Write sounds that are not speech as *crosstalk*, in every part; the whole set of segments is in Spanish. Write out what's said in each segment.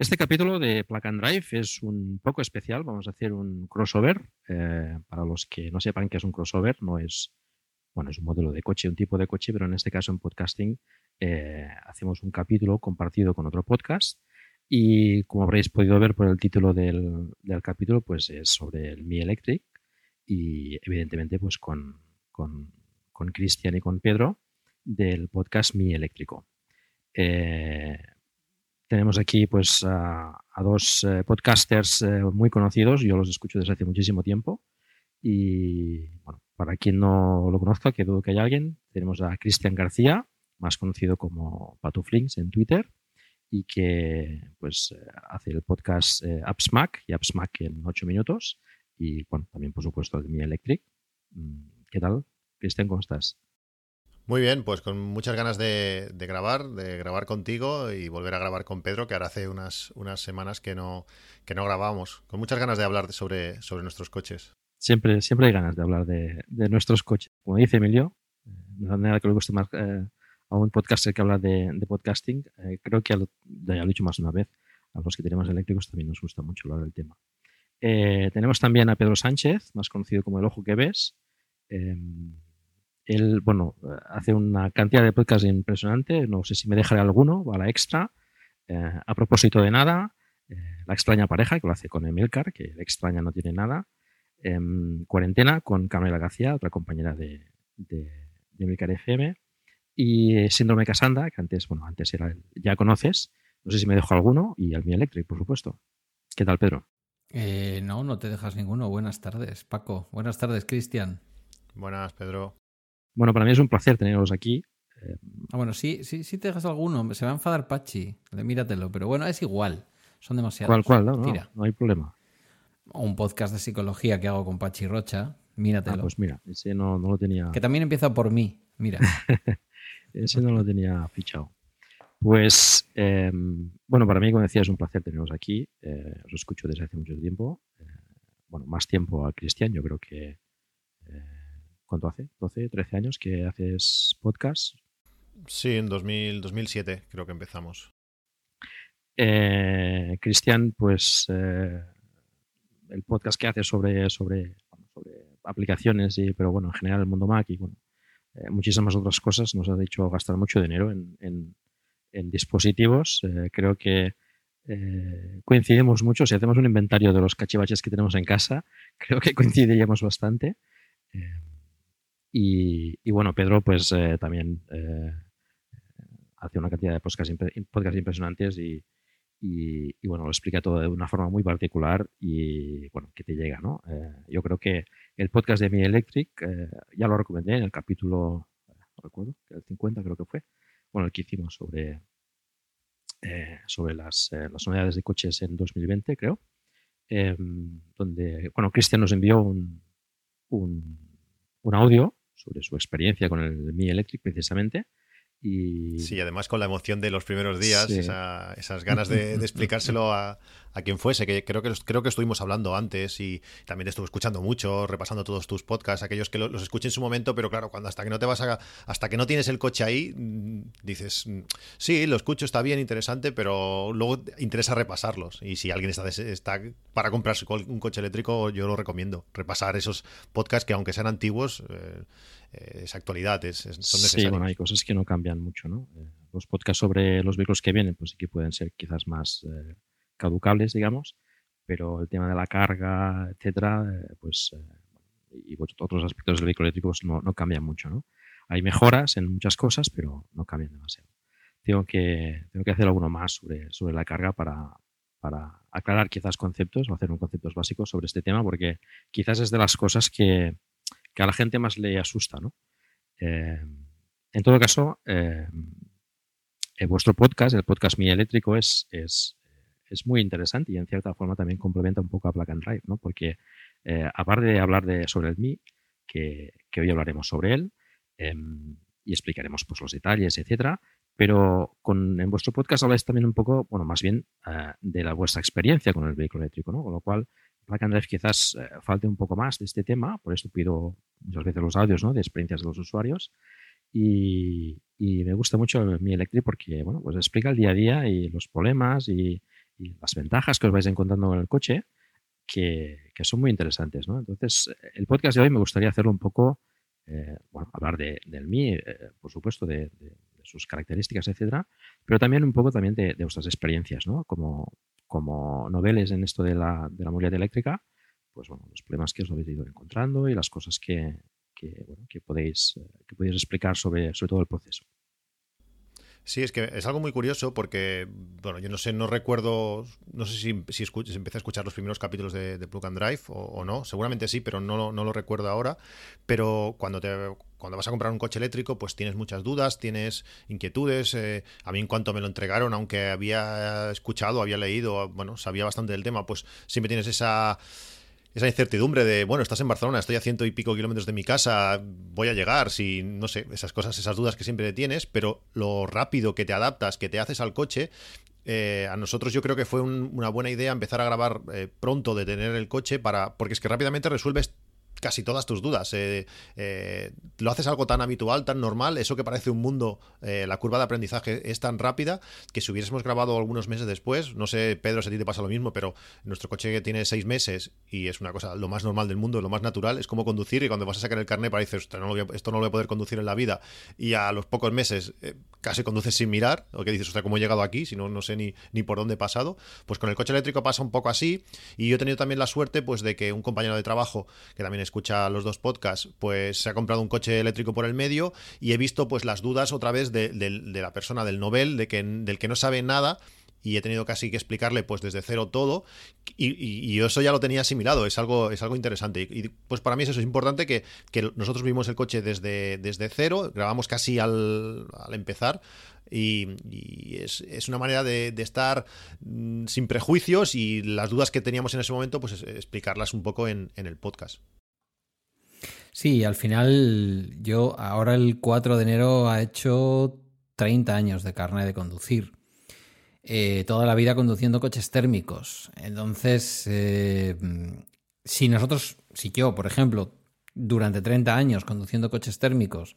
Este capítulo de Plug and Drive es un poco especial. Vamos a hacer un crossover. Eh, para los que no sepan qué es un crossover, no es, bueno, es un modelo de coche, un tipo de coche, pero en este caso en podcasting eh, hacemos un capítulo compartido con otro podcast. Y como habréis podido ver por el título del, del capítulo, pues es sobre el Mi Electric y evidentemente pues con, con, con Cristian y con Pedro del podcast Mi Eléctrico. Eh, tenemos aquí pues a, dos eh, podcasters eh, muy conocidos, yo los escucho desde hace muchísimo tiempo y bueno, para quien no lo conozca, que dudo que haya alguien, tenemos a Cristian García, más conocido como Patuflinks en Twitter y que pues hace el podcast AppSmack y AppSmack en 8 minutos y bueno, también por supuesto el Mi Electric. Mm, ¿Qué tal? Cristian, ¿cómo estás? Muy bien, pues con muchas ganas de, grabar, de grabar contigo y volver a grabar con Pedro, que ahora hace unas, unas semanas que no, que no grabamos. Con muchas ganas de hablar sobre, sobre nuestros coches. Siempre, siempre hay ganas de hablar de, nuestros coches. Como dice Emilio, eh, de la manera que le gusta más eh, a un podcaster que habla de, podcasting, eh, creo que ya lo he dicho más una vez, a los que tenemos eléctricos también nos gusta mucho hablar del tema. tenemos también a Pedro Sánchez, más conocido como El Ojo que Ves. Él, bueno, hace una cantidad de podcasts impresionante. No sé si me dejaré alguno, a la extra. Eh, a propósito de nada, eh, La extraña pareja, que lo hace con Emilcar, que la extraña no tiene nada. Em, cuarentena con Camila García, otra compañera de, de, Emilcar FM. Y Síndrome Casanda, que antes, bueno, antes era, ya conoces. No sé si me dejo alguno. Y el Mi Electric, por supuesto. ¿Qué tal, Pedro? Eh, no, no te dejas ninguno. Buenas tardes, Paco. Buenas tardes, Cristian. Buenas, Pedro. Bueno, para mí es un placer tenerlos aquí. Ah, bueno, sí, sí, sí te dejas alguno. Se va a enfadar Pachi. Míratelo. Pero bueno, es igual. Son demasiados. ¿Cuál, cuál? No, no, no hay problema. un podcast de psicología que hago con Pachi Rocha. Míratelo. Ah, pues mira, ese no, no lo tenía. Que también empieza por mí. Mira. *laughs* ese no lo tenía fichado. Pues, em, bueno, para mí, como decía, es un placer tenerlos aquí. Eh, os escucho desde hace mucho tiempo. Eh, bueno, más tiempo a Cristian. Yo creo que eh, ¿Cuánto hace? ¿12, 13 años que haces podcast? Sí, en 2007 creo que empezamos. Eh, Cristian, pues eh, el podcast que hace sobre, sobre, aplicaciones, y, pero bueno, en general el mundo Mac y bueno, eh, muchísimas otras cosas, nos ha dicho gastar mucho dinero en, dispositivos. creo que coincidimos mucho. Si hacemos un inventario de los cachivaches que tenemos en casa, *laughs* creo que coincidiríamos bastante. Y, bueno, Pedro pues eh, también eh, hace una cantidad de podcasts, impresionantes y, bueno, lo explica todo de una forma muy particular y bueno, que te llega, ¿no? Eh, yo creo que el podcast de Mi Electric ya lo recomendé en el capítulo, no recuerdo, el 50 creo que fue, bueno, el que hicimos sobre, sobre las, las unidades de coches en 2020, creo, em, donde, bueno, Cristian nos envió un, un, un audio sobre su experiencia con el Mi Electric precisamente. Y... Sí, además con la emoción de los primeros días, esas ganas de, explicárselo a, quien fuese, que creo que creo que estuvimos hablando antes y también te estuve escuchando mucho, repasando todos tus podcasts, aquellos que los escuché en su momento, pero claro, cuando hasta que no te vas a, hasta que no tienes el coche ahí, mm, dices, mm, sí, lo escucho, está bien, interesante, pero luego interesa repasarlos. Y si alguien está, está para comprarse un coche eléctrico, yo lo recomiendo, repasar esos podcasts que aunque sean antiguos, eh, eh, es actualidad, es, son necesarios. Sí, bueno, hay cosas que no cambian mucho, ¿no? Eh, los podcasts sobre los vehículos que vienen, pues sí que pueden ser quizás más eh, caducables, digamos, pero el tema de la carga, etcétera, pues y otros aspectos del vehículo eléctrico pues, no, no cambian mucho, ¿no? Hay mejoras en muchas cosas, pero no cambian demasiado. Tengo que, tengo que hacer alguno más sobre, sobre la carga para, para aclarar quizás conceptos o hacer un conceptos básicos sobre este tema, porque quizás es de las cosas que, que a la gente más le asusta, ¿no? Eh, en todo caso, eh, vuestro podcast, el podcast Mi Eléctrico, es, es, muy interesante y en cierta forma también complementa un poco a Black and Drive, ¿no? Porque eh, aparte de hablar de, sobre el Mi, que, hoy hablaremos sobre él em, y explicaremos pues, los detalles, etcétera, pero con, en vuestro podcast habláis también un poco, bueno, más bien de la vuestra experiencia con el vehículo eléctrico, ¿no? Con lo cual Black and Drive quizás eh, falte un poco más de este tema, por eso pido muchas veces los audios ¿no? de experiencias de los usuarios. Y, me gusta mucho mi Electric porque bueno, pues explica el día a día y los problemas y, y las ventajas que os vais encontrando con el coche que, son muy interesantes. ¿no? Entonces, el podcast de hoy me gustaría hacerlo un poco, eh, bueno, hablar de, del mí, eh, por supuesto, de, sus características, etcétera, pero también un poco también de, vuestras experiencias, ¿no? Como, como noveles en esto de la, de la movilidad eléctrica, pues bueno, los problemas que os habéis ido encontrando y las cosas que, que, bueno, que, podéis, eh, que podéis explicar sobre, sobre todo el proceso. Sí, es que es algo muy curioso porque, bueno, yo no sé, no recuerdo, no sé si, si, empecé a escuchar los primeros capítulos de, Plug and Drive o, no, seguramente sí, pero no, no lo recuerdo ahora. Pero cuando te cuando vas a comprar un coche eléctrico, pues tienes muchas dudas, tienes inquietudes. Eh, a mí en cuanto me lo entregaron, aunque había escuchado, había leído, bueno, sabía bastante del tema, pues siempre tienes esa esa incertidumbre de, bueno, estás en Barcelona, estoy a ciento y pico kilómetros de mi casa, voy a llegar, si, no sé, esas cosas, esas dudas que siempre tienes, pero lo rápido que te adaptas, que te haces al coche, eh, a nosotros yo creo que fue una buena idea empezar a grabar eh, pronto de tener el coche para, porque es que rápidamente resuelves casi todas tus dudas. Eh, eh, lo haces algo tan habitual, tan normal, eso que parece un mundo, eh, la curva de aprendizaje es tan rápida que si hubiésemos grabado algunos meses después, no sé, Pedro, si a ti te pasa lo mismo, pero nuestro coche tiene seis meses y es una cosa lo más normal del mundo, lo más natural, es como conducir y cuando vas a sacar el carnet parece, no esto no lo voy a poder conducir en la vida y a los pocos meses casi conduces sin mirar, o que dices, o sea, ¿cómo he llegado aquí? Si no, no sé ni, ni por dónde he pasado. Pues con el coche eléctrico pasa un poco así y yo he tenido también la suerte pues de que un compañero de trabajo que también es escucha los dos podcasts, pues se ha comprado un coche eléctrico por el medio y he visto pues las dudas otra vez de, la persona, del novel, de que, del que no sabe nada y he tenido casi que explicarle pues desde cero todo y, eso ya lo tenía asimilado, es algo, es algo interesante y, pues para mí eso, es importante que, nosotros vimos el coche desde, desde cero, grabamos casi al, al empezar y, es, una manera de, estar mm, sin prejuicios y las dudas que teníamos en ese momento pues explicarlas un poco en el podcast. Sí, al final yo ahora el 4 de enero ha hecho 30 años de carne de conducir. Eh, toda la vida conduciendo coches térmicos. Entonces, eh, si nosotros, si yo, por ejemplo, durante 30 años conduciendo coches térmicos,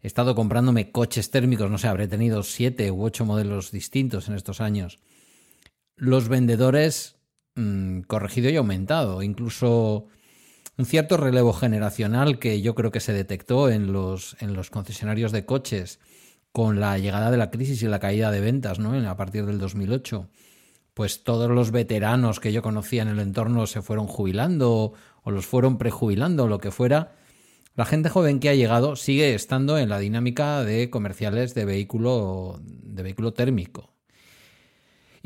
he estado comprándome coches térmicos, no sé, habré tenido 7 u 8 modelos distintos en estos años, los vendedores mm, corregido y aumentado, incluso un cierto relevo generacional que yo creo que se detectó en los, en los concesionarios de coches con la llegada de la crisis y la caída de ventas ¿no? a partir del 2008. Pues todos los veteranos que yo conocía en el entorno se fueron jubilando o los fueron prejubilando o lo que fuera. La gente joven que ha llegado sigue estando en la dinámica de comerciales de vehículo, de vehículo térmico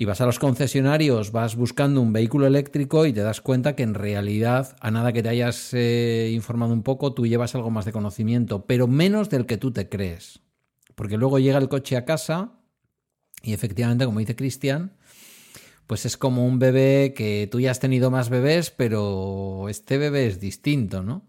y vas a los concesionarios, vas buscando un vehículo eléctrico y te das cuenta que en realidad, a nada que te hayas eh, informado un poco, tú llevas algo más de conocimiento, pero menos del que tú te crees. Porque luego llega el coche a casa y efectivamente, como dice Cristian, pues es como un bebé que tú ya has tenido más bebés, pero este bebé es distinto, ¿no?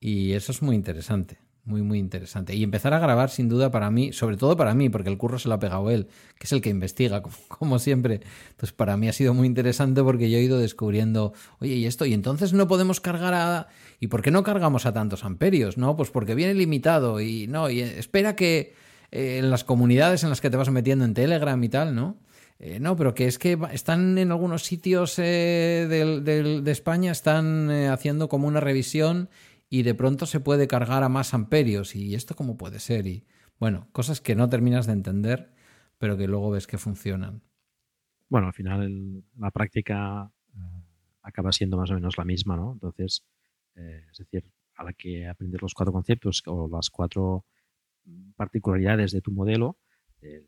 Y eso es muy interesante muy, muy interesante. Y empezar a grabar, sin duda, para mí, sobre todo para mí, porque el curro se lo ha pegado él, que es el que investiga, *laughs* como, siempre. Entonces, para mí ha sido muy interesante porque yo he ido descubriendo, oye, ¿y esto? ¿Y entonces no podemos cargar a... ¿Y por qué no cargamos a tantos amperios? No, pues porque viene limitado y no, y espera que eh, en las comunidades en las que te vas metiendo en Telegram y tal, ¿no? Eh, no, pero que es que están en algunos sitios eh, de España, están haciendo como una revisión y de pronto se puede cargar a más amperios. ¿Y esto cómo puede ser? Y bueno, cosas que no terminas de entender, pero que luego ves que funcionan. Bueno, al final la práctica eh, acaba siendo más o menos la misma, ¿no? Entonces, eh, es decir, a la que aprendes los cuatro conceptos o las cuatro particularidades de tu modelo, el,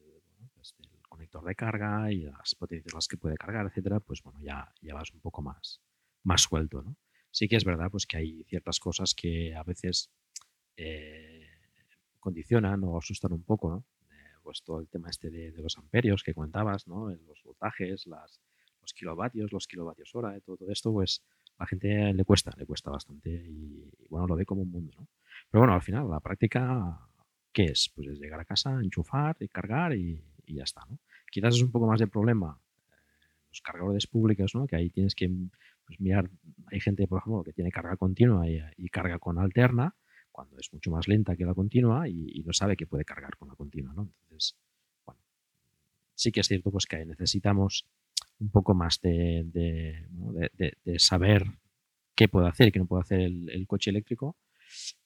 pues, conector de carga y las potencias las que puede cargar, etcétera, pues bueno, ya, ya vas un poco más, más suelto, ¿no? Sí que es verdad pues, que hay ciertas cosas que a veces eh, condicionan o asustan un poco, ¿no? Eh, pues todo el tema este de, los amperios que comentabas, ¿no? los voltajes, las, los kilovatios, los kilovatios hora, todo esto, pues a la gente le cuesta, le cuesta bastante y, bueno, lo ve como un mundo, ¿no? Pero bueno, al final, la práctica, ¿qué es? Pues es llegar a casa, enchufar y cargar y, ya está, ¿no? Quizás es un poco más de problema eh, los cargadores públicos, ¿no? Que ahí tienes que pues mirar, hay gente, por ejemplo, que tiene carga continua y, carga con alterna, cuando es mucho más lenta que la continua y, no sabe que puede cargar con la continua, ¿no? Entonces, bueno, sí que es cierto pues que necesitamos un poco más de, saber qué puede hacer y qué no puede hacer el, coche eléctrico.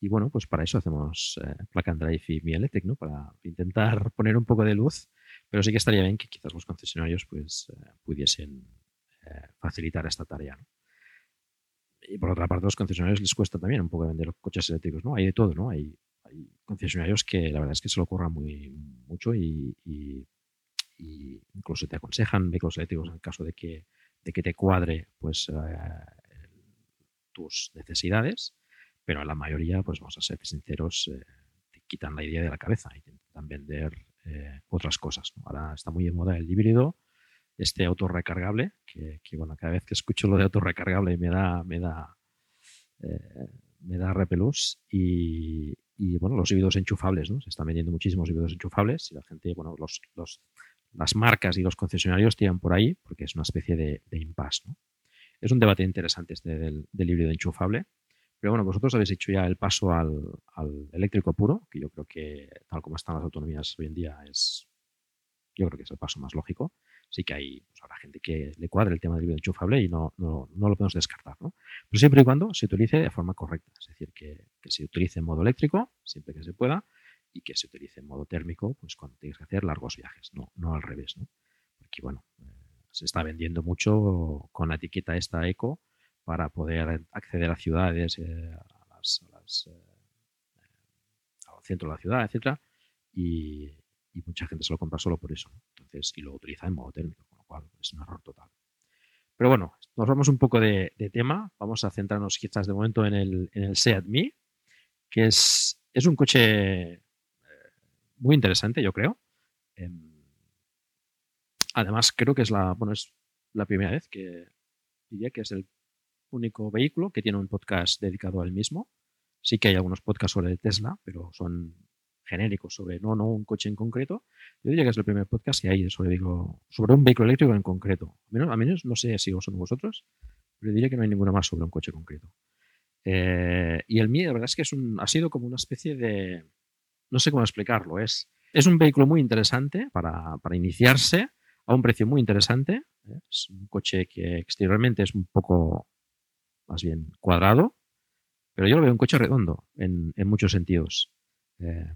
Y bueno, pues para eso hacemos eh, Plug and Drive y Mi Electric, ¿no? Para intentar poner un poco de luz, pero sí que estaría bien que quizás los concesionarios pues eh, pudiesen facilitar esta tarea, Y por otra parte, a los concesionarios les cuesta también un poco vender coches eléctricos, ¿no? Hay de todo, ¿no? Hay, concesionarios que la verdad es que se lo ocurran muy mucho y y incluso te aconsejan vehículos eléctricos en el caso de que, de que te cuadre pues eh, tus necesidades, pero la mayoría, pues vamos a ser sinceros, eh, te quitan la idea de la cabeza y te intentan vender eh, otras cosas. Ahora está muy de moda el híbrido, este auto recargable, que, bueno, cada vez que escucho lo de auto recargable me da, me da, me da repelús y, y, bueno, los híbridos enchufables, ¿no? Se están vendiendo muchísimos híbridos enchufables y la gente, bueno, los, los las marcas y los concesionarios tiran por ahí porque es una especie de, impasse. ¿no? Es un debate interesante este del, del, híbrido enchufable. Pero bueno, vosotros habéis hecho ya el paso al, eléctrico puro, que yo creo que tal como están las autonomías hoy en día es, yo creo que es el paso más lógico. Sí que hay pues, habrá gente que le cuadre el tema del híbrido enchufable y no, no, no, lo podemos descartar. ¿no? Pero siempre y cuando se utilice de forma correcta, es decir, que, se utilice en modo eléctrico, siempre que se pueda, y que se utilice en modo térmico pues cuando tienes que hacer largos viajes, no, no al revés, ¿no? Porque bueno, eh, se está vendiendo mucho con la etiqueta esta eco para poder acceder a ciudades, eh, a las, eh, al centro de la ciudad, etcétera, y, mucha gente se lo compra solo por eso, y lo utiliza en modo térmico, con lo cual es un error total. Pero bueno, nos vamos un poco de, tema. Vamos a centrarnos quizás de momento en el, en el Seat Mii, que es, es un coche muy interesante, yo creo. Em, además, creo que es la, bueno, es la primera vez que diría que es el único vehículo que tiene un podcast dedicado al mismo. Sí que hay algunos podcasts sobre Tesla, pero son genéricos sobre no, no un coche en concreto. Yo diría que es el primer podcast que hay sobre, digo, sobre un vehículo eléctrico en concreto. A menos, a menos no sé si son vosotros, pero diría que no hay ninguno más sobre un coche concreto. Eh, y el mío, la verdad es que es ha sido como una especie de, no sé cómo explicarlo. Es, es un vehículo muy interesante para, iniciarse a un precio muy interesante. Es un coche que exteriormente es un poco más bien cuadrado, pero yo lo veo un coche redondo en, muchos sentidos. Eh,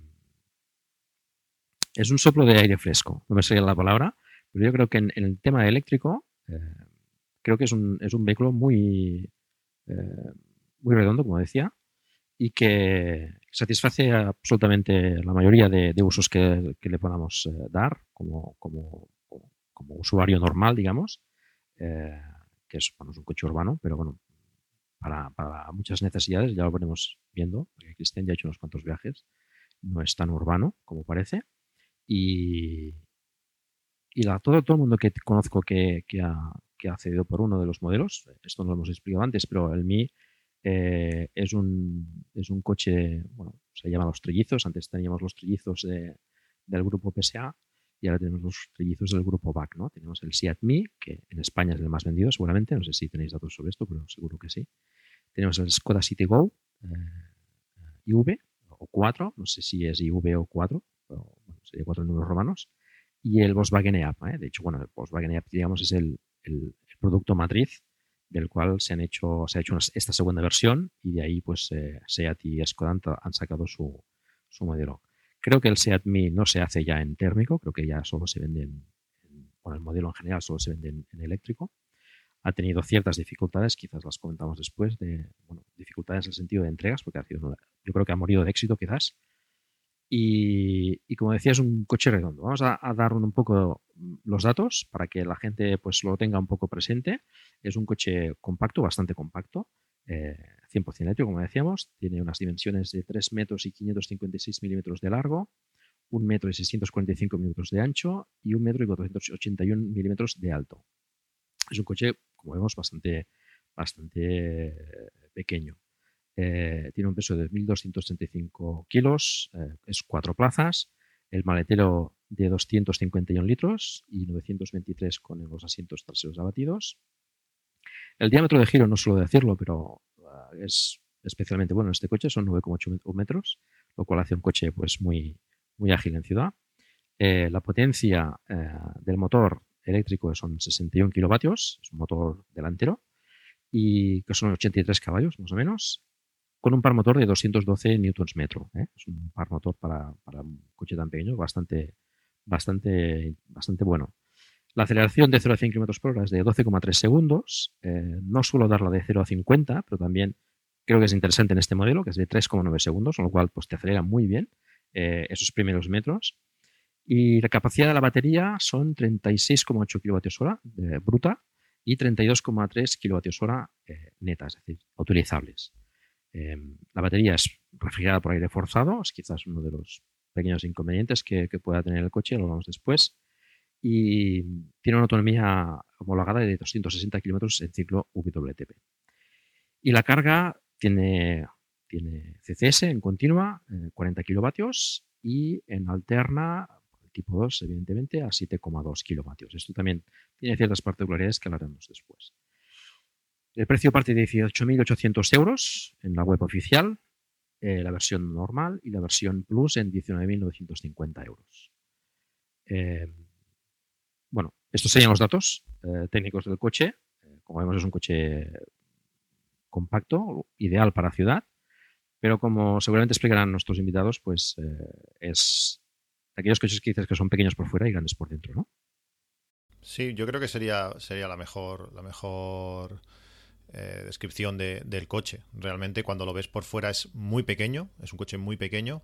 es un soplo de aire fresco, no me sé la palabra, pero yo creo que en, el tema eléctrico, eh, creo que es un, es un vehículo muy, muy redondo, como decía, y que satisface absolutamente la mayoría de, usos que, le podamos eh, dar como, como, como, usuario normal, digamos, eh, que es, bueno, es un coche urbano, pero bueno, para, para, muchas necesidades, ya lo veremos viendo, porque Cristian ya ha hecho unos cuantos viajes, no es tan urbano como parece, y, todo, todo el mundo que conozco que, ha, que ha accedido por uno de los modelos, esto no lo hemos explicado antes, pero el Mi eh, es, un, es un coche, bueno, se llama los trillizos. Antes teníamos los trillizos del grupo PSA y ahora tenemos los trillizos del grupo BAC, ¿no? Tenemos el Seat Mi, que en España es el más vendido seguramente. No sé si tenéis datos sobre esto, pero seguro que sí. Tenemos el Skoda City Go eh, IV o 4, no sé si es IV o 4, pero bueno, sería cuatro números romanos. Y el Volkswagen EAP, ¿eh? de hecho, bueno, el Volkswagen EAP, digamos, es el, producto matriz del cual se han hecho, se ha hecho esta segunda versión y de ahí pues eh, Seat y Skoda han sacado su, su, modelo. Creo que el Seat Mi no se hace ya en térmico, creo que ya solo se vende en, bueno, el modelo en general solo se vende en, eléctrico. Ha tenido ciertas dificultades, quizás las comentamos después, de dificultades en el sentido de entregas, porque ha sido, yo creo que ha morido de éxito quizás, y, como decía, es un coche redondo. Vamos a, dar un poco los datos para que la gente pues lo tenga un poco presente. Es un coche compacto, bastante compacto, 100% eh, eléctrico, como decíamos. Tiene unas dimensiones de 3 metros y 556 milímetros de largo, 1 metro y 645 milímetros de ancho y 1 metro y 481 milímetros de alto. Es un coche, como vemos, bastante, bastante pequeño. Eh, tiene un peso de 1.235 kilos, eh, es cuatro plazas, el maletero de 251 litros y 923 con los asientos traseros abatidos. El diámetro de giro no suelo decirlo, pero eh, es especialmente bueno en este coche, son 9,8 metros, lo cual hace un coche pues muy, muy ágil en ciudad. la potencia del motor eléctrico son 61 kilovatios, es un motor delantero, y que son 83 caballos más o menos, con un par motor de 212 newtons metro. ¿eh? Es un par motor para, para, un coche tan pequeño bastante, bastante, bastante bueno. La aceleración de 0 a 100 km por hora es de 12,3 segundos. Eh, no suelo darla de 0 a 50, pero también creo que es interesante en este modelo, que es de 3,9 segundos, con lo cual pues, te acelera muy bien eh, esos primeros metros. Y la capacidad de la batería son 36,8 kWh bruta y 32,3 kWh netas, es decir, utilizables. Em, la batería es refrigerada por aire forzado, es quizás uno de los pequeños inconvenientes que, pueda tener el coche, lo vamos después. Y tiene una autonomía homologada de 260 kilómetros en ciclo WTP. Y la carga tiene, tiene CCS en continua, 40 eh, kilovatios, y en alterna, tipo 2, evidentemente, a 7,2 kilovatios. Esto también tiene ciertas particularidades que hablaremos después. El precio parte de 18.800 euros en la web oficial, eh, la versión normal y la versión Plus en 19.950 euros. Eh, bueno, estos serían los datos eh, técnicos del coche. como vemos es un coche compacto, ideal para ciudad, pero como seguramente explicarán nuestros invitados, pues es aquellos coches que dices que son pequeños por fuera y grandes por dentro, ¿no? Sí, yo creo que sería, sería la mejor, la mejor eh, descripción del coche. Realmente cuando lo ves por fuera es muy pequeño, es un coche muy pequeño,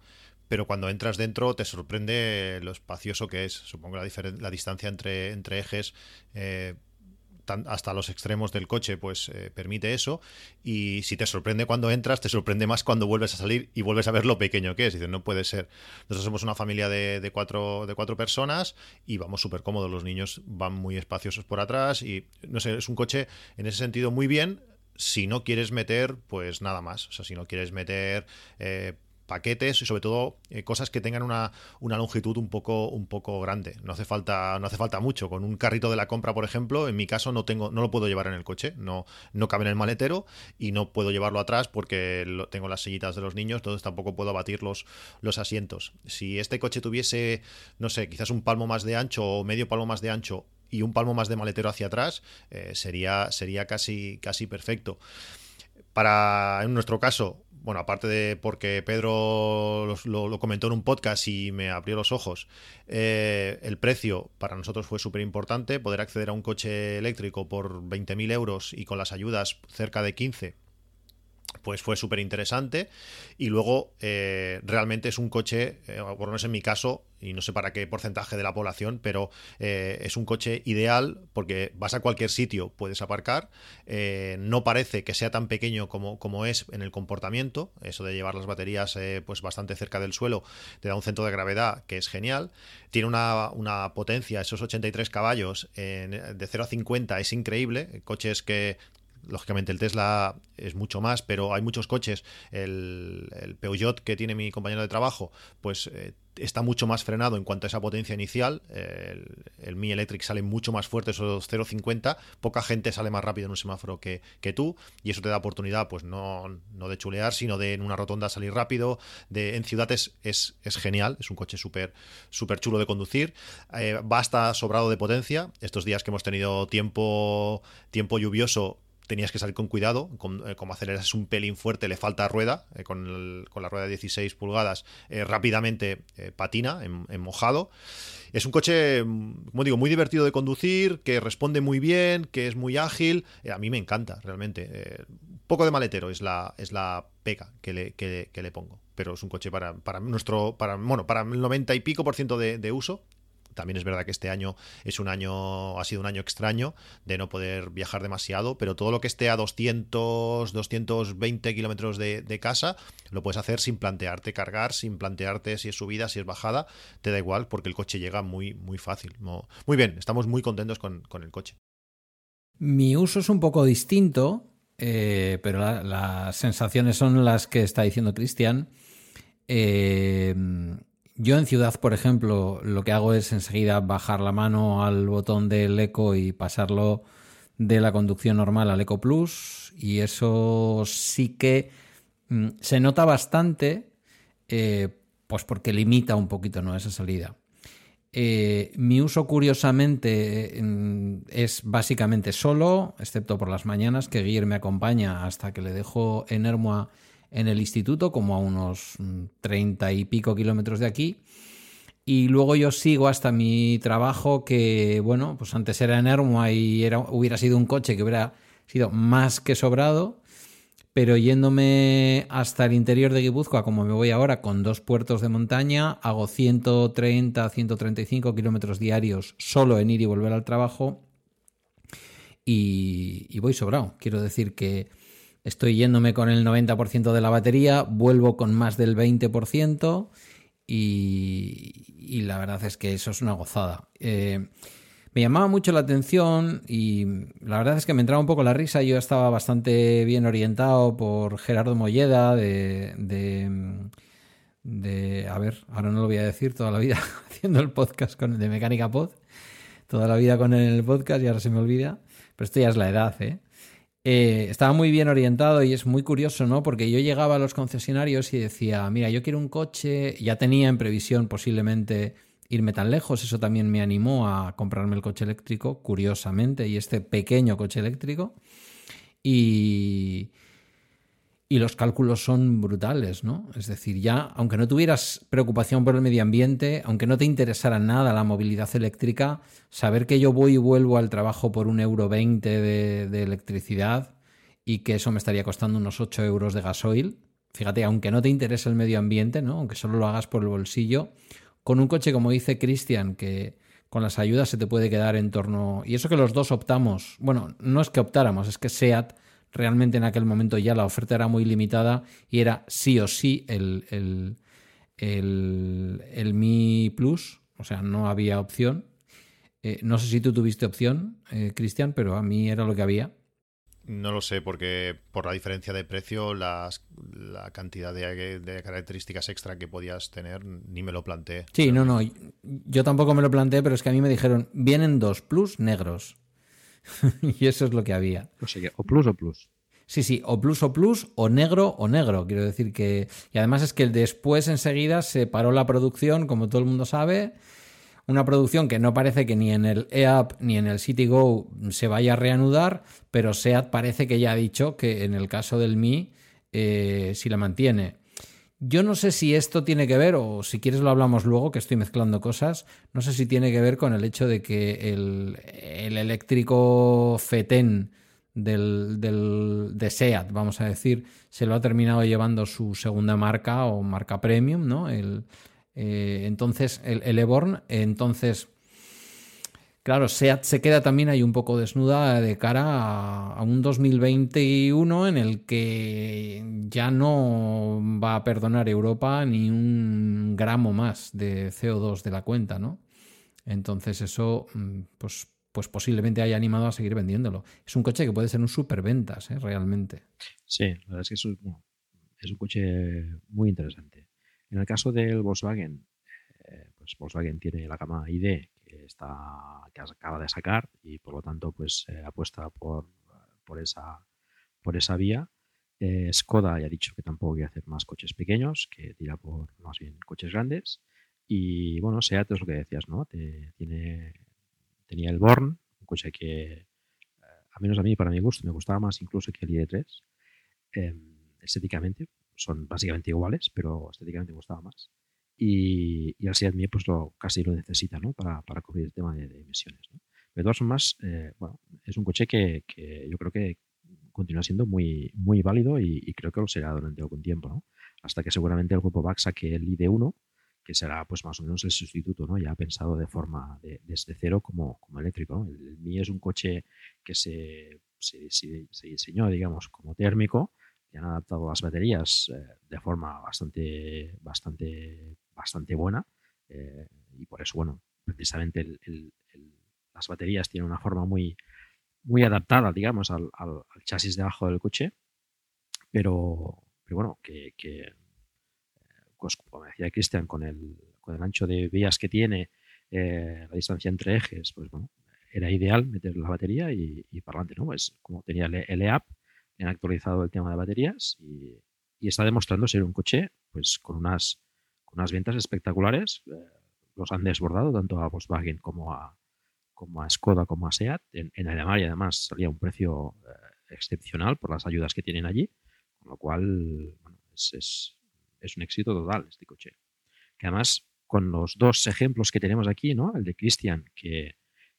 pero cuando entras dentro te sorprende lo espacioso que es. Supongo la, la distancia entre, entre ejes eh, hasta los extremos del coche, pues eh, permite eso. Y si te sorprende cuando entras, te sorprende más cuando vuelves a salir y vuelves a ver lo pequeño que es. Dices, no puede ser. Nosotros somos una familia de, cuatro, de cuatro personas y vamos súper cómodos. Los niños van muy espaciosos por atrás y, no sé, es un coche en ese sentido muy bien si no quieres meter, pues nada más. O sea, si no quieres meter eh, paquetes y sobre todo eh, cosas que tengan una, longitud un poco, un poco grande. No hace falta, no hace falta mucho. Con un carrito de la compra, por ejemplo, en mi caso no tengo, no lo puedo llevar en el coche, no, no cabe en el maletero y no puedo llevarlo atrás porque tengo las sillitas de los niños, entonces tampoco puedo abatir los, los asientos. Si este coche tuviese, no sé, quizás un palmo más de ancho o medio palmo más de ancho y un palmo más de maletero hacia atrás, eh, sería, sería casi, casi perfecto. Para, en nuestro caso, bueno, aparte de porque Pedro lo, comentó en un podcast y me abrió los ojos, eh, el precio para nosotros fue súper importante, poder acceder a un coche eléctrico por 20.000 euros y con las ayudas cerca de 15 pues fue súper interesante. Y luego, eh, realmente es un coche, eh, por lo menos en mi caso, y no sé para qué porcentaje de la población, pero eh, es un coche ideal porque vas a cualquier sitio, puedes aparcar. no parece que sea tan pequeño como, como, es en el comportamiento. Eso de llevar las baterías pues bastante cerca del suelo te da un centro de gravedad que es genial. Tiene una, una potencia, esos 83 caballos de 0 a 50 es increíble. Coches que lógicamente el Tesla es mucho más, pero hay muchos coches. El, el Peugeot que tiene mi compañero de trabajo, pues eh, está mucho más frenado en cuanto a esa potencia inicial. El, Mi Electric sale mucho más fuerte, esos 0,50. Poca gente sale más rápido en un semáforo que, tú. Y eso te da oportunidad, pues no, no de chulear, sino de en una rotonda salir rápido. De, en ciudades es, es genial. Es un coche súper súper chulo de conducir. Eh, basta sobrado de potencia. Estos días que hemos tenido tiempo, tiempo lluvioso, tenías que salir con cuidado, con, eh, como aceleras un pelín fuerte, le falta rueda, eh, con, la rueda de 16 pulgadas, eh, rápidamente patina en, mojado. Es un coche, mm, como digo, muy divertido de conducir, que responde muy bien, que es muy ágil. a mí me encanta, realmente. poco de maletero es la, es la pega que le, que, le pongo. Pero es un coche para, para nuestro, para, bueno, para el 90 y pico por ciento de, de uso, también es verdad que este año es un año, ha sido un año extraño de no poder viajar demasiado, pero todo lo que esté a 200, 220 kilómetros de, casa, lo puedes hacer sin plantearte cargar, sin plantearte si es subida, si es bajada, te da igual porque el coche llega muy, muy fácil. Muy bien, estamos muy contentos con, el coche. Mi uso es un poco distinto, eh, pero las sensaciones son las que está diciendo Cristian. Eh, yo en ciudad, por ejemplo, lo que hago es enseguida bajar la mano al botón del Eco y pasarlo de la conducción normal al Eco Plus y eso sí que mm, se nota bastante, eh, pues porque limita un poquito ¿no? esa salida. Eh, mi uso, curiosamente, es básicamente solo, excepto por las mañanas, que Guillermo me acompaña hasta que le dejo en Hermoa en el instituto, como a unos mm, treinta y pico kilómetros de aquí. Y luego yo sigo hasta mi trabajo, que, bueno, pues antes era en Hermoa y era, hubiera sido un coche que hubiera sido más que sobrado pero yéndome hasta el interior de Guipúzcoa, como me voy ahora, con dos puertos de montaña, hago 130, 135 kilómetros diarios solo en ir y volver al trabajo y, voy sobrado. Quiero decir que estoy yéndome con el 90% de la batería, vuelvo con más del 20% y, la verdad es que eso es una gozada. Eh, me llamaba mucho la atención y la verdad es que me entraba un poco la risa. Yo estaba bastante bien orientado por Gerardo Molleda de, de, a ver, ahora no lo voy a decir toda la vida *laughs* haciendo el podcast con, de Mecánica Pod, toda la vida con él en el podcast y ahora se me olvida, pero esto ya es la edad, ¿eh? ¿Eh? estaba muy bien orientado y es muy curioso, ¿no? Porque yo llegaba a los concesionarios y decía, mira, yo quiero un coche, ya tenía en previsión posiblemente irme tan lejos. Eso también me animó a comprarme el coche eléctrico, curiosamente, y este pequeño coche eléctrico. Y, y los cálculos son brutales, ¿no? Es decir, ya, aunque no tuvieras preocupación por el medio ambiente, aunque no te interesara nada la movilidad eléctrica, saber que yo voy y vuelvo al trabajo por un euro veinte de, de electricidad y que eso me estaría costando unos 8 euros de gasoil, fíjate, aunque no te interese el medio ambiente, ¿no? Aunque solo lo hagas por el bolsillo, con un coche, como dice Cristian, que con las ayudas se te puede quedar en torno. Y eso que los dos optamos, bueno, no es que optáramos, es que SEAT realmente en aquel momento ya la oferta era muy limitada y era sí o sí el, el, el, Mi Plus, o sea, no había opción. Eh, no sé si tú tuviste opción, eh, Cristian, pero a mí era lo que había. No lo sé, porque por la diferencia de precio, la cantidad de, características extra que podías tener, ni me lo planteé. Sí, no, no. Yo tampoco me lo planteé, pero es que a mí me dijeron, vienen dos plus negros. *laughs* y eso es lo que había. O, o plus o plus. Sí, sí, o plus o plus, o negro o negro. Quiero decir que. Y además es que después enseguida se paró la producción, como todo el mundo sabe una producción que no parece que ni en el EAP ni en el CityGo se vaya a reanudar, pero SEAT parece que ya ha dicho que en el caso del Mi eh, si la mantiene. Yo no sé si esto tiene que ver, o si quieres lo hablamos luego, que estoy mezclando cosas, no sé si tiene que ver con el hecho de que el, eléctrico FETEN del, de SEAT, vamos a decir, se lo ha terminado llevando su segunda marca o marca premium, ¿no? El, eh, entonces, el, el Eborn, entonces, claro, se queda también ahí un poco desnuda de cara a, un 2021 en el que ya no va a perdonar Europa ni un gramo más de CO2 de la cuenta, ¿no? Entonces eso, mm, pues, pues posiblemente haya animado a seguir vendiéndolo. Es un coche que puede ser un superventas, ¿eh? realmente. Sí, la verdad es que es un coche muy interesante. En el caso del Volkswagen, eh, pues Volkswagen tiene la gama ID que, está, que acaba de sacar y por lo tanto pues eh, apuesta por, por, esa, por esa vía. Eh, Skoda ya ha dicho que tampoco quiere hacer más coches pequeños, que tira por más bien coches grandes. Y bueno, SEAT es lo que decías, ¿no? tiene, tenía el Born, un coche que, a menos a mí, para mi gusto, me gustaba más incluso que el ID3, em, estéticamente, son básicamente iguales, pero estéticamente me gustaba más. Y, y el Seat Mii pues lo, casi lo necesita ¿no? para, para cubrir el tema de, emisiones. ¿no? Pero de todas formas, eh, bueno, es un coche que, que, yo creo que continúa siendo muy, muy válido y, creo que lo será durante algún tiempo, ¿no? hasta que seguramente el grupo VAX saque el ID1, que será pues más o menos el sustituto, ¿no? ya pensado de forma de, desde cero como, como eléctrico. El, el Mi es un coche que se, se, se, se diseñó, digamos, como térmico, han adaptado las baterías eh, de forma bastante, bastante, bastante buena. Eh, y por eso, bueno, precisamente las baterías tienen una forma muy, muy adaptada, digamos, al, chasis debajo del coche. Pero, pero bueno, que, que pues, como decía Cristian, con el, con el ancho de vías que tiene, eh, la distancia entre ejes, pues bueno, era ideal meter la batería y, para adelante, ¿no? Pues como tenía el EAP, han actualizado el tema de baterías y, está demostrando ser un coche pues con unas, unas ventas espectaculares, eh, los han desbordado tanto a Volkswagen como a, como a Skoda como a SEAT. En, en Alemania además salía un precio eh, excepcional por las ayudas que tienen allí, con lo cual es, es, un éxito total este coche. Que además con los dos ejemplos que tenemos aquí, ¿no? El de Christian, que,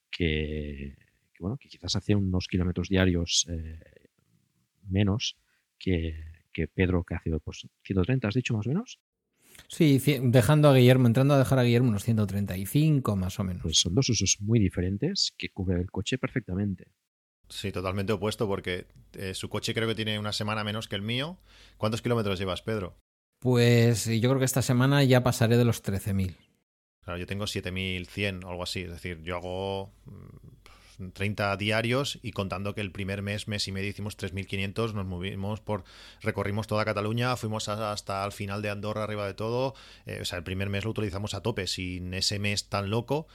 que, bueno, que quizás hace unos kilómetros diarios eh, menos que, que, Pedro, que hace pues, 130, has dicho más o menos. Sí, dejando a Guillermo, entrando a dejar a Guillermo unos 135 más o menos. Pues son dos usos muy diferentes que cubren el coche perfectamente. Sí, totalmente opuesto porque eh, su coche creo que tiene una semana menos que el mío. ¿Cuántos kilómetros llevas, Pedro? Pues yo creo que esta semana ya pasaré de los 13.000. Claro, yo tengo 7.100 o algo así. Es decir, yo hago 30 diarios y contando que el primer mes, mes y medio hicimos 3.500, nos movimos por, recorrimos toda Cataluña, fuimos hasta el final de Andorra arriba de todo, eh, o sea, el primer mes lo utilizamos a tope, sin ese mes tan loco,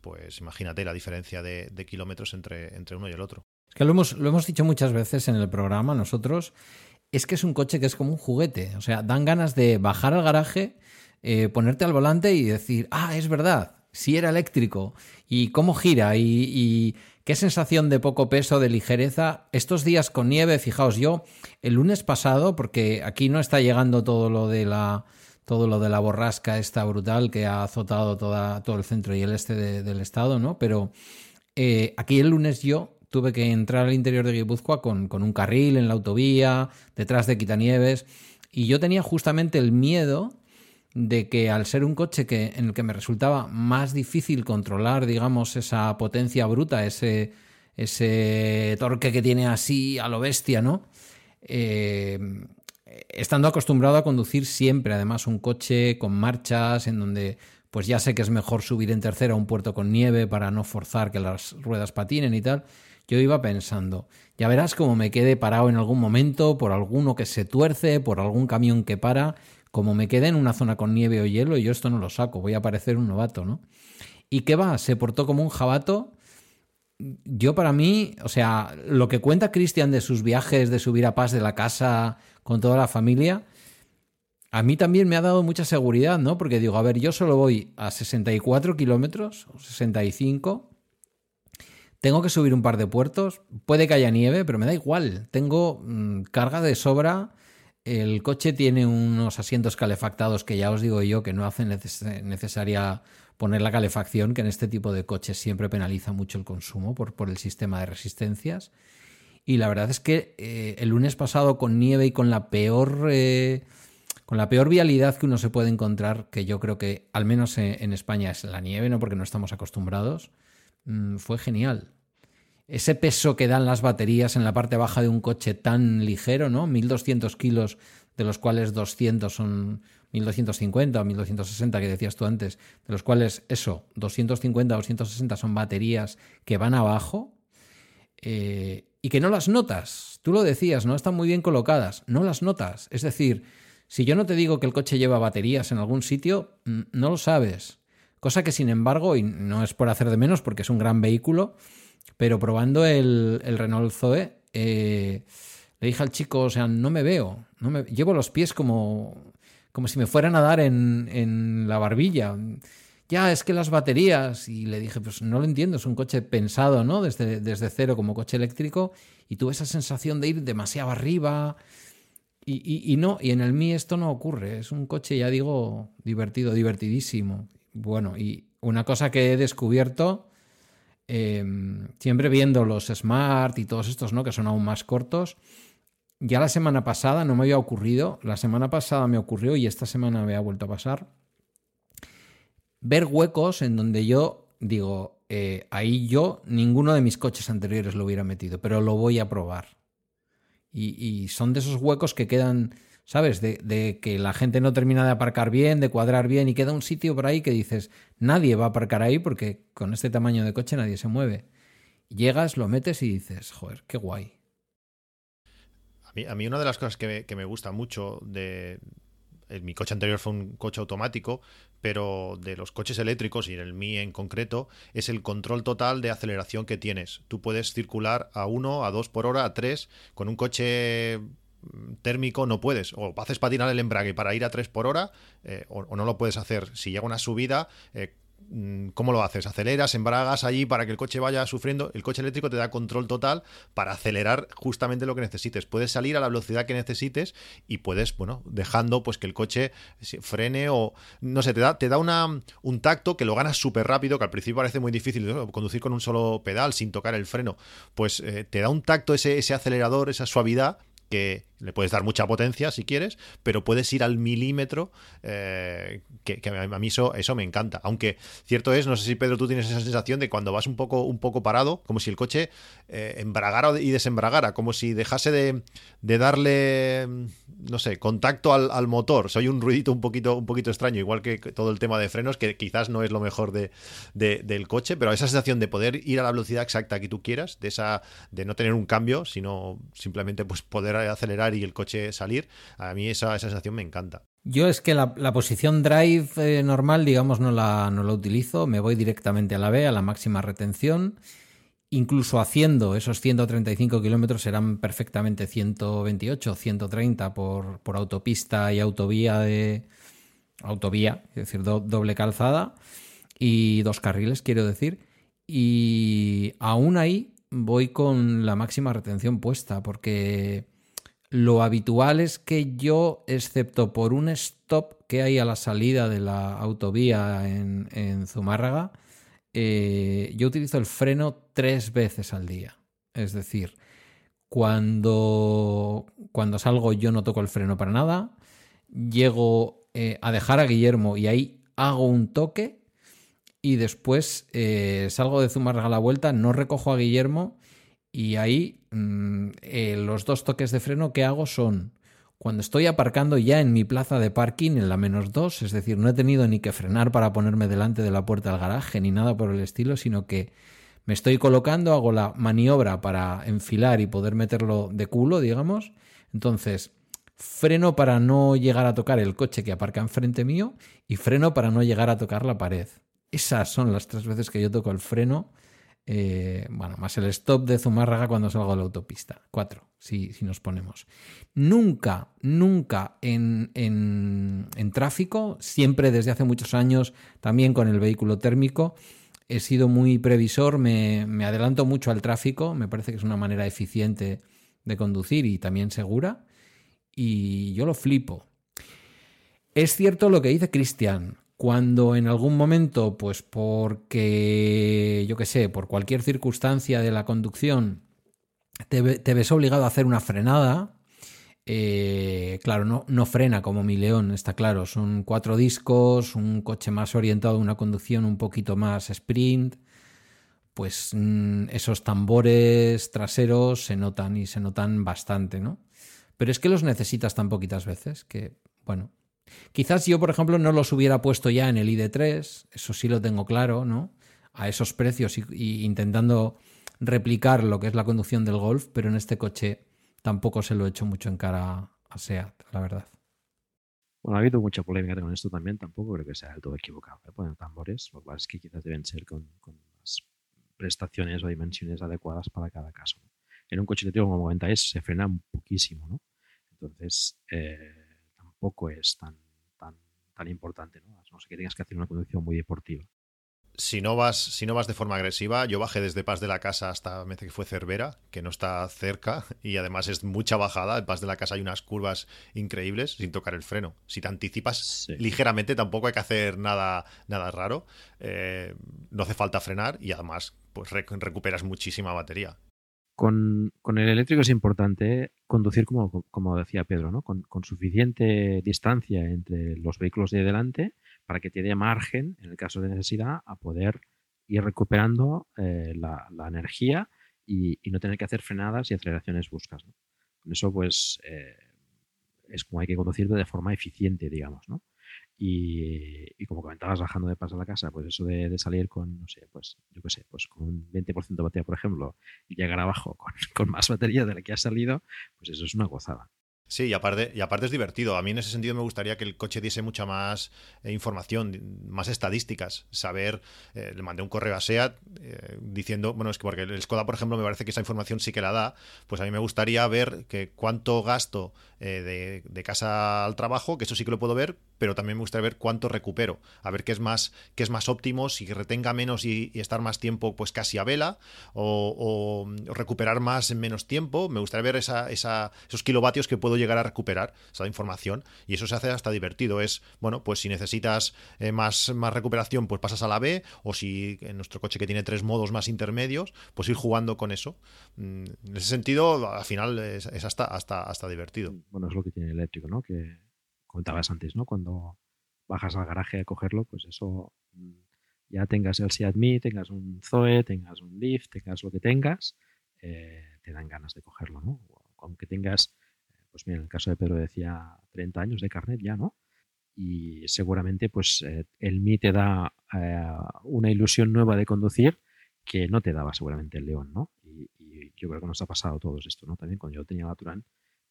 pues imagínate la diferencia de, kilómetros entre, entre uno y el otro. Es que lo hemos, lo hemos dicho muchas veces en el programa nosotros, es que es un coche que es como un juguete, o sea, dan ganas de bajar al garaje, eh, ponerte al volante y decir, ah, es verdad, si era eléctrico y cómo gira y, qué sensación de poco peso, de ligereza. Estos días con nieve, fijaos, yo el lunes pasado, porque aquí no está llegando todo lo de la todo lo de la borrasca esta brutal que ha azotado todo el centro y el este del estado, ¿no? Pero eh, aquí el lunes yo tuve que entrar al interior de Guipúzcoa con, con un carril en la autovía, detrás de Quitanieves, y yo tenía justamente el miedo de que al ser un coche que, en el que me resultaba más difícil controlar, digamos, esa potencia bruta, ese, ese torque que tiene así a lo bestia, ¿no? Eh, estando acostumbrado a conducir siempre, además, un coche con marchas, en donde pues ya sé que es mejor subir en tercera a un puerto con nieve para no forzar que las ruedas patinen y tal, yo iba pensando, ya verás cómo me quede parado en algún momento por alguno que se tuerce, por algún camión que para, como me quede en una zona con nieve o hielo, yo esto no lo saco, voy a parecer un novato, ¿no? ¿Y qué va? Se portó como un jabato. Yo para mí, o sea, lo que cuenta Cristian de sus viajes, de subir a paz de la casa con toda la familia, a mí también me ha dado mucha seguridad, ¿no? Porque digo, a ver, yo solo voy a 64 kilómetros, o 65, tengo que subir un par de puertos, puede que haya nieve, pero me da igual, tengo mm, carga de sobra el coche tiene unos asientos calefactados que ya os digo yo que no hacen necesaria poner la calefacción, que en este tipo de coches siempre penaliza mucho el consumo por, el sistema de resistencias. Y la verdad es que eh, el lunes pasado con nieve y con la peor eh, con la peor vialidad que uno se puede encontrar, que yo creo que al menos en, España es la nieve, no porque no estamos acostumbrados, mm, fue genial ese peso que dan las baterías en la parte baja de un coche tan ligero, ¿no? 1200 kilos, de los cuales 200 son 1250 o 1260 que decías tú antes, de los cuales eso, 250 o 260 son baterías que van abajo eh, y que no las notas. Tú lo decías, no están muy bien colocadas, no las notas. Es decir, si yo no te digo que el coche lleva baterías en algún sitio, no lo sabes. Cosa que sin embargo, y no es por hacer de menos porque es un gran vehículo, pero probando el, Renault Zoe, eh, le dije al chico, o sea, no me veo, no me, llevo los pies como, como si me fueran a dar en, en la barbilla. Ya, es que las baterías, y le dije, pues no lo entiendo, es un coche pensado, ¿no? Desde, desde cero como coche eléctrico, y tuve esa sensación de ir demasiado arriba, y, y, no, y en el Mi esto no ocurre, es un coche, ya digo, divertido, divertidísimo. Bueno, y una cosa que he descubierto Em, siempre viendo los Smart y todos estos, ¿no? Que son aún más cortos. Ya la semana pasada no me había ocurrido, la semana pasada me ocurrió y esta semana me ha vuelto a pasar. Ver huecos en donde yo digo, eh, ahí yo ninguno de mis coches anteriores lo hubiera metido, pero lo voy a probar. y son de esos huecos que quedan ¿sabes? De, que la gente no termina de aparcar bien, de cuadrar bien y queda un sitio por ahí que dices, nadie va a aparcar ahí porque con este tamaño de coche nadie se mueve. Llegas, lo metes y dices, joder, qué guay. A mí, una de las cosas que me, gusta mucho de, mi coche anterior fue un coche automático, pero de los coches eléctricos y en el Mi en concreto, es el control total de aceleración que tienes. Tú puedes circular a 1, a 2 por hora, a 3, con un coche térmico no puedes. O haces patinar el embrague para ir a 3 por hora eh, o, no lo puedes hacer. Si llega una subida, eh, mm, ¿cómo lo haces? ¿Aceleras, embragas allí para que el coche vaya sufriendo? El coche eléctrico te da control total para acelerar justamente lo que necesites. Puedes salir a la velocidad que necesites y puedes, bueno, dejando pues que el coche frene o, no sé, te da, te da una, un tacto que lo ganas súper rápido, que al principio parece muy difícil conducir con un solo pedal sin tocar el freno. Pues eh, te da un tacto ese, ese acelerador, esa suavidad que le puedes dar mucha potencia si quieres, pero puedes ir al milímetro, eh, que, a mí eso, eso me encanta. Aunque cierto es, no sé si Pedro tú tienes esa sensación de cuando vas un poco, un poco parado, como si el coche eh, embragara y desembragara, como si dejase de, darle, no sé, contacto al, motor. Soy un ruidito un poquito, un poquito extraño, igual que todo el tema de frenos, que quizás no es lo mejor de, del coche, pero esa sensación de poder ir a la velocidad exacta que tú quieras, de esa, de no tener un cambio, sino simplemente pues poder acelerar y el coche salir, a mí esa, sensación me encanta. Yo es que la, posición drive eh, normal, digamos, no la, no la utilizo, me voy directamente a la B, a la máxima retención. Incluso haciendo esos 135 kilómetros serán perfectamente 128, 130 por, por autopista y autovía de autovía, es decir, doble calzada y dos carriles, quiero decir. Y aún ahí voy con la máxima retención puesta, porque lo habitual es que yo, excepto por un stop que hay a la salida de la autovía en, Zumárraga, eh, yo utilizo el freno tres veces al día. Es decir, cuando, cuando salgo yo no toco el freno para nada, llego eh, a dejar a Guillermo y ahí hago un toque y después eh, salgo de Zumárraga a la vuelta, no recojo a Guillermo y ahí mm, eh, los dos toques de freno que hago son cuando estoy aparcando ya en mi plaza de parking en la menos dos, es decir, no he tenido ni que frenar para ponerme delante de la puerta del garaje ni nada por el estilo, sino que me estoy colocando, hago la maniobra para enfilar y poder meterlo de culo, digamos. Entonces, freno para no llegar a tocar el coche que aparca enfrente mío y freno para no llegar a tocar la pared. Esas son las tres veces que yo toco el freno eh, bueno, más el stop de Zumárraga cuando salgo de la autopista. Cuatro, si, si nos ponemos. Nunca, nunca en, en, tráfico, siempre desde hace muchos años, también con el vehículo térmico, he sido muy previsor, me, me adelanto mucho al tráfico, me parece que es una manera eficiente de conducir y también segura, y yo lo flipo. Es cierto lo que dice Cristian, cuando en algún momento, pues porque, yo qué sé, por cualquier circunstancia de la conducción, te, ves obligado a hacer una frenada, eh, claro, no, no, frena como mi león, está claro. Son cuatro discos, un coche más orientado a una conducción un poquito más sprint. Pues mm, esos tambores traseros se notan y se notan bastante, ¿no? Pero es que los necesitas tan poquitas veces que, bueno, Quizás yo, por ejemplo, no los hubiera puesto ya en el ID3, eso sí lo tengo claro, ¿no? A esos precios y, intentando replicar lo que es la conducción del Golf, pero en este coche tampoco se lo he hecho mucho en cara a SEAT, la verdad. Bueno, ha habido mucha polémica con esto también, tampoco creo que sea del todo equivocado. ¿eh? Poner tambores, lo cual es que quizás deben ser con, las prestaciones o dimensiones adecuadas para cada caso. En un coche eléctrico como 90 es se frena un poquísimo, ¿no? Entonces, eh, tampoco es tan, tan, tan importante, ¿no? No sé que tengas que hacer una conducción muy deportiva. Si no, vas, si no vas de forma agresiva, yo bajé desde Paz de la Casa hasta, me que fue Cervera, que no está cerca, *laughs* y además es mucha bajada. En Paz de la Casa hay unas curvas increíbles sin tocar el freno. Si te anticipas ligeramente, tampoco hay que hacer nada, nada raro. Eh, no hace falta frenar y además pues recuperas muchísima batería. Con, el eléctrico es importante conducir, como, decía Pedro, ¿no? Con, suficiente distancia entre los vehículos de delante para que te dé margen, en el caso de necesidad, a poder ir recuperando eh, la, energía y, no tener que hacer frenadas y aceleraciones buscas. Con eso, pues, eh, es como hay que conducir de forma eficiente, digamos, ¿no? Y, como comentabas bajando de paso a la casa, pues eso de, salir con, no sé, pues yo qué sé, pues con un 20% de batería, por ejemplo, y llegar abajo con, *laughs* con, más batería de la que ha salido, pues eso es una gozada. Sí, y aparte, y aparte es divertido. A mí en ese sentido me gustaría que el coche diese mucha más eh, información, más estadísticas. Saber, eh, le mandé un correo a SEAT eh, diciendo, bueno, es que porque el Skoda, por ejemplo, me parece que esa información sí que la da, pues a mí me gustaría ver que cuánto gasto de, casa al trabajo, que eso sí que lo puedo ver, pero también me gustaría ver cuánto recupero, a ver qué es más, qué es más óptimo, si retenga menos y, estar más tiempo pues casi a vela, o, recuperar más en menos tiempo. Me gustaría ver esa, esa, esos kilovatios que puedo llegar a recuperar esa información y eso se hace hasta divertido. Es, bueno, pues si necesitas eh, más, más recuperación, pues pasas a la B o si en nuestro coche que tiene tres modos más intermedios, pues ir jugando con eso. Mm, en ese sentido, al final es, hasta, hasta, hasta divertido. Bueno, es lo que tiene el eléctrico, ¿no? Que comentabas antes, ¿no? Cuando bajas al garaje a cogerlo, pues eso mm, ya tengas el Seat tengas un Zoe, tengas un Leaf, tengas lo que tengas, eh, te dan ganas de cogerlo, ¿no? Aunque tengas pues mira, en el caso de Pedro decía 30 años de carnet ya, ¿no? Y seguramente pues eh, el Mi te da eh, una ilusión nueva de conducir que no te daba seguramente el León, ¿no? Y, yo creo que nos ha pasado a todos esto, ¿no? También cuando yo tenía la Turán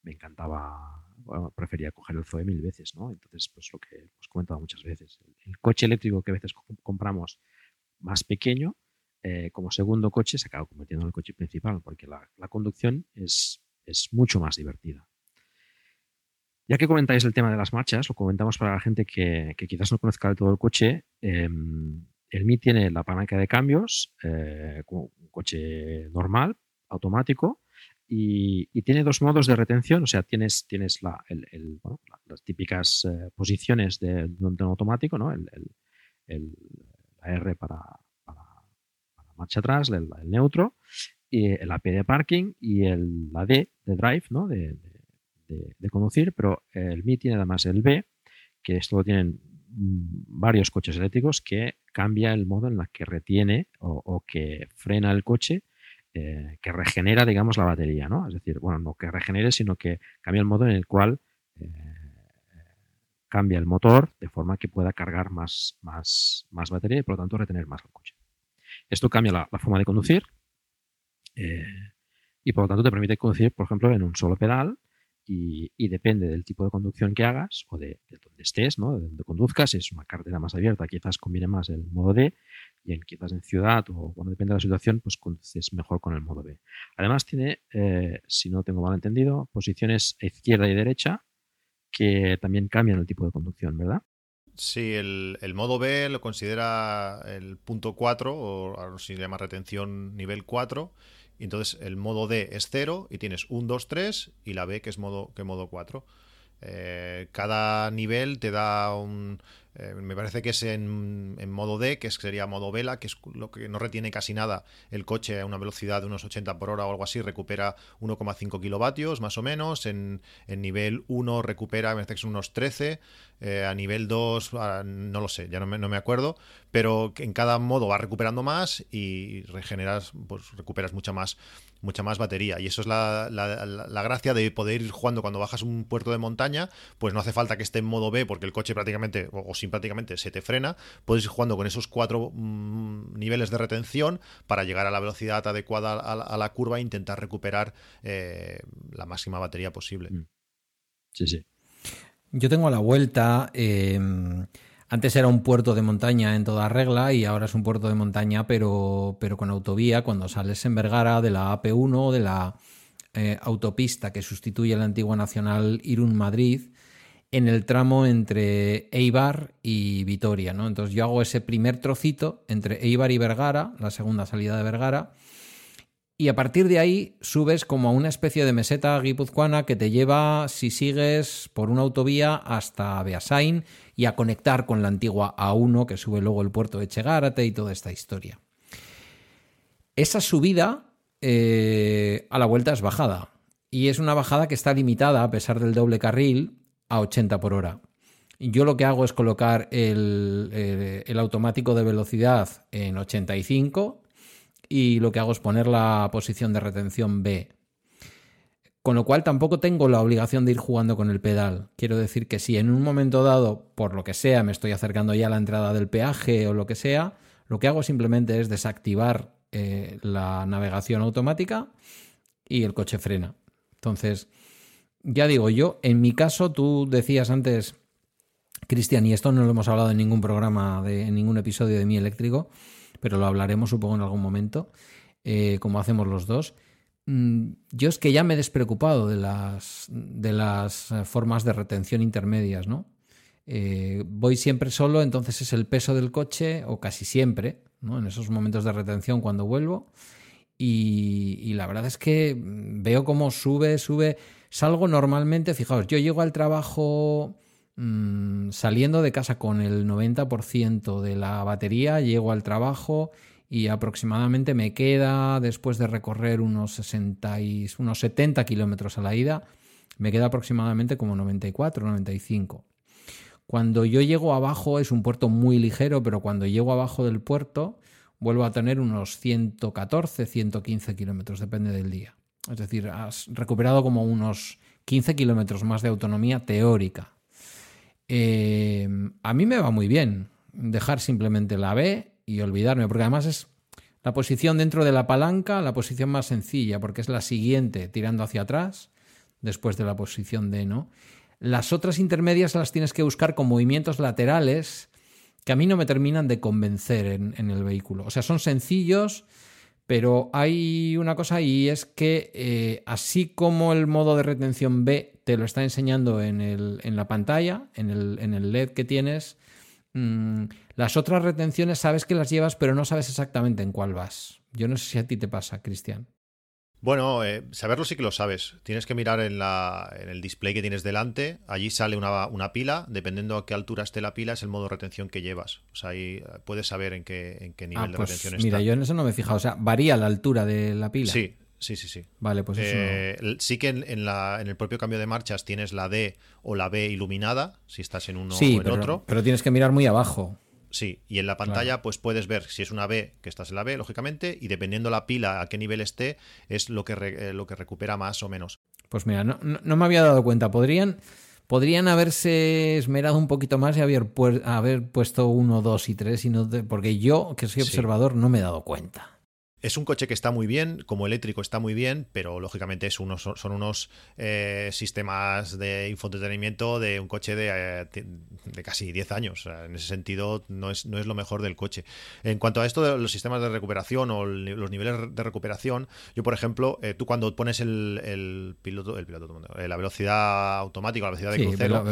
me encantaba, bueno, prefería coger el Zoe mil veces, ¿no? Entonces, pues lo que os comentado muchas veces, el, coche eléctrico que a veces compramos más pequeño, eh, como segundo coche se acaba convirtiendo en el coche principal, porque la, la conducción es, es mucho más divertida. Ya que comentáis el tema de las marchas, lo comentamos para la gente que, quizás no conozca del todo el coche. Em, el Mi tiene la palanca de cambios, eh, un coche normal, automático, y, tiene dos modos de retención. O sea, tienes, las típicas eh, posiciones de, un automático, ¿no? El, la R para, marcha atrás, el, neutro, y el AP de parking y el, la D de drive, ¿no? Conducir, pero el Mi tiene además el B, que esto lo tienen varios coches eléctricos, que cambia el modo en el que retiene o, que frena el coche, eh, que regenera, digamos, la batería, ¿no? Es decir, bueno, no que regenere, sino que cambia el modo en el cual eh, cambia el motor de forma que pueda cargar más, más, más batería y por lo tanto retener más el coche. Esto cambia la, forma de conducir eh, y por lo tanto te permite conducir, por ejemplo, en un solo pedal y, depende del tipo de conducción que hagas o de, donde estés, ¿no? de donde conduzcas, si es una carretera más abierta, quizás conviene más el modo D y en, quizás en ciudad o cuando depende de la situación, pues conduces mejor con el modo B. Además tiene, eh, si no tengo mal entendido, posiciones izquierda y derecha que también cambian el tipo de conducción, ¿verdad? Sí, el, el, modo B lo considera el punto 4, o si se llama retención nivel 4, y entonces el modo D es 0 y tienes un 2, 3 y la B que es modo, que modo 4. Eh, cada nivel te da un, eh, me parece que es en, modo D, que sería modo vela, que es lo que no retiene casi nada el coche a una velocidad de unos 80 por hora o algo así, recupera 1,5 kilovatios más o menos. En, nivel 1 recupera, me parece que son unos 13. Eh, a nivel 2, ah, no lo sé, ya no me, no me, acuerdo. Pero en cada modo va recuperando más y regeneras, pues recuperas mucha más mucha más batería. Y eso es la, gracia de poder ir jugando cuando bajas un puerto de montaña, pues no hace falta que esté en modo B porque el coche prácticamente, o, sin prácticamente, se te frena. Puedes ir jugando con esos cuatro mm, niveles de retención para llegar a la velocidad adecuada a, la curva e intentar recuperar eh, la máxima batería posible. Mm. Sí, sí. Yo tengo la vuelta. Em, antes era un puerto de montaña en toda regla y ahora es un puerto de montaña, pero, pero con autovía. Cuando sales en Vergara de la AP1, de la eh, autopista que sustituye la antigua nacional Irún-Madrid, en el tramo entre Eibar y Vitoria. ¿no? Entonces yo hago ese primer trocito entre Eibar y Vergara, la segunda salida de Vergara, y a partir de ahí subes como a una especie de meseta guipuzcoana que te lleva, si sigues por una autovía, hasta Beasain y a conectar con la antigua A1 que sube luego el puerto de Chegárate y toda esta historia. Esa subida eh, a la vuelta es bajada. Y es una bajada que está limitada, a pesar del doble carril, a 80 por hora. Yo lo que hago es colocar el, eh, el automático de velocidad en 85 y lo que hago es poner la posición de retención B. Con lo cual tampoco tengo la obligación de ir jugando con el pedal. Quiero decir que si en un momento dado, por lo que sea, me estoy acercando ya a la entrada del peaje o lo que sea, lo que hago simplemente es desactivar eh, la navegación automática y el coche frena. Entonces, ya digo yo, en mi caso, tú decías antes, Cristian, y esto no lo hemos hablado en ningún programa, de, en ningún episodio de Mi Eléctrico, pero lo hablaremos supongo en algún momento, eh, como hacemos los dos. Mm, yo es que ya me he despreocupado de las, de las eh, formas de retención intermedias, ¿no? Eh, voy siempre solo, entonces es el peso del coche, o casi siempre, ¿no? en esos momentos de retención cuando vuelvo. Y, la verdad es que veo cómo sube, sube. Salgo normalmente, fijaos, yo llego al trabajo mm, saliendo de casa con el 90% de la batería, llego al trabajo y aproximadamente me queda, después de recorrer unos, 60 y, unos 70 kilómetros a la ida, me queda aproximadamente como 94, 95. Cuando yo llego abajo es un puerto muy ligero, pero cuando llego abajo del puerto vuelvo a tener unos 114, 115 kilómetros, depende del día. Es decir, has recuperado como unos 15 kilómetros más de autonomía teórica. Eh, a mí me va muy bien dejar simplemente la B y olvidarme, porque además es la posición dentro de la palanca, la posición más sencilla, porque es la siguiente tirando hacia atrás, después de la posición D, ¿no? Las otras intermedias las tienes que buscar con movimientos laterales que a mí no me terminan de convencer en, el vehículo. O sea, son sencillos, pero hay una cosa y es que eh, así como el modo de retención B te lo está enseñando en, el, en la pantalla, en el, en el LED que tienes, mm, las otras retenciones sabes que las llevas, pero no sabes exactamente en cuál vas. Yo no sé si a ti te pasa, Cristian. Bueno, eh, saberlo sí que lo sabes. Tienes que mirar en, la, en el display que tienes delante. Allí sale una, una, pila. Dependiendo a qué altura esté la pila, es el modo de retención que llevas. O sea, ahí eh, puedes saber en qué, en qué nivel ah, de pues retención está. Mira, yo en eso no me he fijado. O sea, varía la altura de la pila. Sí, sí, sí, sí. Vale, pues eso. Eh, sí que en, la, en, el propio cambio de marchas tienes la D o la B iluminada, si estás en uno o en otro. Pero tienes que mirar muy abajo. Sí, y en la pantalla pues puedes ver si es una B, que estás en la B, lógicamente, y dependiendo la pila a qué nivel esté, es lo que, eh, lo que recupera más o menos. Pues mira, no, no, me había dado cuenta. Podrían, podrían haberse esmerado un poquito más y haber, haber puesto uno, dos y tres, y no porque yo, que soy observador, no me he dado cuenta. Es un coche que está muy bien, como eléctrico está muy bien, pero lógicamente es unos, son unos eh, sistemas de infoentretenimiento de un coche de, eh, de casi 10 años. en ese sentido, no es, no es lo mejor del coche. En cuanto a esto de los sistemas de recuperación o los niveles de recuperación, yo, por ejemplo, eh, tú cuando pones el, piloto, el piloto la velocidad automática, la velocidad de crucero,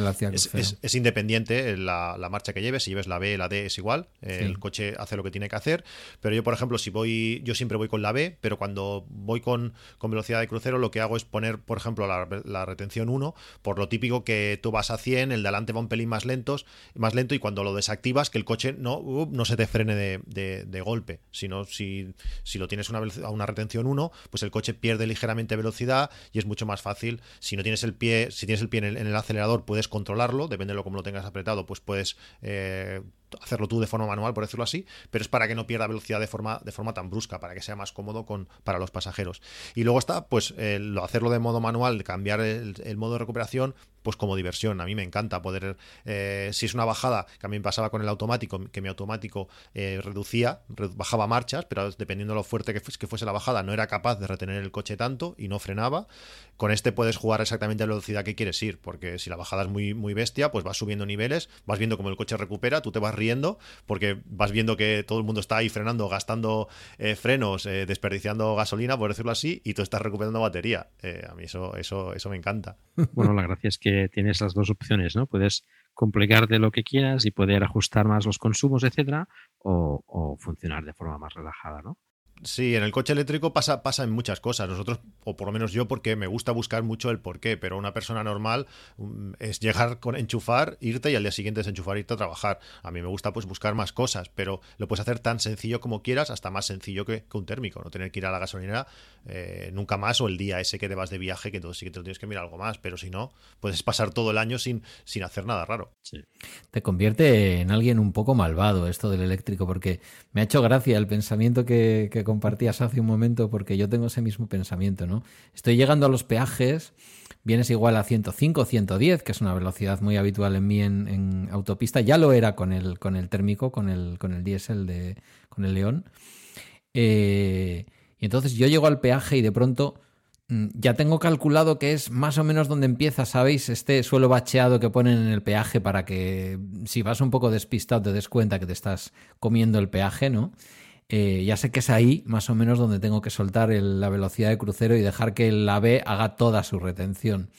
es, independiente la, la, marcha que lleves. Si lleves la B, la D es igual. El coche hace lo que tiene que hacer. Pero yo, por ejemplo, si voy, yo siempre voy con la B, pero cuando voy con, con velocidad de crucero lo que hago es poner, por ejemplo, la, retención 1, por lo típico que tú vas a 100, el de adelante va un pelín más, lentos, más lento y cuando lo desactivas que el coche no, uh, no se te frene de, de, golpe, sino si, si lo tienes a una retención 1, pues el coche pierde ligeramente velocidad y es mucho más fácil. Si no tienes el pie, si tienes el pie en el, acelerador, puedes controlarlo, depende de lo como lo tengas apretado, pues puedes eh, hacerlo tú de forma manual, por decirlo así, pero es para que no pierda velocidad de forma, de forma tan brusca, para que sea más cómodo con, para los pasajeros. Y luego está, pues, hacerlo de modo manual, cambiar el, modo de recuperación, pues como diversión. A mí me encanta poder, eh, si es una bajada, que a mí me pasaba con el automático, que mi automático eh, reducía, bajaba marchas, pero dependiendo de lo fuerte que, que fuese la bajada, no era capaz de retener el coche tanto y no frenaba. Con este puedes jugar exactamente a la velocidad que quieres ir, porque si la bajada es muy, muy bestia, pues vas subiendo niveles, vas viendo cómo el coche recupera, tú te vas riendo, porque vas viendo que todo el mundo está ahí frenando, gastando eh, frenos, desperdiciando gasolina, por decirlo así, y tú estás recuperando batería. A mí eso, eso, eso me encanta. Bueno, la gracia es que tienes las dos opciones, ¿no? Puedes complicarte lo que quieras y poder ajustar más los consumos, etcétera, o, o funcionar de forma más relajada, ¿no? Sí, en el coche eléctrico pasa, pasa en muchas cosas. Nosotros, o por lo menos yo, porque me gusta buscar mucho el porqué, pero una persona normal mm, es llegar con enchufar, irte y al día siguiente desenchufar, irte a trabajar. A mí me gusta pues buscar más cosas, pero lo puedes hacer tan sencillo como quieras, hasta más sencillo que, un térmico. No tener que ir a la gasolinera eh, nunca más o el día ese que te vas de viaje, que entonces sí que te lo tienes que mirar algo más, pero si no, puedes pasar todo el año sin, sin hacer nada raro. Te convierte en alguien un poco malvado esto del eléctrico, porque me ha hecho gracia el pensamiento que compartías hace un momento, porque yo tengo ese mismo pensamiento, ¿no? Estoy llegando a los peajes, vienes igual a 105, 110, que es una velocidad muy habitual en mí en, autopista, ya lo era con el, con el térmico, con el, con el diésel de, con el León. Eh, y entonces yo llego al peaje y de pronto Mm, ya tengo calculado que es más o menos donde empieza, ¿sabéis? Este suelo bacheado que ponen en el peaje para que si vas un poco despistado te des cuenta que te estás comiendo el peaje, ¿no? Eh, ya sé que es ahí más o menos donde tengo que soltar la velocidad de crucero y dejar que el AVE haga toda su retención.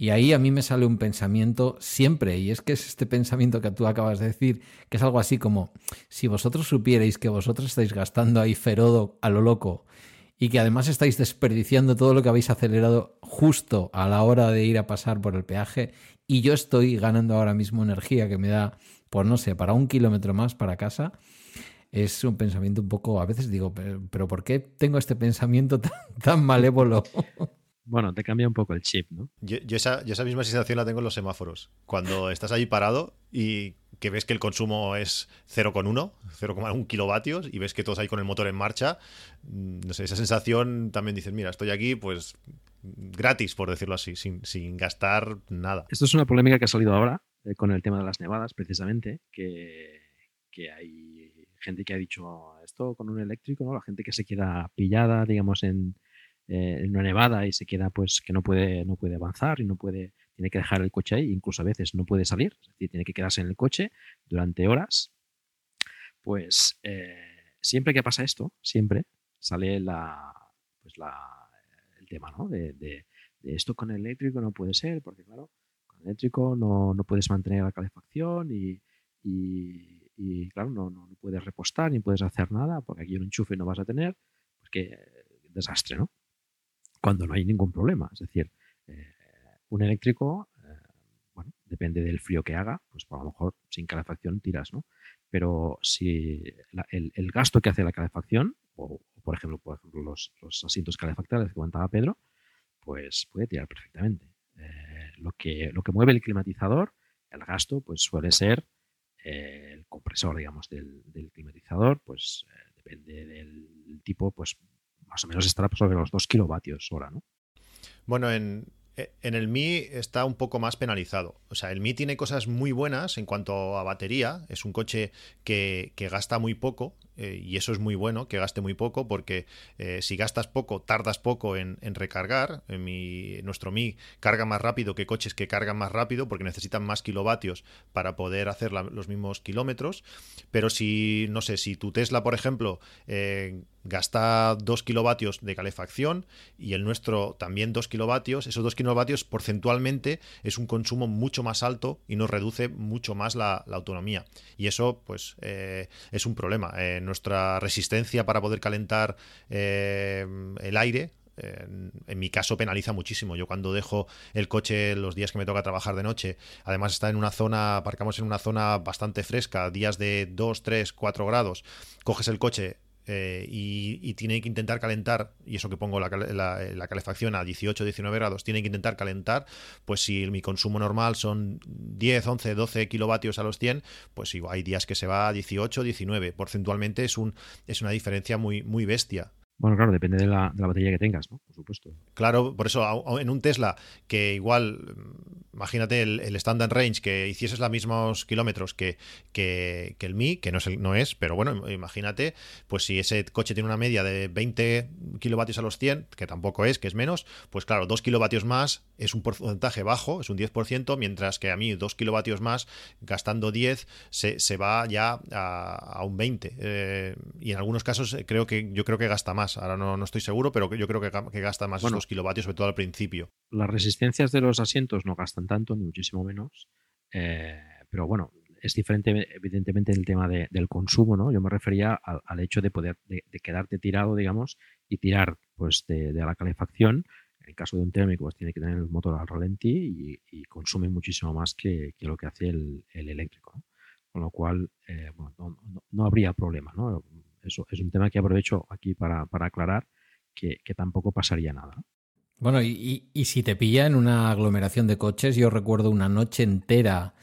Y ahí a mí me sale un pensamiento siempre, y es que es este pensamiento que tú acabas de decir, que es algo así como, si vosotros supierais que vosotros estáis gastando ahí ferodo a lo loco y que además estáis desperdiciando todo lo que habéis acelerado justo a la hora de ir a pasar por el peaje y yo estoy ganando ahora mismo energía que me da, pues no sé, para un kilómetro más para casa, es un pensamiento un poco, a veces digo, pero, ¿por qué tengo este pensamiento *laughs* tan, tan malévolo? Bueno, te cambia un poco el chip, ¿no? Yo, esa, esa, misma sensación la tengo en los semáforos. Cuando estás ahí parado y que ves que el consumo es 0,1, 0,1 kilovatios y ves que todos ahí con el motor en marcha, mm, no sé, esa sensación también dices, mira, estoy aquí pues gratis, por decirlo así, sin, sin gastar nada. Esto es una polémica que ha salido ahora eh, con el tema de las nevadas, precisamente, que, que hay gente que ha dicho esto con un eléctrico, ¿no? La gente que se queda pillada, digamos, en, eh, una nevada y se queda pues que no puede, no puede avanzar y no puede, tiene que dejar el coche ahí, incluso a veces no puede salir, es decir, tiene que quedarse en el coche durante horas, pues eh, siempre que pasa esto, siempre sale la, pues la, el tema, ¿no? De, de, esto con el eléctrico no puede ser, porque claro, con el eléctrico no, no puedes mantener la calefacción y, y, claro, no, no, puedes repostar ni puedes hacer nada, porque aquí un enchufe no vas a tener, pues que desastre, ¿no? cuando no hay ningún problema. Es decir, eh, un eléctrico, eh, bueno, depende del frío que haga, pues a lo mejor sin calefacción tiras, ¿no? Pero si el, gasto que hace la calefacción, o, por ejemplo, por ejemplo los, asientos calefactables que comentaba Pedro, pues puede tirar perfectamente. Eh, lo, que, lo que mueve el climatizador, el gasto, pues suele ser el compresor, digamos, del, del climatizador, pues depende del tipo, pues más o menos estará sobre los 2 kilovatios hora, ¿no? Bueno, en, en el Mi está un poco más penalizado. O sea, el Mi tiene cosas muy buenas en cuanto a batería. Es un coche que, gasta muy poco eh, y eso es muy bueno, que gaste muy poco porque eh, si gastas poco, tardas poco en, recargar. En mi, nuestro Mi carga más rápido que coches que cargan más rápido porque necesitan más kilovatios para poder hacer los mismos kilómetros. Pero si, no sé, si tu Tesla, por ejemplo, eh, gasta 2 kilovatios de calefacción y el nuestro también 2 kilovatios, esos 2 kilovatios porcentualmente es un consumo mucho más alto y nos reduce mucho más la, autonomía. Y eso pues eh, es un problema. Eh, nuestra resistencia para poder calentar eh, el aire en mi caso penaliza muchísimo. Yo cuando dejo el coche los días que me toca trabajar de noche, además está en una zona, aparcamos en una zona bastante fresca, días de 2, 3, 4 grados, coges el coche, eh, y, tiene que intentar calentar, y eso que pongo la, calefacción a 18, 19 grados, tiene que intentar calentar, pues si mi consumo normal son 10, 11, 12 kilovatios a los 100, pues igual hay días que se va a 18, 19. Porcentualmente es, un, es una diferencia muy, muy bestia. Bueno, claro, depende de la, batería que tengas, ¿no? Por supuesto. Claro, por eso en un Tesla que igual, imagínate el, standard range, que hicieses los mismos kilómetros que, que, el Mi, que no es, no es, pero bueno, imagínate, pues si ese coche tiene una media de 20 kilovatios a los 100, que tampoco es, que es menos, pues claro, 2 kilovatios más es un porcentaje bajo, es un 10%, mientras que a mí 2 kilovatios más, gastando 10, se, se va ya a, un 20. Eh, y en algunos casos creo que yo creo que gasta más Ahora no, estoy seguro, pero yo creo que, gasta más esos kilovatios, sobre todo al principio. Las resistencias de los asientos no gastan tanto, ni muchísimo menos. Eh, pero bueno, es diferente, evidentemente, el tema del consumo, ¿no? Yo me refería al, hecho de poder, de, quedarte tirado, digamos, y tirar pues de, la calefacción. En el caso de un térmico, pues tiene que tener el motor al ralentí y, consume muchísimo más que, lo que hace el, eléctrico. Con lo cual, eh, bueno, no, no, habría problema, ¿no? Eso es un tema que aprovecho aquí para, aclarar que, tampoco pasaría nada. Bueno, y, si te pilla en una aglomeración de coches, yo recuerdo una noche entera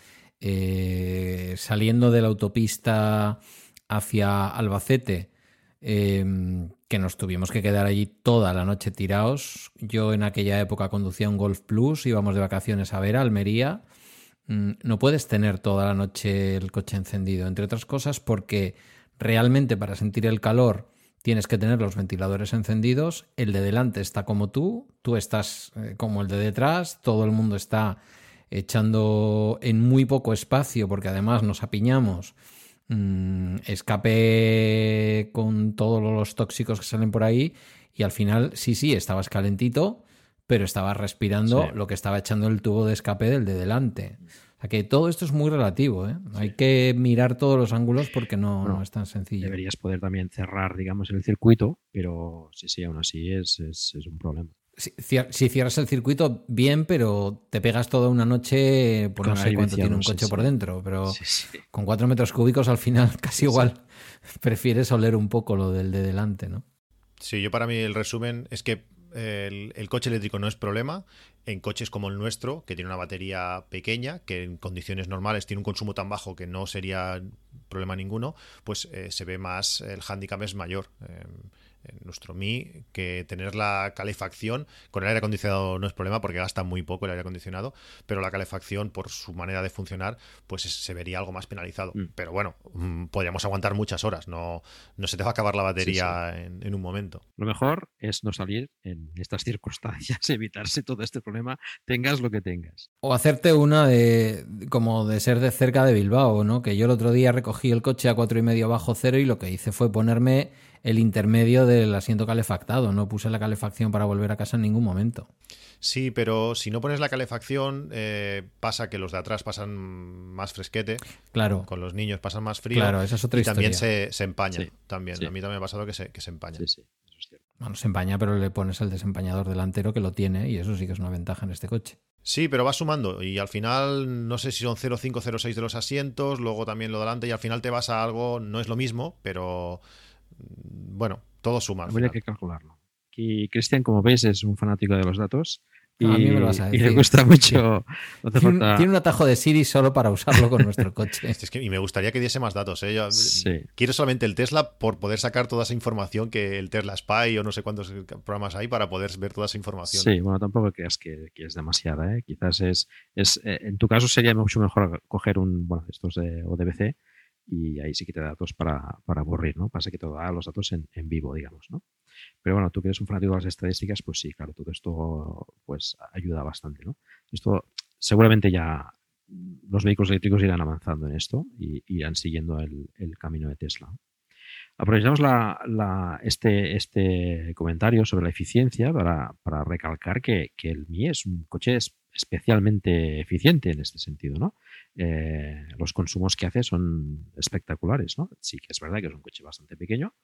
eh, saliendo de la autopista hacia Albacete, em, que nos tuvimos que quedar allí toda la noche tirados. Yo en aquella época conducía un Golf Plus, íbamos de vacaciones a ver Almería. Mm, no puedes tener toda la noche el coche encendido, entre otras cosas porque realmente para sentir el calor tienes que tener los ventiladores encendidos, el de delante está como tú, tú estás eh, como el de detrás, todo el mundo está echando en muy poco espacio porque además nos apiñamos. Mm, escape con todos los tóxicos que salen por ahí y al final sí, sí, estabas calentito, pero estabas respirando lo que estaba echando el tubo de escape del de delante que todo esto es muy relativo, ¿eh? Hay que mirar todos los ángulos porque no, es tan sencillo. Deberías poder también cerrar, digamos, el circuito, pero sí, sí, aún así es, un problema. Si, cierras el circuito, bien, pero te pegas toda una noche, pues no sé cuánto tiene un coche por dentro, pero con cuatro metros cúbicos al final *laughs* casi igual *laughs* prefieres oler un poco lo del de delante, ¿no? Sí, yo para mí el resumen es que el, coche eléctrico no es problema. En coches como el nuestro, que tiene una batería pequeña, que en condiciones normales tiene un consumo tan bajo que no sería problema ninguno, pues eh, se ve más, el handicap es mayor. Em, nuestro Mi, que tener la calefacción, con el aire acondicionado no es problema porque gasta muy poco el aire acondicionado, pero la calefacción, por su manera de funcionar, pues se vería algo más penalizado. Mm. Pero bueno, mm, podríamos aguantar muchas horas, no, no se te va a acabar la batería En, un momento. Lo mejor es no salir en estas circunstancias, *laughs* evitarse todo este problema, tengas lo que tengas. O hacerte una de como de ser de cerca de Bilbao, ¿no? Que yo el otro día recogí el coche a cuatro y medio bajo cero y lo que hice fue ponerme el intermedio del asiento calefactado. No puse la calefacción para volver a casa en ningún momento. Sí, pero si no pones la calefacción, eh, pasa que los de atrás pasan más fresquete. Claro. Con los niños pasan más frío. Claro, esa es otra y también se, empaña. también. A mí también me ha pasado que se, que se empaña. Sí, sí. Eso es cierto. Bueno, se empaña, pero le pones el desempañador delantero que lo tiene y eso sí que es una ventaja en este coche. Sí, pero va sumando y al final no sé si son 0,5, 0,6 de los asientos, luego también lo delante y al final te vas a algo, no es lo mismo, pero bueno, todo suma. Habría que calcularlo. Y Cristian, como veis, es un fanático de los datos. Y, le gusta *laughs* mucho. tiene, un atajo de Siri solo para usarlo con nuestro *laughs* coche. y me gustaría que diese más datos. ¿eh? Quiero solamente el Tesla por poder sacar toda esa información que el Tesla Spy o no sé cuántos programas hay para poder ver toda esa información. Sí, bueno, tampoco creas que, que es demasiada. ¿eh? Quizás es, es eh, en tu caso sería mucho mejor coger un, bueno, estos de ODBC y ahí sí que te da datos para, para aburrir, ¿no? Pasa que te da los datos en, en, vivo, digamos, ¿no? Pero bueno, tú que eres un fanático de las estadísticas, pues sí, claro, todo esto pues ayuda bastante, ¿no? Esto seguramente ya los vehículos eléctricos irán avanzando en esto y irán siguiendo el, el camino de Tesla. Aprovechamos la, este, este comentario sobre la eficiencia para, para recalcar que, que, el Mi es un coche especialmente eficiente en este sentido, ¿no? Eh, los consumos que hace son espectaculares, ¿no? Sí que es verdad que es un coche bastante pequeño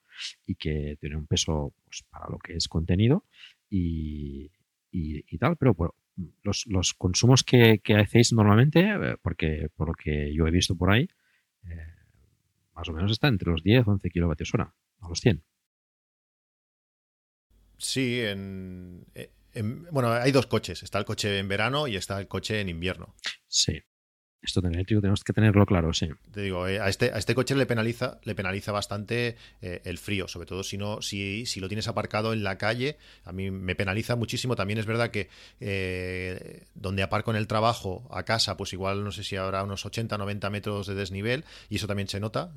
y que tiene un peso pues, para lo que es contenido y, tal, pero los, consumos que, hacéis normalmente, eh, porque por lo que yo he visto por ahí, eh, más o menos está entre los 10 11 kilovatios hora, a los 100. Sí, en, bueno, hay dos coches. Está el coche en verano y está el coche en invierno. Sí. Esto tenemos que tenerlo claro, sí. Te digo, eh, a, este, a este coche le penaliza, le penaliza bastante eh, el frío, sobre todo si no, si, si, lo tienes aparcado en la calle, a mí me penaliza muchísimo. También es verdad que eh, donde aparco en el trabajo a casa, pues igual no sé si habrá unos 80, 90 metros de desnivel, y eso también se nota.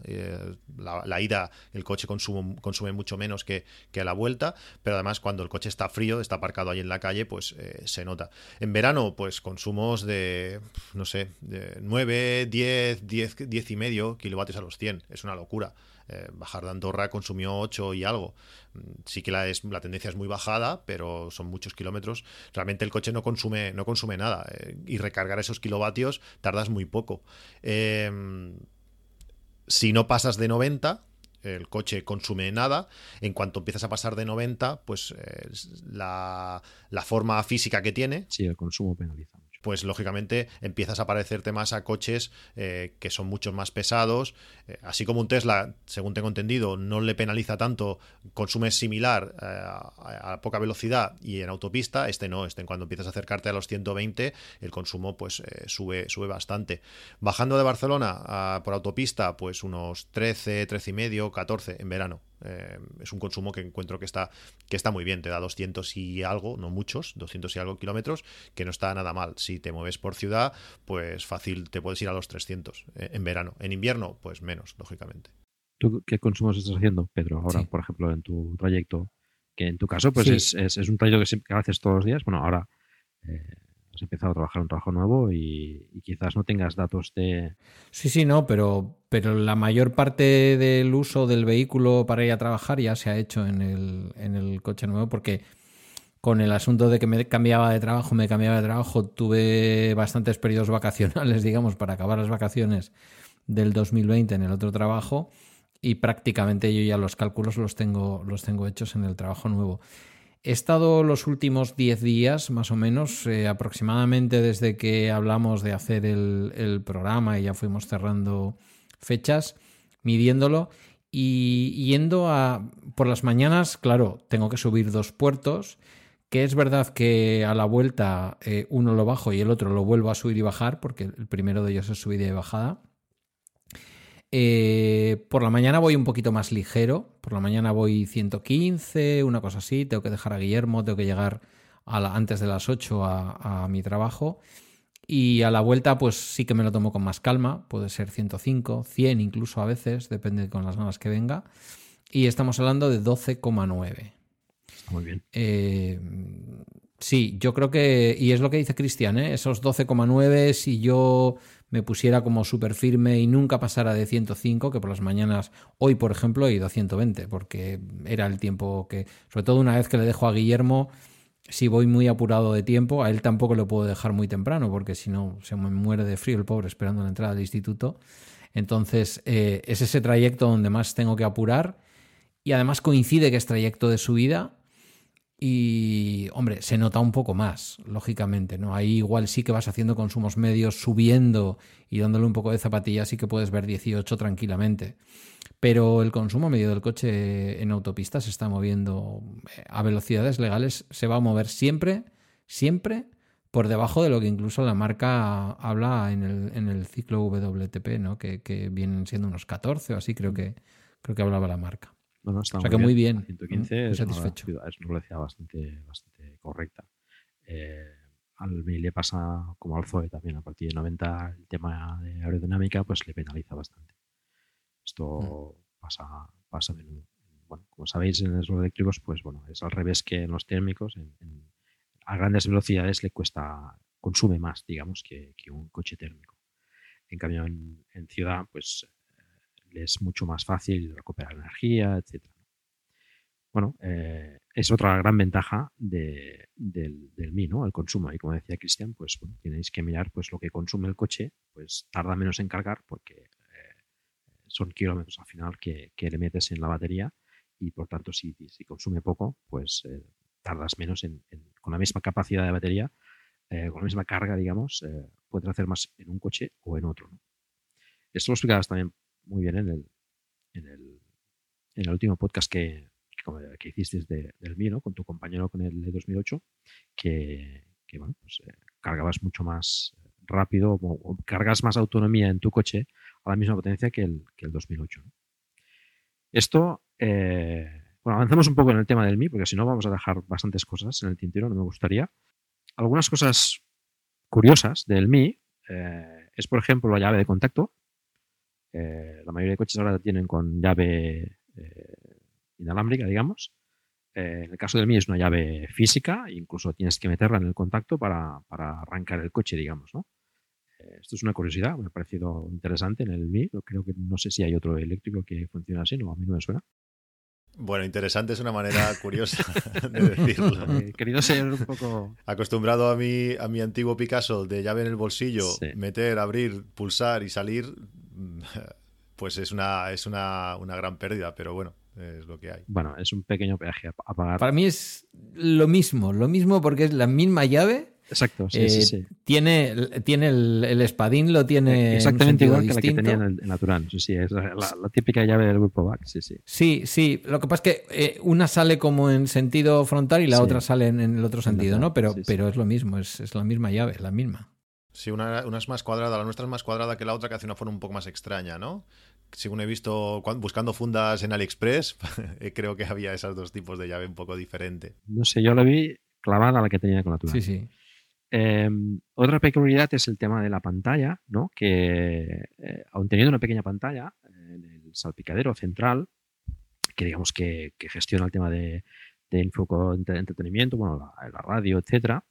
La, ida, el coche consume, consume mucho menos que, que, a la vuelta, pero además cuando el coche está frío, está aparcado ahí en la calle, pues se nota. En verano, pues consumos de, no sé, de 9, 10, 10, 10 y medio kilovatios a los 100. Es una locura. Eh, bajar de Andorra consumió 8 y algo. Mm, sí que la, es, la tendencia es muy bajada, pero son muchos kilómetros. Realmente el coche no consume, no consume nada. Eh, y recargar esos kilovatios tardas muy poco. Em, si no pasas de 90, el coche consume nada. En cuanto empiezas a pasar de 90, pues eh, la, la, forma física que tiene. Sí, el consumo penaliza pues lógicamente empiezas a parecerte más a coches eh, que son mucho más pesados. Eh, así como un Tesla, según tengo entendido, no le penaliza tanto, consume similar eh, a, poca velocidad y en autopista, este no, este cuando empiezas a acercarte a los 120, el consumo pues sube, sube bastante. Bajando de Barcelona por autopista, pues unos 13, 13 y medio, 14 en verano. Eh, es un consumo que encuentro que está, que está muy bien, te da 200 y algo, no muchos, 200 y algo kilómetros, que no está nada mal. Si te mueves por ciudad, pues fácil te puedes ir a los 300 eh, en verano. En invierno, pues menos, lógicamente. ¿Tú qué consumos estás haciendo, Pedro, ahora, por ejemplo, en tu trayecto? Que en tu caso, pues es, es, un trayecto que, siempre, haces todos los días. Bueno, ahora eh, has empezado a trabajar un trabajo nuevo y, quizás no tengas datos de... Sí, sí, no, pero, pero la mayor parte del uso del vehículo para ir a trabajar ya se ha hecho en el, en el coche nuevo porque con el asunto de que me cambiaba de trabajo, me cambiaba de trabajo, tuve bastantes periodos vacacionales, *laughs* digamos, para acabar las vacaciones del 2020 en el otro trabajo y prácticamente yo ya los cálculos los tengo, los tengo hechos en el trabajo nuevo. He estado los últimos 10 días, más o menos, eh, aproximadamente desde que hablamos de hacer el, programa y ya fuimos cerrando fechas, midiéndolo y yendo a... Por las mañanas, claro, tengo que subir dos puertos que es verdad que a la vuelta eh, uno lo bajo y el otro lo vuelvo a subir y bajar, porque el primero de ellos es subida y bajada. Eh, por la mañana voy un poquito más ligero, por la mañana voy 115, una cosa así, tengo que dejar a Guillermo, tengo que llegar antes de las 8 a, a mi trabajo. Y a la vuelta, pues sí que me lo tomo con más calma, puede ser 105, 100 incluso a veces, depende con las ganas que venga. Y estamos hablando de 12,9. Muy bien. Eh, sí, yo creo que, y es lo que dice Cristian, ¿eh? esos 12,9, si yo me pusiera como súper firme y nunca pasara de 105, que por las mañanas, hoy por ejemplo, he ido a 120, porque era el tiempo que, sobre todo una vez que le dejo a Guillermo, si voy muy apurado de tiempo, a él tampoco lo puedo dejar muy temprano, porque si no se me muere de frío el pobre esperando la entrada del instituto. Entonces, eh, es ese trayecto donde más tengo que apurar y además coincide que es trayecto de subida y, hombre, se nota un poco más, lógicamente, ¿no? Ahí igual sí que vas haciendo consumos medios, subiendo y dándole un poco de zapatilla, sí que puedes ver 18 tranquilamente. Pero el consumo medio del coche en autopista se está moviendo eh, a velocidades legales, se va a mover siempre, siempre por debajo de lo que incluso la marca habla en el, en el ciclo WTP, ¿no? Que, que vienen siendo unos 14 o así, creo que, creo que hablaba la marca. No, está o sea que muy bien. 115 es, satisfecho. Una, es una velocidad bastante, bastante correcta. Eh, al MI le pasa como al Zoe también, a partir de 90 el tema de aerodinámica pues le penaliza bastante. Esto mm. pasa, pasa a menudo. Bueno, como sabéis en los eléctricos pues bueno, es al revés que en los térmicos. En, a grandes velocidades le cuesta, consume más, digamos, que, que un coche térmico. En cambio, en, en ciudad, pues es mucho más fácil recuperar energía, etc. Bueno, eh, es otra gran ventaja del, del Mi, ¿no? El consumo. Y como decía Cristian, pues bueno, tenéis que mirar pues lo que consume el coche, pues tarda menos en cargar porque eh, son kilómetros al final que, le metes en la batería y por tanto si, si consume poco, pues eh, tardas menos en, con la misma capacidad de batería, con la misma carga, digamos, puedes hacer más en un coche o en otro. Esto lo explicabas también muy bien en el, en el, en el último podcast que, que, hiciste del mío, con tu compañero con el de 2008, que, que bueno, pues, eh, cargabas mucho más rápido o, cargas más autonomía en tu coche a la misma potencia que el, que el 2008. Esto, eh, bueno, avanzamos un poco en el tema del Mi, porque si no vamos a dejar bastantes cosas en el tintero, no me gustaría. Algunas cosas curiosas del Mi eh, es, por ejemplo, la llave de contacto, eh, la mayoría de coches ahora tienen con llave eh, inalámbrica, digamos. Eh, en el caso del mío es una llave física, incluso tienes que meterla en el contacto para, arrancar el coche, digamos, ¿no? esto es una curiosidad, me ha parecido interesante en el Mi. Creo que no sé si hay otro eléctrico que funcione así, no, a mí no me suena. Bueno, interesante es una manera *laughs* curiosa *laughs* de decirlo. querido ser un poco. Acostumbrado a mi, a mi antiguo Picasso de llave en el bolsillo, meter, abrir, pulsar y salir, pues es una, es una, una gran pérdida, pero bueno, es lo que hay. Bueno, es un pequeño peaje a pagar. Para mí es lo mismo, lo mismo porque es la misma llave. Exacto, sí, sí, eh, sí. Tiene, tiene el, espadín, lo tiene. Exactamente igual que la que tenía en el, natural. Sí, sí, es la, típica llave del grupo back. Sí, sí. Sí, sí. Lo que pasa es que eh, una sale como en sentido frontal y la otra sale en, el otro sentido, ¿no? Pero, pero es lo mismo, es, es la misma llave, la misma. Sí, una, es más cuadrada, la nuestra es más cuadrada que la otra, que hace una forma un poco más extraña, ¿no? Según he visto buscando fundas en AliExpress, *laughs* creo que había esos dos tipos de llave un poco diferente. No sé, yo la vi clavada a la que tenía con la tuya. Sí, sí. Em, otra peculiaridad es el tema de la pantalla, ¿no? Que eh, aun teniendo una pequeña pantalla, en el salpicadero central, que digamos que, gestiona el tema de, de entretenimiento, bueno, la, la radio, etcétera,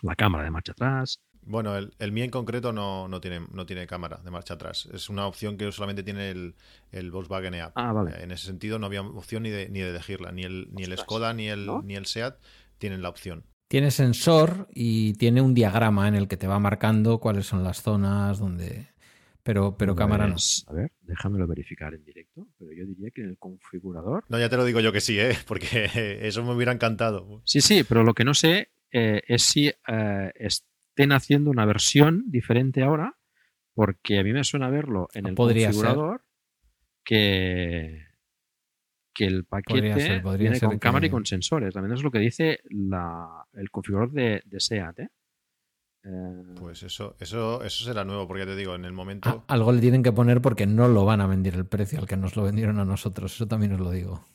la cámara de marcha atrás, bueno, el, el mío en concreto no, no, tiene, no tiene cámara de marcha atrás. Es una opción que solamente tiene el, el Volkswagen EAP. Ah, vale. En ese sentido no había opción ni de, ni de elegirla. Ni el, ni el Skoda ni el, ni el SEAT tienen la opción. Tiene sensor y tiene un diagrama en el que te va marcando cuáles son las zonas donde... Pero, pero cámara no. A ver, déjamelo verificar en directo. Pero yo diría que en el configurador... No, ya te lo digo yo que sí, ¿eh? *laughs* porque eso me hubiera encantado. Sí, sí, pero lo que no sé eh, es si eh, estén haciendo una versión diferente ahora, porque a mí me suena verlo en el configurador que, que el paquete viene con cámara y con sensores. También es lo que dice el configurador de, SEAT. ¿eh? ¿eh? Pues eso, eso, eso será nuevo, porque te digo, en el momento. algo le tienen que poner porque no lo van a vender el precio al que nos lo vendieron a nosotros. Eso también os lo digo.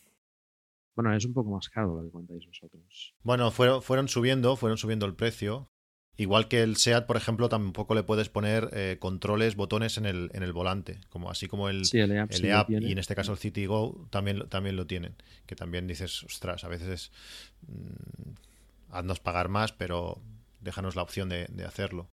Bueno, es un poco más caro lo que contáis vosotros. Bueno, fueron, fueron subiendo, fueron subiendo el precio. Igual que el SEAT, por ejemplo, tampoco le puedes poner eh, controles, botones en el, en el volante, como así como el, el EAP, y en este caso el City Go también, también lo tienen. Que también dices, ostras, a veces mm, haznos pagar más, pero déjanos la opción de, hacerlo.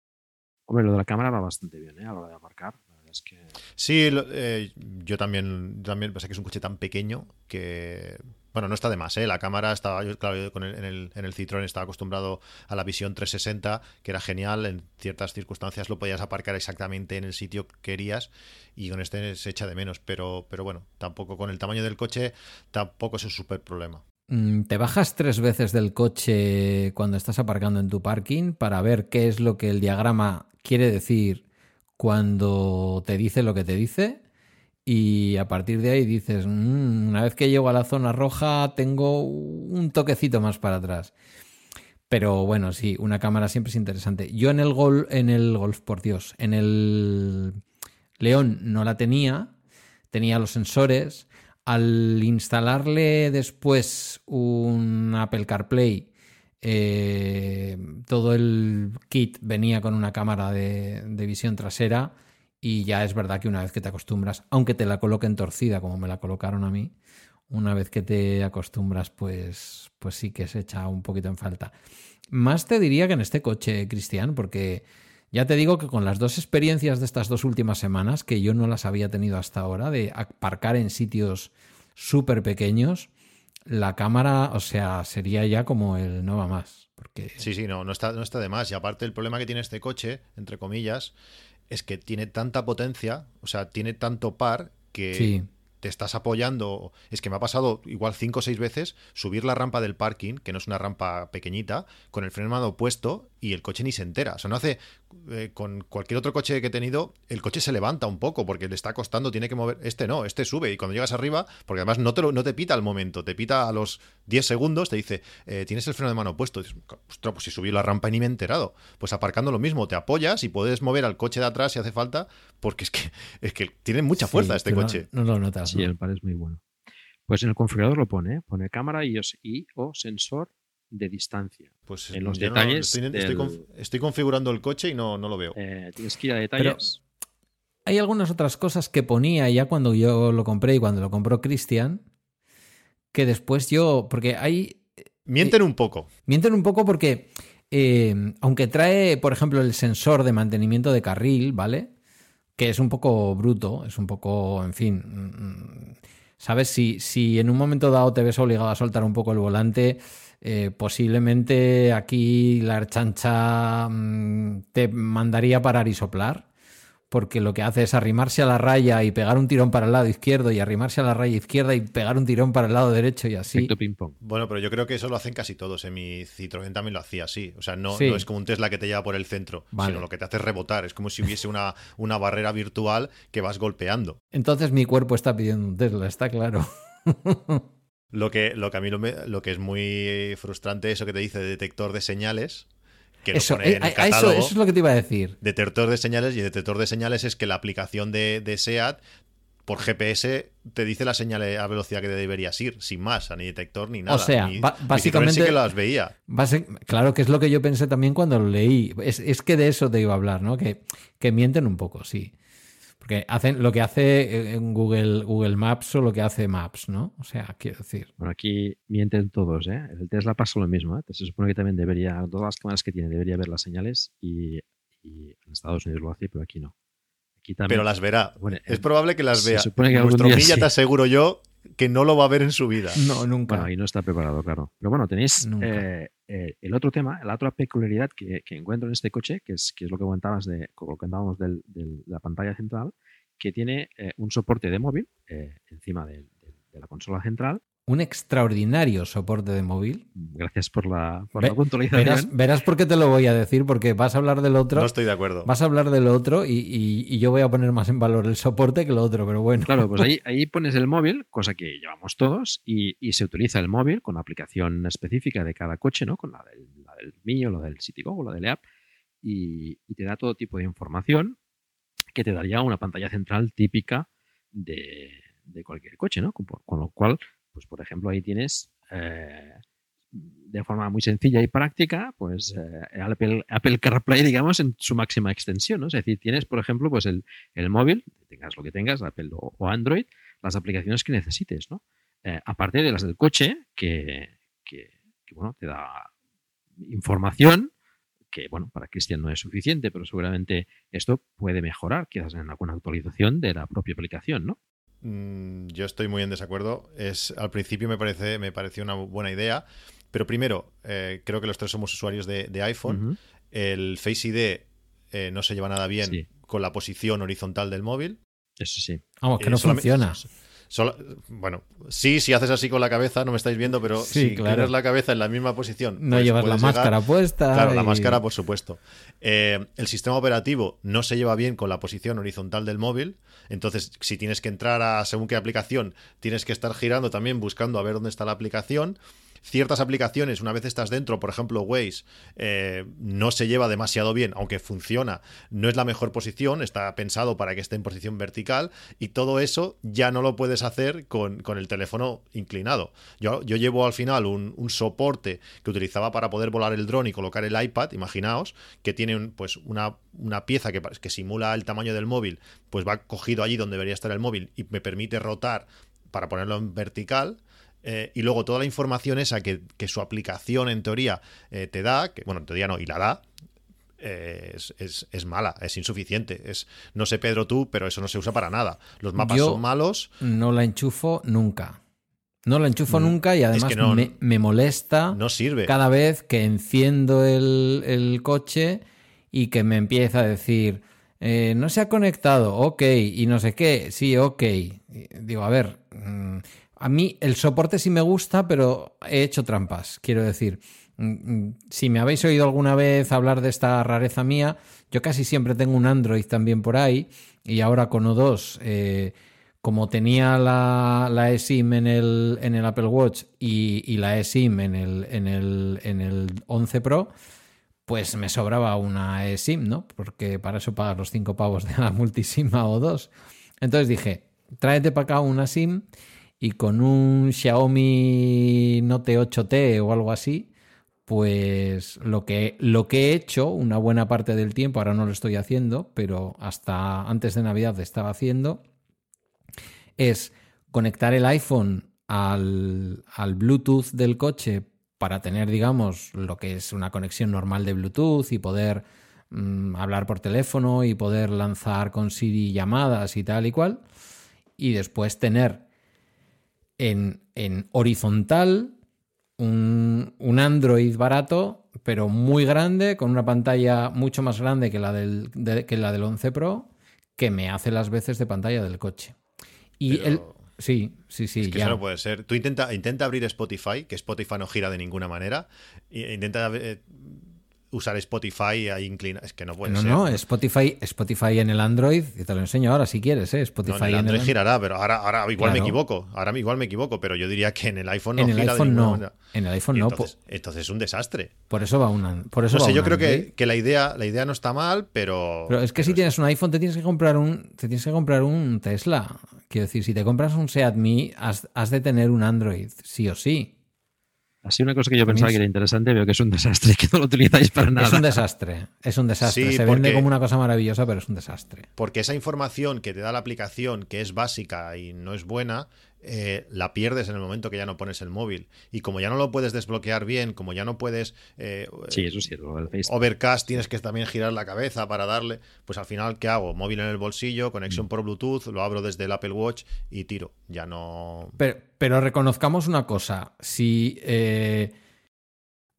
Hombre, lo de la cámara va bastante bien, ¿eh? A la hora de aparcar. Es que... Sí, eh, yo también, también pasa que es un coche tan pequeño que bueno, no está de más, ¿eh? La cámara estaba, yo, claro, con el, en, el, en Citroën estaba acostumbrado a la visión 360, que era genial, en ciertas circunstancias lo podías aparcar exactamente en el sitio que querías y con este se echa de menos, pero, pero bueno, tampoco con el tamaño del coche tampoco es un súper problema. Mm, ¿Te bajas tres veces del coche cuando estás aparcando en tu parking para ver qué es lo que el diagrama quiere decir cuando te dice lo que te dice? Y a partir de ahí dices, mm, una vez que llego a la zona roja tengo un toquecito más para atrás. Pero bueno, sí, una cámara siempre es interesante. Yo en el Golf, en el Golf, por Dios, en el León no la tenía, tenía los sensores. Al instalarle después un Apple CarPlay, eh, todo el kit venía con una cámara de visión trasera y ya es verdad que una vez que te acostumbras, aunque te la coloquen torcida como me la colocaron a mí, una vez que te acostumbras, pues, pues sí que se echa un poquito en falta. Más te diría que en este coche, Cristian, porque ya te digo que con las dos experiencias de estas dos últimas semanas, que yo no las había tenido hasta ahora, de aparcar en sitios súper pequeños, la cámara, o sea, sería ya como el no va más. Porque... Sí, sí, no, no está, no está de más. Y aparte el problema que tiene este coche, entre comillas, es que tiene tanta potencia, o sea, tiene tanto par que te estás apoyando. Es que me ha pasado igual cinco o seis veces subir la rampa del parking, que no es una rampa pequeñita, con el freno mano puesto y el coche ni se entera. O sea, no hace. Eh, con cualquier otro coche que he tenido, el coche se levanta un poco porque le está costando, tiene que mover. Este no, este sube y cuando llegas arriba, porque además no te, no te pita al momento, te pita a los 10 segundos, te dice, eh, tienes el freno de mano puesto. dices, ostras, pues si subí la rampa y ni me he enterado. Pues aparcando lo mismo, te apoyas y puedes mover al coche de atrás si hace falta, porque es que, es que tiene mucha fuerza este coche. No, lo notas. Sí, el par es muy bueno. Pues en el configurador lo pone, ¿eh? pone cámara y, y o sensor de distancia. Pues en los detalles. estoy, configurando el coche y no, no lo veo. Eh, tienes que ir a detalles. hay algunas otras cosas que ponía ya cuando yo lo compré y cuando lo compró Cristian, que después yo. Porque hay. Mienten un poco. Mienten un poco porque. Eh, aunque trae, por ejemplo, el sensor de mantenimiento de carril, ¿vale? Que es un poco bruto, es un poco, en fin. Mm, mm, ¿Sabes? Si, si en un momento dado te ves obligado a soltar un poco el volante, eh, posiblemente aquí la chancha mm, te mandaría parar y soplar, porque lo que hace es arrimarse a la raya y pegar un tirón para el lado izquierdo y arrimarse a la raya izquierda y pegar un tirón para el lado derecho y así. Ping -pong. Bueno, pero yo creo que eso lo hacen casi todos. En mi Citroën también lo hacía así. O sea, no, no es como un Tesla que te lleva por el centro, sino lo que te hace rebotar. Es como si hubiese una, una barrera virtual que vas golpeando. Entonces mi cuerpo está pidiendo un Tesla, está claro. *laughs* Lo que, lo que a mí lo, que es muy frustrante eso que te dice detector de señales. Que eso, pone en el catálogo, eso, es lo que te iba a decir. Detector de señales y detector de señales es que la aplicación de, de SEAT por GPS te dice la señal a velocidad que deberías ir, sin más, ni detector ni nada. O sea, básicamente. que las veía. claro que es lo que yo pensé también cuando lo leí. Es, es, que de eso te iba a hablar, ¿no? Que, que mienten un poco, sí. Porque hacen lo que hace en Google, Google Maps o lo que hace Maps, ¿no? O sea, quiero decir. Bueno, aquí mienten todos, ¿eh? El Tesla pasa lo mismo, ¿eh? Se supone que también debería, todas las cámaras que tiene, debería ver las señales y, en Estados Unidos lo hace, pero aquí no. Aquí también, pero las verá. es probable que las vea. Se supone que Nuestro día, te aseguro yo que no lo va a ver en su vida. No, nunca. Bueno, y no está preparado, claro. Pero bueno, tenéis eh, eh, el otro tema, la otra peculiaridad que, encuentro en este coche, que es, que es lo que comentabas de, lo que comentábamos de la pantalla central, que tiene eh, un soporte de móvil encima de, la consola central un extraordinario soporte de móvil. Gracias por la, por puntualización. Verás, por qué te lo voy a decir, porque vas a hablar del otro. No estoy de acuerdo. Vas a hablar del otro y, yo voy a poner más en valor el soporte que el otro, pero bueno. Claro, pues ahí, *laughs* ahí pones el móvil, cosa que llevamos todos, y, se utiliza el móvil con la aplicación específica de cada coche, ¿no? Con la del, la del mío, la del CityGo o la del app, y, te da todo tipo de información que te daría una pantalla central típica de, cualquier coche, ¿no? con lo cual pues por ejemplo ahí tienes eh, de forma muy sencilla y práctica, pues eh, Apple, Apple, CarPlay, digamos, en su máxima extensión, ¿no? Es decir, tienes, por ejemplo, pues el, móvil, tengas lo que tengas, Apple o, Android, las aplicaciones que necesites, ¿no? Eh, aparte de las del coche, que, bueno, te da información que, bueno, para Cristian no es suficiente, pero seguramente esto puede mejorar, quizás en alguna actualización de la propia aplicación, ¿no? Mm, yo estoy muy en desacuerdo. Es, al principio me, parece, me pareció una buena idea, pero primero, eh, creo que los tres somos usuarios de, iPhone. El Face ID eh, no se lleva nada bien con la posición horizontal del móvil. Eso sí. Vamos, que eh, no funciona bueno, sí, si haces así con la cabeza, no me estáis viendo, pero si tienes la cabeza en la misma posición. No pues llevas la máscara puesta. Claro, la máscara, por supuesto. Eh, el sistema operativo no se lleva bien con la posición horizontal del móvil. Entonces, si tienes que entrar a según qué aplicación, tienes que estar girando también buscando a ver dónde está la aplicación ciertas aplicaciones, una vez estás dentro, por ejemplo Waze, eh, no se lleva demasiado bien, aunque funciona, no es la mejor posición, está pensado para que esté en posición vertical y todo eso ya no lo puedes hacer con, el teléfono inclinado. Yo, yo llevo al final un, soporte que utilizaba para poder volar el dron y colocar el iPad, imaginaos, que tiene pues una, una pieza que, que simula el tamaño del móvil, pues va cogido allí donde debería estar el móvil y me permite rotar para ponerlo en vertical eh, y luego toda la información esa que, su aplicación en teoría eh, te da, que bueno, en teoría no, y la da, eh, es, mala, es insuficiente. Es, no sé, Pedro, tú, pero eso no se usa para nada. Los mapas son malos. No la enchufo nunca. No la enchufo mm, nunca y además me, molesta no sirve. cada vez que enciendo el, coche y que me empieza a decir, no se ha conectado, ok, y no sé qué, sí, ok. digo, a ver, mm, a mí el soporte sí me gusta, pero he hecho trampas. Quiero decir, mm, mm, si me habéis oído alguna vez hablar de esta rareza mía, yo casi siempre tengo un Android también por ahí y ahora con O2, eh, como tenía la, eSIM en el, en el Apple Watch y, la eSIM en el, en, el, en el 11 Pro, pues me sobraba una eSIM, ¿no? Porque para eso pagas los 5 pavos de la multisim a O2. Entonces dije, tráete para acá una SIM y con un Xiaomi Note 8T o algo así, pues lo que, lo que he hecho una buena parte del tiempo, ahora no lo estoy haciendo, pero hasta antes de Navidad estaba haciendo, es conectar el iPhone al, al Bluetooth del coche para tener, digamos, lo que es una conexión normal de Bluetooth y poder mm, hablar por teléfono y poder lanzar con Siri llamadas y tal y cual. Y después tener en, horizontal, un, Android barato, pero muy grande, con una pantalla mucho más grande que la del, que la del 11 Pro, que me hace las veces de pantalla del coche. Y el. Sí, sí, sí. Es que eso no puede ser. Tú intenta, intenta abrir Spotify, que Spotify no gira de ninguna manera. Intenta eh, usar Spotify ahí inclina. Es que no puede ser. No, no, Spotify, Spotify en el Android, te lo enseño ahora si quieres, ¿eh? Spotify en el Android girará, pero ahora, ahora igual me equivoco. Ahora igual me equivoco, pero yo diría que en el iPhone no en el gira iPhone de no. Manera. En el iPhone no. Entonces, es un desastre. Por eso va una. Por eso no sé, yo creo que, que, la idea, la idea no está mal, pero. Pero es que si tienes un iPhone, te tienes que comprar un. Te tienes que comprar un Tesla. Quiero decir, si te compras un Seat has, has de tener un Android, sí o sí. Así una cosa que yo pensaba que era interesante, veo que es un desastre, *laughs* que no lo utilizáis para nada. Es un desastre, es un desastre. Se vende como una cosa maravillosa, pero es un desastre. Porque esa información que te da la aplicación, que es básica y no es buena, eh, la pierdes en el momento que ya no pones el móvil. Y como ya no lo puedes desbloquear bien, como ya no puedes... Eh, sí, eso sí, Overcast tienes que también girar la cabeza para darle... Pues al final, ¿qué hago? Móvil en el bolsillo, conexión mm. por Bluetooth, lo abro desde el Apple Watch y tiro. Ya no... Pero, pero reconozcamos una cosa. Si... Eh,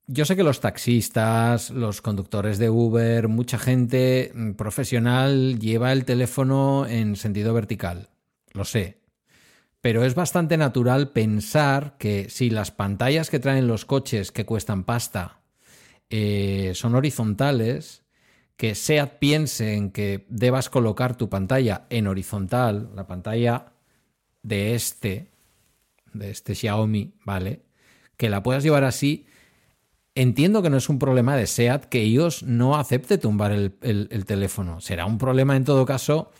yo sé que los taxistas, los conductores de Uber, mucha gente mm, profesional lleva el teléfono en sentido vertical. Lo sé, pero es bastante natural pensar que si las pantallas que traen los coches que cuestan pasta eh, son horizontales, que SEAT piense en que debas colocar tu pantalla en horizontal, la pantalla de este, de este Xiaomi, ¿vale? Que la puedas llevar así. Entiendo que no es un problema de SEAT que iOS no acepte tumbar el teléfono. Será un problema en todo caso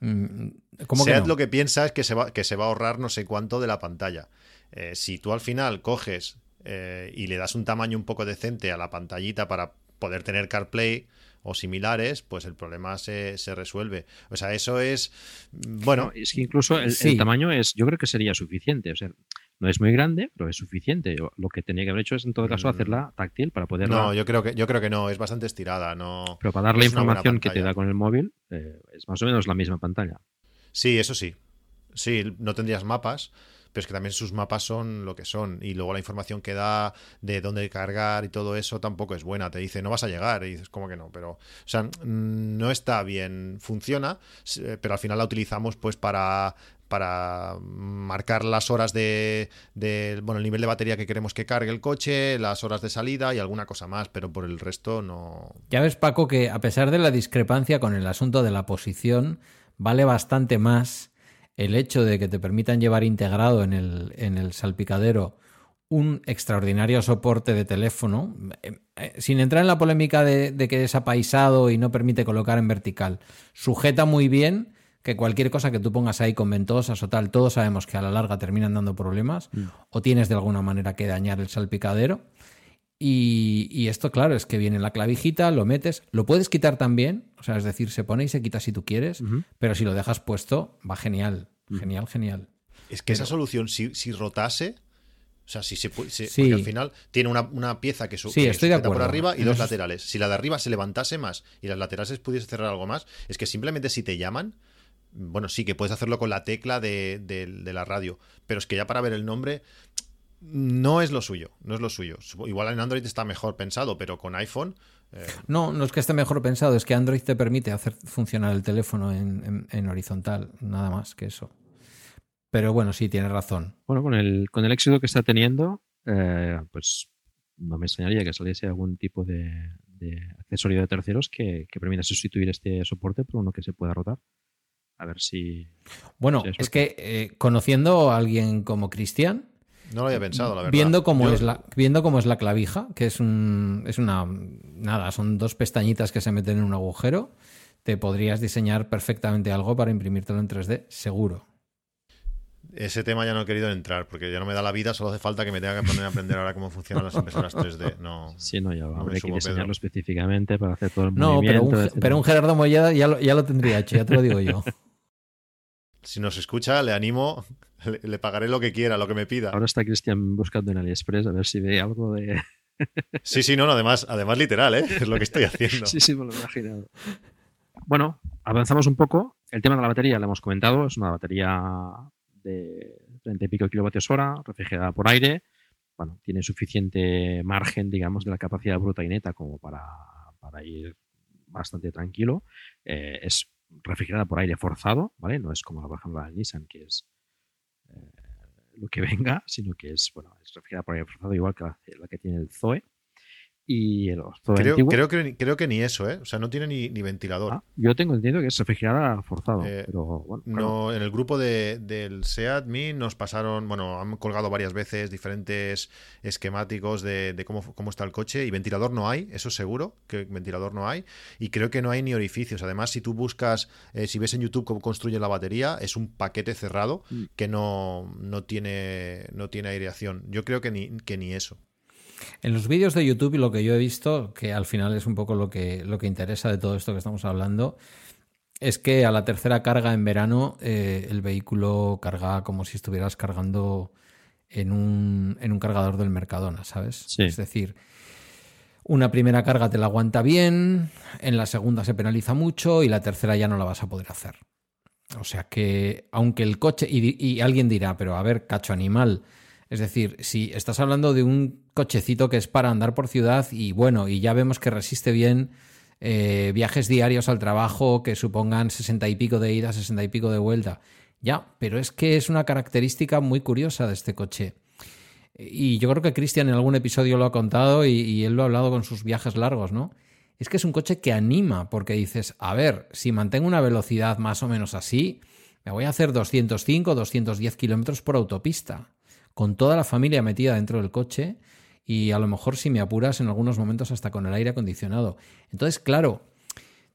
Mm, ¿Cómo que lo que piensa es que se, va, que se va a ahorrar no sé cuánto de la pantalla. Eh, si tú al final coges eh, y le das un tamaño un poco decente a la pantallita para poder tener CarPlay o similares, pues el problema se, resuelve. O sea, eso es. Mm, bueno. es que incluso el, el, tamaño es. Yo creo que sería suficiente. O sea, no es muy grande, pero es suficiente. Lo que tenía que haber hecho es, en todo caso, mm. hacerla táctil para poder. No, yo creo que yo creo que no. Es bastante estirada. No. Pero para dar la información que te da con el móvil, eh, es más o menos la misma pantalla. Sí, eso sí. Sí, no tendrías mapas, pero es que también sus mapas son lo que son. Y luego la información que da de dónde cargar y todo eso tampoco es buena. Te dice, no vas a llegar. Y dices, ¿cómo que no? Pero, o sea, no está bien. Funciona, eh, pero al final la utilizamos pues para para marcar las horas de, bueno, el nivel de batería que queremos que cargue el coche, las horas de salida y alguna cosa más, pero por el resto no. Ya ves, Paco, que a pesar de la discrepancia con el asunto de la posición, vale bastante más el hecho de que te permitan llevar integrado en el, en el salpicadero un extraordinario soporte de teléfono, eh, eh, sin entrar en la polémica de, de que es apaisado y no permite colocar en vertical. Sujeta muy bien que cualquier cosa que tú pongas ahí con ventosas o tal, todos sabemos que a la larga terminan dando problemas mm. o tienes de alguna manera que dañar el salpicadero. Y, esto, claro, es que viene la clavijita, lo metes, lo puedes quitar también, o sea, es decir, se pone y se quita si tú quieres, pero si lo dejas puesto, va genial, mm. genial, genial. Es que esa solución, si, rotase, o sea, si se, puede al final tiene una, pieza que, sí, estoy de por arriba y dos laterales. Si la de arriba se levantase más y las laterales pudiese cerrar algo más, es que simplemente si te llaman, bueno, sí que puedes hacerlo con la tecla de, la radio, pero es que ya para ver el nombre no es lo suyo, no es lo suyo. Igual en Android está mejor pensado, pero con iPhone... Eh, no, no es que esté mejor pensado, es que Android te permite hacer funcionar el teléfono en, horizontal, nada más que eso. Pero bueno, sí, tienes razón. Bueno, con el, con el éxito que está teniendo, eh, pues no me extrañaría que saliese algún tipo de, accesorio de terceros que, que permita sustituir este soporte por uno que se pueda rotar. A ver si. Bueno, es que eh, conociendo a alguien como Cristian. No lo había pensado, la verdad. Viendo cómo, es la, viendo cómo es la clavija, que es un. Es una. Nada, son dos pestañitas que se meten en un agujero. Te podrías diseñar perfectamente algo para imprimírtelo en 3D, seguro. Ese tema ya no he querido entrar, porque ya no me da la vida, solo hace falta que me tenga que poner a aprender ahora cómo funcionan las impresoras 3D. No, sí, no, ya va. Habría que diseñarlo específicamente para hacer todo el no, movimiento. No, pero, pero un, Gerardo Molleda ya lo, ya lo tendría hecho, ya te lo digo yo. *laughs* Si nos escucha, le animo, *laughs* le, pagaré lo que quiera, lo que me pida. Ahora está Cristian buscando en AliExpress a ver si ve algo de. *laughs* sí, sí, no, no, además, además literal, ¿eh? es lo que estoy haciendo. *laughs* sí, sí, me lo he imaginado. Bueno, avanzamos un poco. El tema de la batería lo hemos comentado, es una batería de 30 y pico kilovatios hora, refrigerada por aire. Bueno, tiene suficiente margen, digamos, de la capacidad bruta y neta como para, para ir bastante tranquilo. Eh, es refrigerada por aire forzado, ¿vale? No es como, por ejemplo, la Nissan, que es lo que venga, sino que es, bueno, es refrigerada por aire forzado, igual que la que tiene el Zoe y el creo, creo, que, creo que ni eso, ¿eh? O sea, no tiene ni, ventilador. Ah, yo tengo entendido que es refrigerada forzado. Eh, pero bueno, no, en el grupo de, del SEAT Me nos pasaron, bueno, han colgado varias veces diferentes esquemáticos de, cómo, cómo, está el coche y ventilador no hay, eso seguro, que ventilador no hay. Y creo que no hay ni orificios. Además, si tú buscas, eh, si ves en YouTube cómo construye la batería, es un paquete cerrado mm. que no, no, tiene, no tiene aireación. Yo creo que ni, que ni eso. En los vídeos de YouTube y lo que yo he visto, que al final es un poco lo que, lo que interesa de todo esto que estamos hablando, es que a la tercera carga en verano eh, el vehículo carga como si estuvieras cargando en un, en un cargador del Mercadona, ¿sabes? Es decir, una primera carga te la aguanta bien, en la segunda se penaliza mucho y la tercera ya no la vas a poder hacer. O sea que, aunque el coche, y, y alguien dirá, pero a ver, cacho animal, es decir, si estás hablando de un cochecito que es para andar por ciudad y bueno, y ya vemos que resiste bien eh, viajes diarios al trabajo que supongan sesenta y pico de ida, sesenta y pico de vuelta. Ya, pero es que es una característica muy curiosa de este coche. Y yo creo que Cristian en algún episodio lo ha contado y, y, él lo ha hablado con sus viajes largos, ¿no? Es que es un coche que anima, porque dices, a ver, si mantengo una velocidad más o menos así, me voy a hacer 205, 210 kilómetros por autopista con toda la familia metida dentro del coche y a lo mejor si me apuras en algunos momentos hasta con el aire acondicionado. Entonces, claro,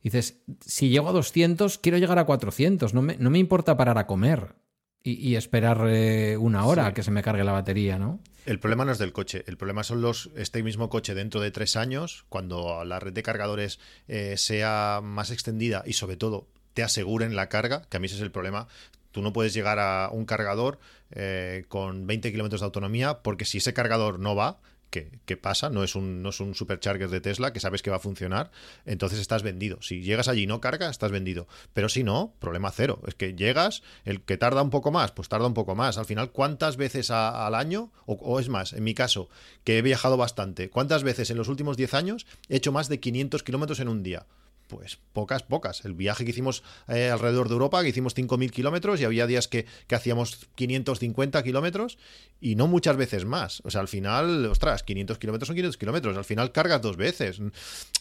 dices, si llego a 200, quiero llegar a 400, no me, no me importa parar a comer y, esperar eh, una hora a que se me cargue la batería, ¿no? El problema no es del coche, el problema son los este mismo coche dentro de tres años, cuando la red de cargadores eh, sea más extendida y sobre todo te aseguren la carga, que a mí ese es el problema. Tú no puedes llegar a un cargador eh, con 20 kilómetros de autonomía porque si ese cargador no va, ¿qué, pasa? No es, un, no es un supercharger de Tesla que sabes que va a funcionar, entonces estás vendido. Si llegas allí y no carga, estás vendido. Pero si no, problema cero. Es que llegas, el que tarda un poco más, pues tarda un poco más. Al final, ¿cuántas veces al año? O, o, es más, en mi caso, que he viajado bastante, ¿cuántas veces en los últimos 10 años he hecho más de 500 kilómetros en un día? Pues pocas, pocas. El viaje que hicimos eh, alrededor de Europa, que hicimos 5.000 kilómetros y había días que, hacíamos 550 kilómetros y no muchas veces más. O sea, al final, ostras, 500 kilómetros son 500 kilómetros. Al final cargas dos veces.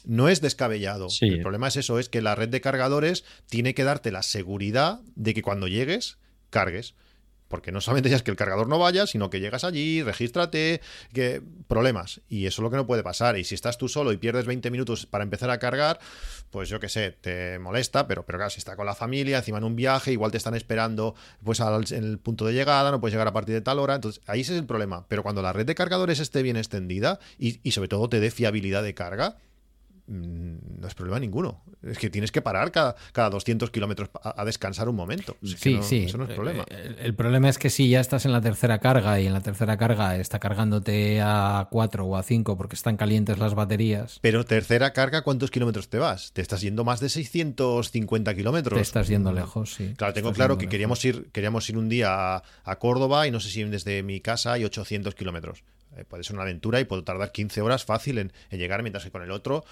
No es descabellado. El problema es eso, es que la red de cargadores tiene que darte la seguridad de que cuando llegues, cargues porque no solamente ya es que el cargador no vaya, sino que llegas allí, regístrate, que problemas. Y eso es lo que no puede pasar. Y si estás tú solo y pierdes 20 minutos para empezar a cargar, pues yo qué sé, te molesta, pero, pero claro, si está con la familia, encima en un viaje, igual te están esperando pues en el punto de llegada, no puedes llegar a partir de tal hora. Entonces, ahí ese es el problema. Pero cuando la red de cargadores esté bien extendida y, sobre todo te dé fiabilidad de carga, no es problema ninguno. Es que tienes que parar cada, cada 200 kilómetros a, descansar un momento. sí, sí. Eso no es problema. El, el, problema es que si ya estás en la tercera carga y en la tercera carga está cargándote a 4 o a 5 porque están calientes las baterías. Pero tercera carga, ¿cuántos kilómetros te vas? Te estás yendo más de 650 kilómetros. Te estás yendo lejos, sí. Claro, tengo claro que queríamos ir, queríamos ir un día a, a, Córdoba y no sé si desde mi casa hay 800 kilómetros. Eh, puede ser una aventura y puedo tardar 15 horas fácil en, en, llegar, mientras que con el otro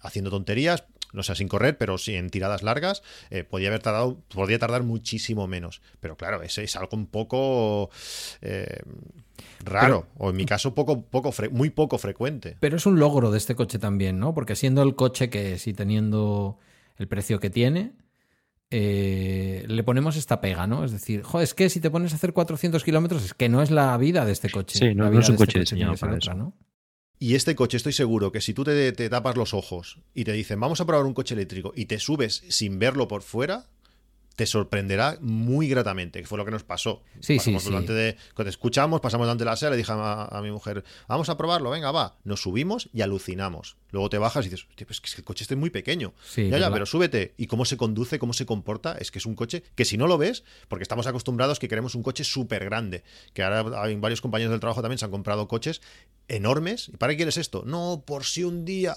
haciendo tonterías, no sé, sin correr, pero sí en tiradas largas, eh, podía haber tardado, podría tardar muchísimo menos. Pero claro, ese es algo un poco eh, raro, o en mi caso poco, poco muy poco frecuente. Pero es un logro de este coche también, ¿no? Porque siendo el coche que es y teniendo el precio que tiene, eh, le ponemos esta pega, ¿no? Es decir, jo, es que si te pones a hacer 400 kilómetros, es que no es la vida de este coche. Sí, no, es un coche, este diseñado para otra, ¿no? Y este coche estoy seguro que si tú te, tapas los ojos y te dicen vamos a probar un coche eléctrico y te subes sin verlo por fuera, te sorprenderá muy gratamente, que fue lo que nos pasó. Sí, sí, sí. De, cuando escuchamos, pasamos delante de la sala, le dije a, mi mujer, vamos a probarlo, venga, va. Nos subimos y alucinamos. Luego te bajas y dices, pues que el coche este es muy pequeño. Sí, ya, ya, pero súbete. ¿Y cómo se conduce, cómo se comporta? Es que es un coche que si no lo ves, porque estamos acostumbrados que queremos un coche súper grande, que ahora hay varios compañeros del trabajo también se han comprado coches enormes. ¿Y para qué quieres esto? No, por si un día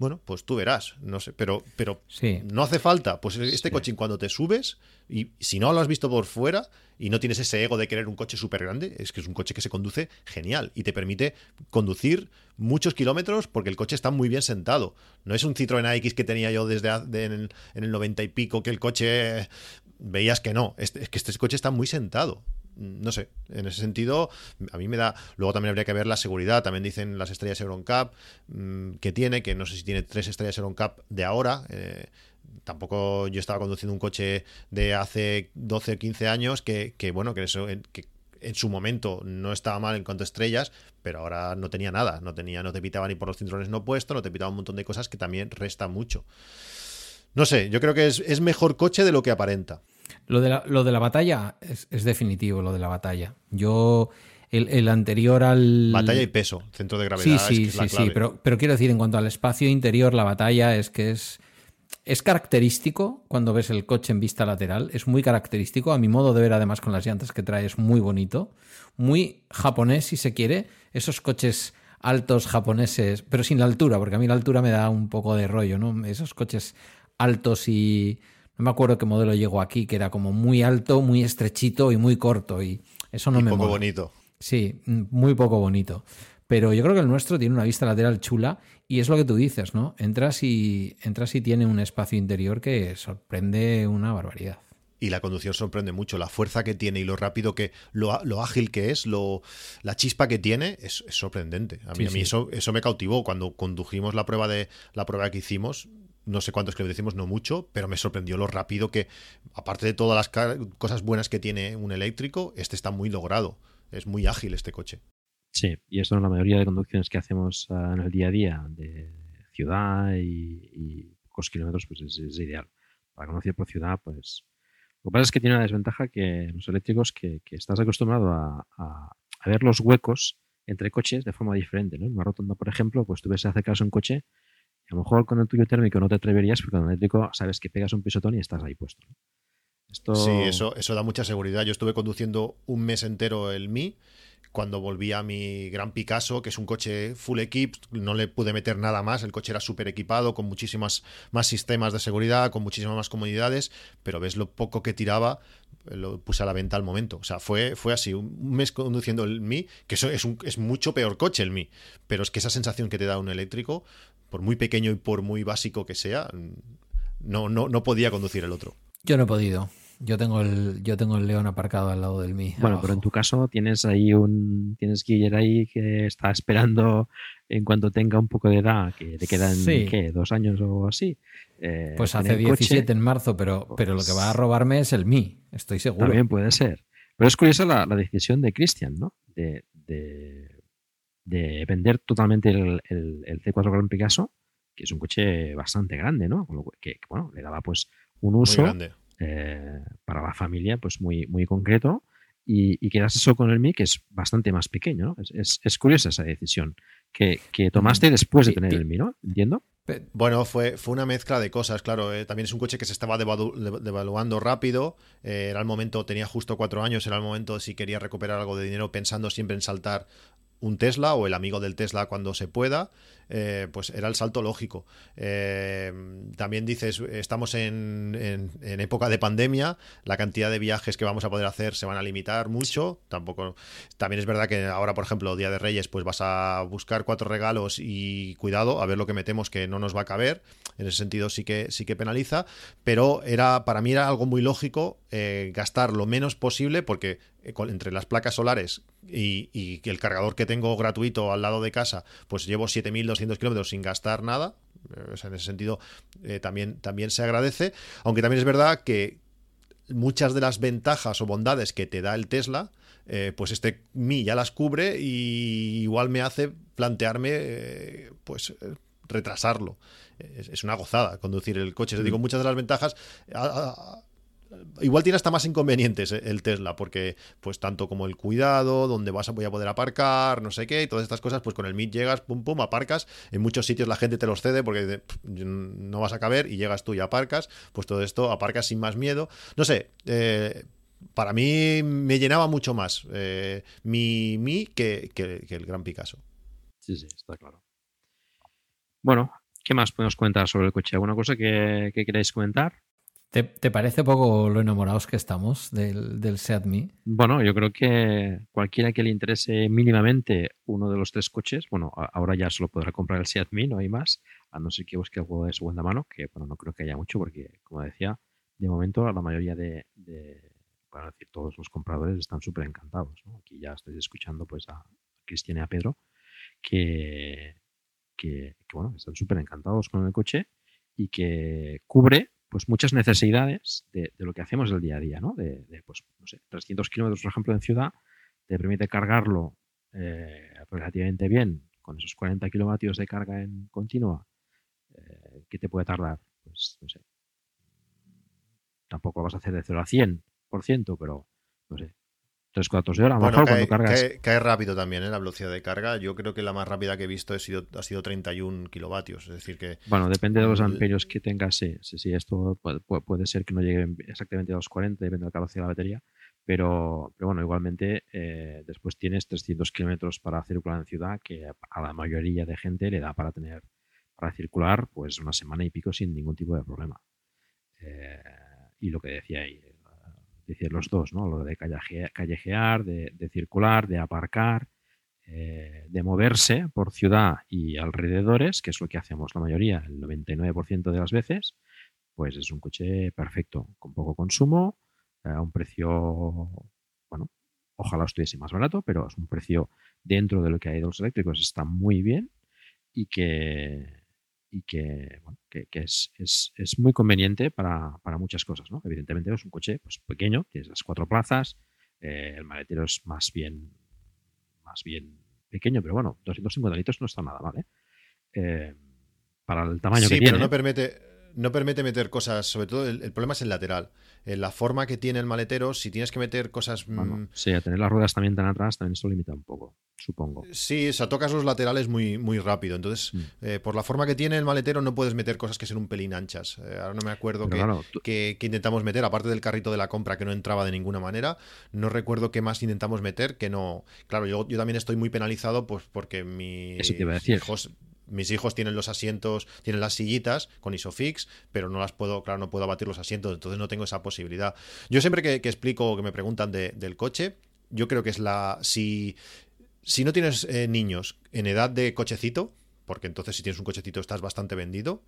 bueno, pues tú verás, no sé, pero, pero no hace falta. Pues este sí. coche, cuando te subes, y si no lo has visto por fuera y no tienes ese ego de querer un coche súper grande, es que es un coche que se conduce genial y te permite conducir muchos kilómetros porque el coche está muy bien sentado. No es un Citroën AX que tenía yo desde en, el, en el 90 y pico, que el coche veías que no. es que este coche está muy sentado no sé, en ese sentido, a mí me da. Luego también habría que ver la seguridad. También dicen las estrellas Euroncap mmm, que tiene, que no sé si tiene tres estrellas Euroncap de ahora. Eh, tampoco yo estaba conduciendo un coche de hace 12 o 15 años que, que bueno, que. Que, en su momento no estaba mal en cuanto a estrellas, pero ahora no tenía nada, no tenía, no te pitaba ni por los cinturones no puestos, no te pitaba un montón de cosas que también resta mucho. No sé, yo creo que es, es mejor coche de lo que aparenta. Lo de la, lo de la batalla es, es, definitivo, lo de la batalla. Yo el, anterior al... Batalla y peso, centro de gravedad. Sí, sí, sí, sí, pero, pero quiero decir, en cuanto al espacio interior, la batalla es que es... Es característico cuando ves el coche en vista lateral, es muy característico. A mi modo de ver, además, con las llantas que trae, es muy bonito. Muy japonés, si se quiere. Esos coches altos japoneses, pero sin la altura, porque a mí la altura me da un poco de rollo, ¿no? Esos coches altos y no me acuerdo qué modelo llegó aquí, que era como muy alto, muy estrechito y muy corto. Y eso no y me poco bonito. Sí, muy poco bonito. Pero yo creo que el nuestro tiene una vista lateral chula y es lo que tú dices, ¿no? Entras y, entras y tiene un espacio interior que sorprende una barbaridad. Y la conducción sorprende mucho, la fuerza que tiene y lo rápido que, lo, lo ágil que es, lo, la chispa que tiene, es, sorprendente. A mí, a mí Eso, eso me cautivó cuando condujimos la prueba de la prueba que hicimos no sé cuántos que decimos, no mucho, pero me sorprendió lo rápido que, aparte de todas las cosas buenas que tiene un eléctrico, este está muy logrado. Es muy ágil este coche. Sí, y esto en la mayoría de conducciones que hacemos ah, en el día a día de ciudad y, pocos kilómetros, pues es, ideal. Para conducir por ciudad, pues lo que pasa es que tiene una desventaja que los eléctricos que, estás acostumbrado a, ver los huecos entre coches de forma diferente. ¿no? En una rotonda, por ejemplo, pues tú ves acercarse un coche a lo mejor con el tuyo térmico no te atreverías porque con el eléctrico sabes que pegas un pisotón y estás ahí puesto. Esto... Sí, eso, eso da mucha seguridad. Yo estuve conduciendo un mes entero el Mi cuando volví a mi Gran Picasso, que es un coche full equip, no le pude meter nada más, el coche era súper equipado, con muchísimas más sistemas de seguridad, con muchísimas más comodidades, pero ves lo poco que tiraba, lo puse a la venta al momento. O sea, fue, fue así, un mes conduciendo el Mi, que eso es, un, es mucho peor coche el Mi, pero es que esa sensación que te da un eléctrico, por muy pequeño y por muy básico que sea, no, no, no podía conducir el otro. Yo no he podido. Yo tengo el, yo tengo el León aparcado al lado del mí. Bueno, pero en tu caso tienes ahí un, tienes Guiller ahí que está esperando en cuanto tenga un poco de edad, que te quedan ¿qué? dos años o así. Eh, pues hace 17 en marzo, pero, pero lo que va a robarme es el mí, estoy seguro. También puede ser. Pero es curiosa la, decisión de Christian, ¿no? De, de, vender totalmente el, el, C4 Gran Picasso, que es un coche bastante grande, ¿no? Que, bueno, le daba pues un uso. Eh, para la familia, pues muy, muy concreto. Y, y quedas eso con el Mi, que es bastante más pequeño. Es, es, curiosa esa decisión que, que tomaste después de tener el Mi, ¿no? Entiendo. Bueno, fue, fue una mezcla de cosas, claro. Eh, también es un coche que se estaba devaluando rápido. Eh, era el momento, tenía justo cuatro años, era el momento si quería recuperar algo de dinero pensando siempre en saltar un Tesla o el amigo del Tesla cuando se pueda. Eh, pues era el salto lógico. Eh, también dices, estamos en, época de pandemia, la cantidad de viajes que vamos a poder hacer se van a limitar mucho. Tampoco, también es verdad que ahora, por ejemplo, Día de Reyes, pues vas a buscar cuatro regalos y cuidado, a ver lo que metemos que no nos va a caber. En ese sentido sí que sí que penaliza, pero era para mí era algo muy lógico eh, gastar lo menos posible porque entre las placas solares y, y, el cargador que tengo gratuito al lado de casa, pues llevo 7200 kilómetros sin gastar nada. Eh, en ese sentido, eh, también, también se agradece. Aunque también es verdad que muchas de las ventajas o bondades que te da el Tesla, eh, pues este Mi ya las cubre y igual me hace plantearme, pues, retrasarlo. Es, una gozada conducir el coche. digo, mm. muchas de las ventajas igual tiene hasta más inconvenientes eh, el Tesla, porque pues tanto como el cuidado, donde vas a, voy a poder aparcar, no sé qué, y todas estas cosas, pues con el Meet llegas, pum, pum, aparcas. En muchos sitios la gente te los cede porque no vas a caber y llegas tú y aparcas. Pues todo esto aparcas sin más miedo. No sé, eh, para mí me llenaba mucho más eh, mi, mi que, el Gran Picasso. Sí, sí, está claro. Bueno, ¿qué más podemos comentar sobre el coche? ¿Alguna cosa que, que queráis comentar? ¿Te, parece poco lo enamorados que estamos del, del Seat Bueno, yo creo que cualquiera que le interese mínimamente uno de los tres coches, bueno, ahora ya solo podrá comprar el Seat no hay más, a no ser que busque algo de segunda mano, que bueno, no creo que haya mucho, porque como decía, de momento la mayoría de, para decir, todos los compradores están súper encantados. Aquí ya estáis escuchando pues a Cristian y a Pedro, que, que, que bueno, están súper encantados con el coche y que cubre pues muchas necesidades de, lo que hacemos el día a día, ¿no? De, pues, no sé, 300 kilómetros, por ejemplo, en ciudad, te permite cargarlo eh, relativamente bien con esos 40 kilovatios de carga en continua, eh, ¿qué te puede tardar? Pues, no sé, tampoco lo vas a hacer de 0 a 100%, pero, no sé, 3 cuartos de hora. A mejor cae, cuando cargas. Cae, rápido también ¿eh? la velocidad de carga. Yo creo que la más rápida que he visto ha sido, ha sido 31 kilovatios. Es decir, que. Bueno, depende de los amperios que tengas. Sí, sí, sí. Esto puede, puede ser que no llegue exactamente a los 40, depende de la capacidad de la batería. Pero, pero bueno, igualmente eh, después tienes 300 kilómetros para circular en ciudad, que a la mayoría de gente le da para tener para circular pues una semana y pico sin ningún tipo de problema. Eh, y lo que decía ahí, decir los dos, ¿no? Lo de callejear, de, circular, de aparcar, eh, de moverse por ciudad y alrededores, que es lo que hacemos la mayoría, el 99% de las veces, pues es un coche perfecto, con poco consumo, a un precio, bueno, ojalá estuviese más barato, pero es un precio dentro de lo que hay de los eléctricos, está muy bien y que y que, bueno, que, es, es, es, muy conveniente para, para, muchas cosas. ¿no? Evidentemente es un coche pues, pequeño, tienes las cuatro plazas, eh, el maletero es más bien, más bien pequeño, pero bueno, 250 litros no está nada mal. ¿eh? eh para el tamaño que tiene. Sí, pero no permite, no permite meter cosas, sobre todo el, problema es el lateral. En la forma que tiene el maletero, si tienes que meter cosas. Mm, sí, a tener las ruedas también tan atrás, también eso limita un poco, supongo. Sí, o sea, tocas los laterales muy, muy rápido. Entonces, mm. eh, por la forma que tiene el maletero, no puedes meter cosas que sean un pelín anchas. Eh, ahora no me acuerdo qué que, intentamos meter, aparte del carrito de la compra que no entraba de ninguna manera. No recuerdo qué más intentamos meter, que no. Claro, yo, yo también estoy muy penalizado, pues porque mis hijos mis hijos tienen los asientos, tienen las sillitas con Isofix, pero no las puedo, claro, no puedo abatir los asientos, entonces no tengo esa posibilidad. Yo siempre que, explico o que me preguntan del coche, yo creo que es la. Si, si no tienes eh, niños en edad de cochecito, porque entonces si tienes un cochecito estás bastante vendido,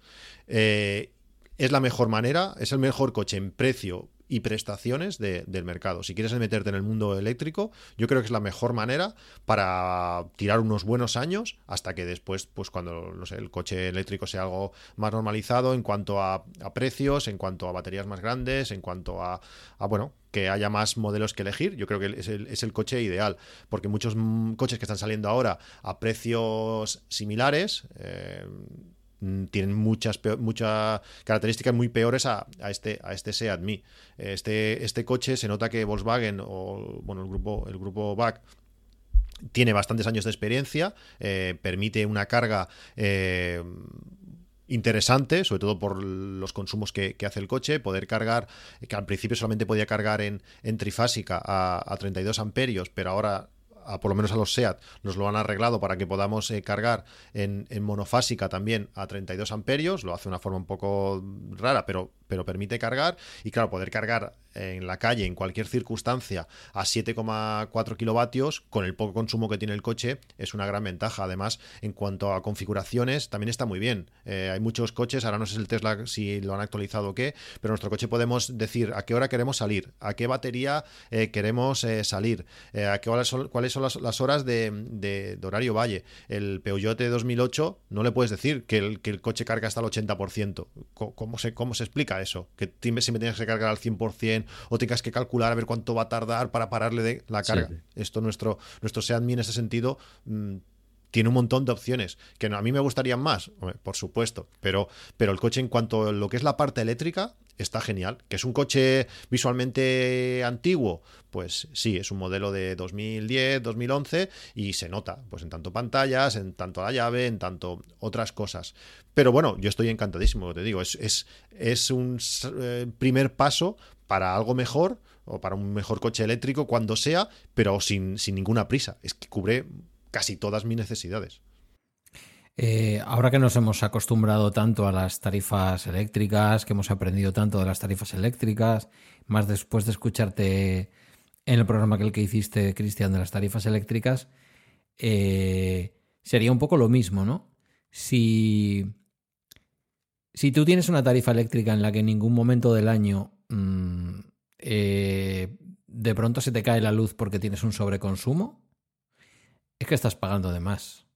eh, es la mejor manera, es el mejor coche en precio y prestaciones del mercado. Si quieres meterte en el mundo eléctrico, yo creo que es la mejor manera para tirar unos buenos años hasta que después, pues cuando el coche eléctrico sea algo más normalizado en cuanto a, precios, en cuanto a baterías más grandes, en cuanto a, bueno, que haya más modelos que elegir, yo creo que es el, coche ideal, porque muchos mm, coches que están saliendo ahora a precios similares, eh, tienen muchas, características muy peores a, este, a este Seat. Este, este coche se nota que Volkswagen o bueno, el grupo, el grupo BAC tiene bastantes años de experiencia, eh, permite una carga eh, interesante, sobre todo por los consumos que, hace el coche, poder cargar, que al principio solamente podía cargar en, en trifásica a, a 32 amperios, pero ahora por lo menos a los SEAT, nos lo han arreglado para que podamos eh, cargar en, en, monofásica también a 32 amperios. Lo hace de una forma un poco rara, pero pero permite cargar y claro, poder cargar en la calle, en cualquier circunstancia, a 7,4 kilovatios, con el poco consumo que tiene el coche, es una gran ventaja. Además, en cuanto a configuraciones, también está muy bien. Eh, hay muchos coches, ahora no sé el Tesla si lo han actualizado o qué, pero nuestro coche podemos decir a qué hora queremos salir, a qué batería eh, queremos eh, salir, a qué horas son, cuáles son las, horas de, horario valle. El Peugeot 2008 no le puedes decir que el, que el coche carga hasta el 80%. ¿Cómo se, cómo se explica eso, que si me tengas que cargar al 100% o tengas que calcular a ver cuánto va a tardar para pararle de la carga. Esto nuestro, nuestro Seat en ese sentido mm, tiene un montón de opciones que a mí me gustarían más, por supuesto, pero, pero el coche en cuanto a lo que es la parte eléctrica está genial. ¿Que es un coche visualmente antiguo? Pues sí, es un modelo de 2010, 2011 y se nota, pues en tanto pantallas, en tanto la llave, en tanto otras cosas. Pero bueno, yo estoy encantadísimo, te digo, es, es, es un eh, primer paso para algo mejor o para un mejor coche eléctrico cuando sea, pero sin, sin ninguna prisa. Es que cubre casi todas mis necesidades. Eh, ahora que nos hemos acostumbrado tanto a las tarifas eléctricas, que hemos aprendido tanto de las tarifas eléctricas, más después de escucharte en el programa que el que hiciste, Cristian, de las tarifas eléctricas, eh, sería un poco lo mismo, ¿no? Si, si tú tienes una tarifa eléctrica en la que en ningún momento del año mm, eh, de pronto se te cae la luz porque tienes un sobreconsumo, es que estás pagando de más.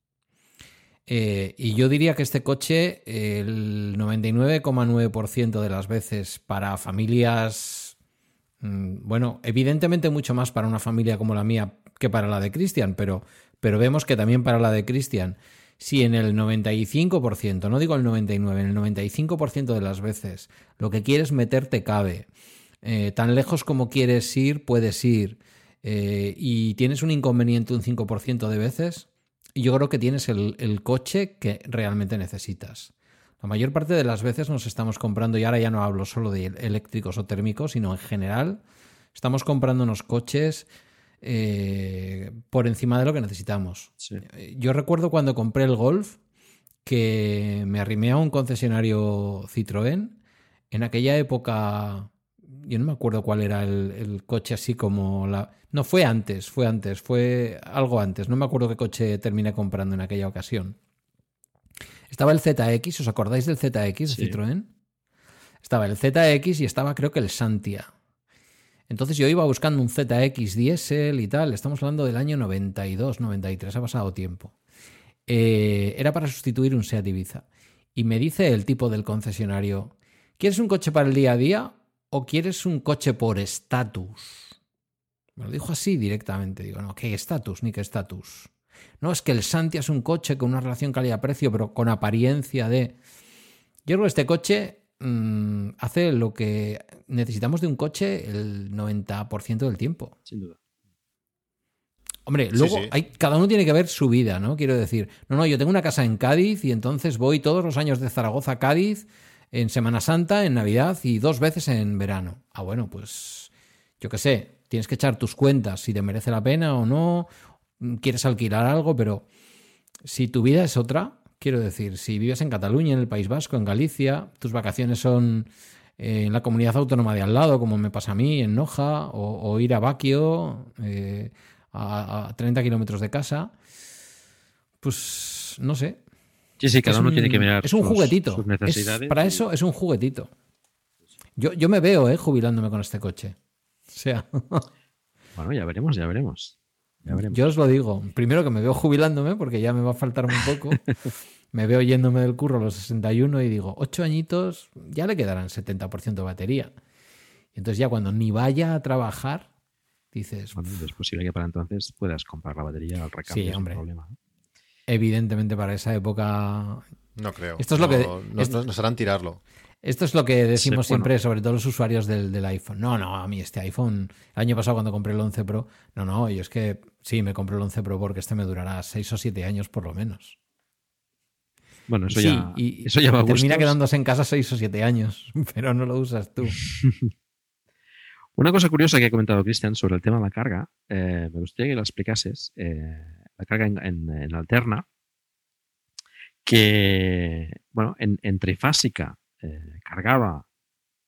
Eh, y yo diría que este coche, el 99,9% de las veces para familias, mm, bueno, evidentemente mucho más para una familia como la mía que para la de Cristian, pero, pero vemos que también para la de Cristian, si en el 95%, no digo el 99%, en el 95% de las veces lo que quieres meterte cabe, eh, tan lejos como quieres ir, puedes ir, eh, y tienes un inconveniente un 5% de veces, yo creo que tienes el, coche que realmente necesitas. La mayor parte de las veces nos estamos comprando, y ahora ya no hablo solo de eléctricos o térmicos, sino en general, estamos comprando unos coches eh, por encima de lo que necesitamos. Yo recuerdo cuando compré el Golf que me arrimé a un concesionario Citroën. En aquella época, yo no me acuerdo cuál era el, coche así como la... No, fue antes, fue antes, fue algo antes. No me acuerdo qué coche terminé comprando en aquella ocasión. Estaba el ZX, ¿os acordáis del ZX de Citroën? Estaba el ZX y estaba creo que el Santia. Entonces yo iba buscando un ZX diésel y tal, estamos hablando del año 92, 93, ha pasado tiempo. Eh, era para sustituir un Seat Ibiza. Y me dice el tipo del concesionario, ¿quieres un coche para el día a día o quieres un coche por estatus? Me lo dijo así directamente. Digo, no, ¿qué estatus? Ni qué estatus. No, es que el Santia es un coche con una relación calidad-precio, pero con apariencia de... Yo creo que este coche Mm, hace lo que necesitamos de un coche el 90% del tiempo. Sin duda. Hombre, luego Hay, cada uno tiene que ver su vida, ¿no? Quiero decir, no, no, yo tengo una casa en Cádiz y entonces voy todos los años de Zaragoza a Cádiz en Semana Santa, en Navidad y dos veces en verano. Ah, bueno, pues yo qué sé, tienes que echar tus cuentas si te merece la pena o no, quieres alquilar algo, pero si tu vida es otra, Quiero decir, si vives en Cataluña, en el País Vasco, en Galicia, tus vacaciones son eh, en la comunidad autónoma de al lado, como me pasa a mí, en Noja, o, ir a Baquio, eh, a, 30 kilómetros de casa, pues no sé. Sí, sí, cada uno tiene que mirar Es un juguetito. para eso es un juguetito. Yo, yo me veo eh, jubilándome con este coche. O sea. *laughs* bueno, ya veremos, ya veremos. Yo os lo digo. Primero que me veo jubilándome porque ya me va a faltar un poco. *laughs* me veo yéndome del curro a los 61 y digo, ocho añitos, ya le quedarán 70% de batería. Y entonces ya cuando ni vaya a trabajar, dices... es posible que para entonces puedas comprar la batería al recambio. Sí, hombre. Problema, Evidentemente para esa época... No creo. Esto es lo que... Nos, harán tirarlo. Esto es lo que decimos siempre, sobre todo los usuarios del, iPhone. No, no, a mí este iPhone, el año pasado cuando compré el 11 Pro, no, no, y es que sí, me compré el 11 Pro porque este me durará 6 o 7 años por lo menos. Bueno, eso ya, y, eso ya va Termina quedándose en casa 6 o 7 años, *laughs* pero no lo usas tú. *laughs* Una cosa curiosa que ha comentado Cristian sobre el tema de la carga, eh, me gustaría que lo explicases. Eh, la carga en, alterna, que, bueno, en, en trifásica eh, cargaba,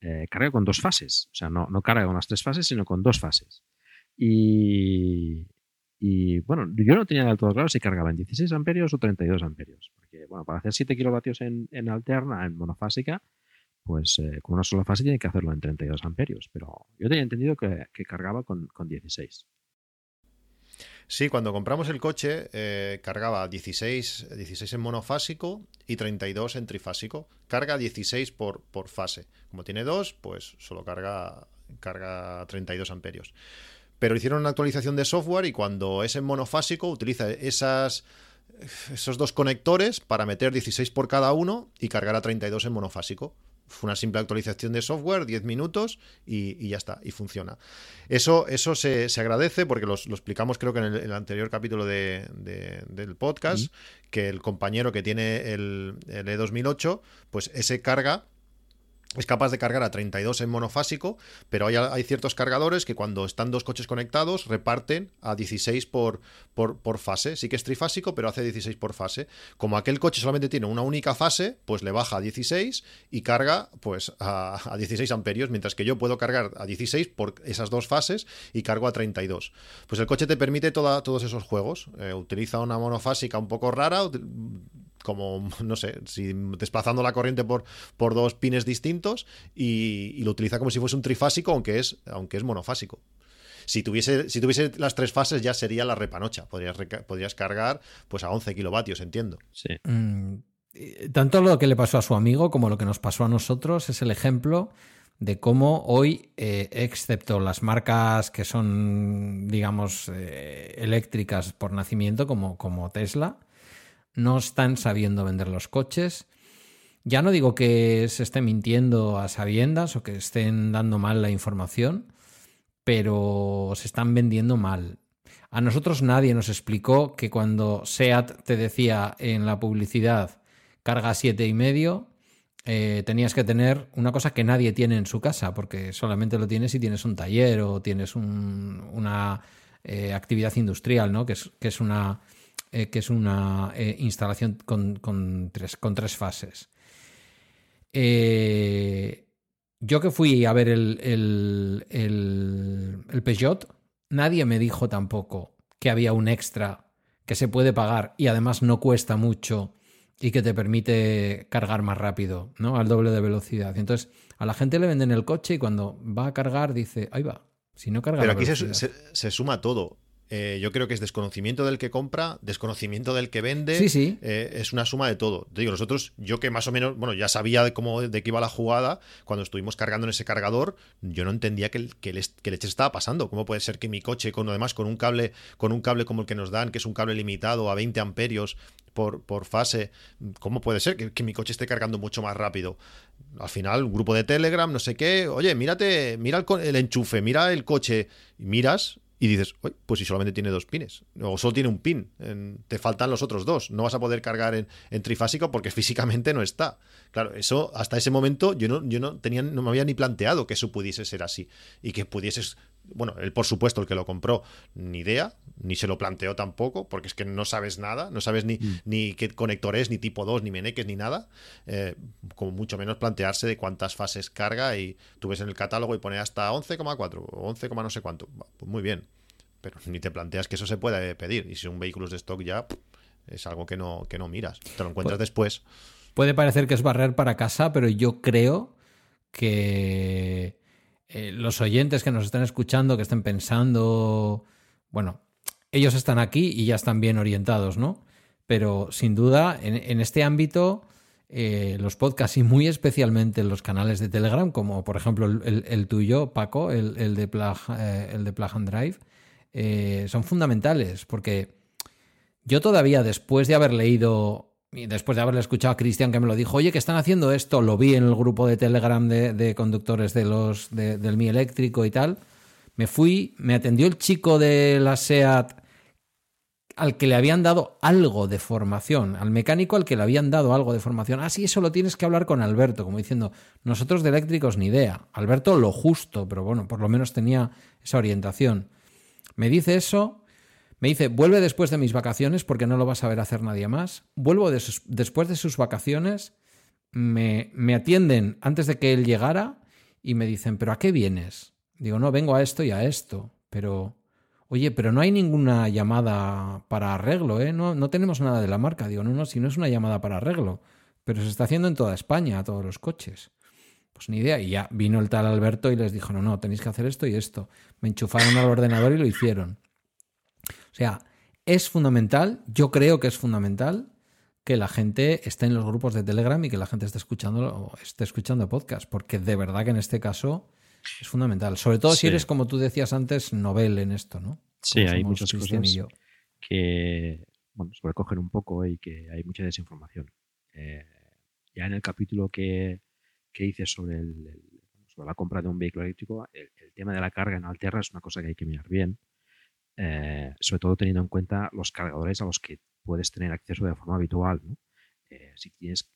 eh, con dos fases. O sea, no, no carga con las tres fases, sino con dos fases. Y, bueno, yo no tenía del todo claro si cargaba en 16 amperios o 32 amperios. Porque, bueno, para hacer 7 kilovatios en, alterna, en monofásica, pues eh, con una sola fase tiene que hacerlo en 32 amperios. Pero yo tenía entendido que, cargaba con, con 16. Sí, cuando compramos el coche eh, cargaba 16, 16 en monofásico y 32 en trifásico. Carga 16 por, por fase. Como tiene dos, pues solo carga, carga 32 amperios. Pero hicieron una actualización de software y cuando es en monofásico utiliza esas, esos dos conectores para meter 16 por cada uno y cargar a 32 en monofásico. Fue una simple actualización de software, 10 minutos y, ya está, y funciona. Eso, eso se, agradece porque lo explicamos creo que en el, anterior capítulo del podcast, que el compañero que tiene el, el E2008, pues ese carga es capaz de cargar a 32 en monofásico, pero hay, ciertos cargadores que cuando están dos coches conectados reparten a 16 por, por, fase. Sí que es trifásico, pero hace 16 por fase. Como aquel coche solamente tiene una única fase, pues le baja a 16 y carga pues a, 16 amperios, mientras que yo puedo cargar a 16 por esas dos fases y cargo a 32. Pues el coche te permite todos esos juegos. Eh, utiliza una monofásica un poco rara, como, no sé, si desplazando la corriente por, por dos pines distintos y, lo utiliza como si fuese un trifásico, aunque es, aunque es monofásico. Si tuviese, si tuviese las tres fases ya sería la repanocha. Podrías, podrías cargar pues a 11 kilovatios, entiendo. Sí. Mm, tanto lo que le pasó a su amigo como lo que nos pasó a nosotros es el ejemplo de cómo hoy, eh, excepto las marcas que son, digamos, eh, eléctricas por nacimiento, como, como Tesla, no están sabiendo vender los coches. Ya no digo que se esté mintiendo a sabiendas o que estén dando mal la información, pero se están vendiendo mal. A nosotros nadie nos explicó que cuando SEAT te decía en la publicidad carga siete y medio, eh, tenías que tener una cosa que nadie tiene en su casa, porque solamente lo tienes si tienes un taller o tienes una eh, actividad industrial, ¿no? que, es, que es una, eh, que es una instalación con, tres, con tres fases. yo que fui a ver el, el, el, el Peugeot, nadie me dijo tampoco que había un extra que se puede pagar y además no cuesta mucho y que te permite cargar más rápido, ¿no? Al doble de velocidad. Entonces a la gente le venden el coche y cuando va a cargar dice, ahí va, si no carga. Pero aquí se, suma todo. Eh, yo creo que es desconocimiento del que compra, desconocimiento del que vende. Sí, sí. Eh, es una suma de todo. Te digo, nosotros, yo que más o menos, bueno, ya sabía de cómo de qué iba la jugada, cuando estuvimos cargando en ese cargador, yo no entendía que, que, leche estaba pasando. ¿Cómo puede ser que mi coche, con además con un cable, con un cable como el que nos dan, que es un cable limitado a 20 amperios por, por fase, ¿cómo puede ser que, que mi coche esté cargando mucho más rápido? Al final, un grupo de Telegram, no sé qué, oye, mírate, mira el, el enchufe, mira el coche, y miras y dices, pues si solamente tiene dos pines, o solo tiene un pin, te faltan los otros dos, no vas a poder cargar en, trifásico porque *laughs* físicamente no está. Claro, eso hasta ese momento yo no, yo no tenía, no me había ni planteado que eso pudiese ser así y que pudieses bueno, él por supuesto, el que lo compró, ni idea, ni se lo planteó tampoco, porque es que no sabes nada, no sabes ni, mm. ni qué conector es, ni tipo 2, ni meneques, ni nada, eh, como mucho menos plantearse de cuántas fases carga y tú ves en el catálogo y pone hasta 11,4 o 11, no sé cuánto. Pues muy bien, pero ni te planteas que eso se pueda pedir y si un vehículo es de stock ya es algo que no, que no miras, te lo encuentras después. Puede parecer que es barrer para casa, pero yo creo que eh, los oyentes que nos están escuchando, que estén pensando, bueno, ellos están aquí y ya están bien orientados, ¿no? Pero sin duda, en, este ámbito, eh, los podcasts y muy especialmente los canales de Telegram, como por ejemplo el, tuyo, Paco, el, de, Plug, eh, el de Plug and Drive, son fundamentales porque yo todavía después de haber leído después de haberle escuchado a Cristian que me lo dijo, oye, que están haciendo esto, lo vi en el grupo de Telegram de, conductores de los, del Mi Eléctrico y tal, me fui, me atendió el chico de la SEAT al que le habían dado algo de formación, al mecánico al que le habían dado algo de formación. Ah, sí, eso lo tienes que hablar con Alberto, como diciendo, nosotros de eléctricos ni idea. Alberto lo justo, pero bueno, por lo menos tenía esa orientación. Me dice eso me dice, vuelve después de mis vacaciones porque no lo vas a ver hacer nadie más. Vuelvo después de sus vacaciones, me, me atienden antes de que él llegara y me dicen, ¿pero a qué vienes? Digo, no, vengo a esto y a esto, pero... Oye, pero no hay ninguna llamada para arreglo, ¿eh? No, no tenemos nada de la marca. Digo, no, no, si no es una llamada para arreglo. Pero se está haciendo en toda España, a todos los coches. Pues ni idea. Y ya vino el tal Alberto y les dijo, no, no, tenéis que hacer esto y esto. Me enchufaron al ordenador y lo hicieron. O sea, es fundamental, yo creo que es fundamental que la gente esté en los grupos de Telegram y que la gente esté escuchando, esté escuchando podcast, porque de verdad que en este caso es fundamental. Sobre todo si eres, como tú decías antes, novel en esto, ¿no? Sí, hay muchas cosas que bueno, sobrecogen un poco y que hay mucha desinformación. Eh, ya en el capítulo que, que hice sobre, el, sobre la compra de un vehículo eléctrico, el, el, tema de la carga en Alterra es una cosa que hay que mirar bien eh, sobre todo teniendo en cuenta los cargadores a los que puedes tener acceso de forma habitual. Eh, si tienes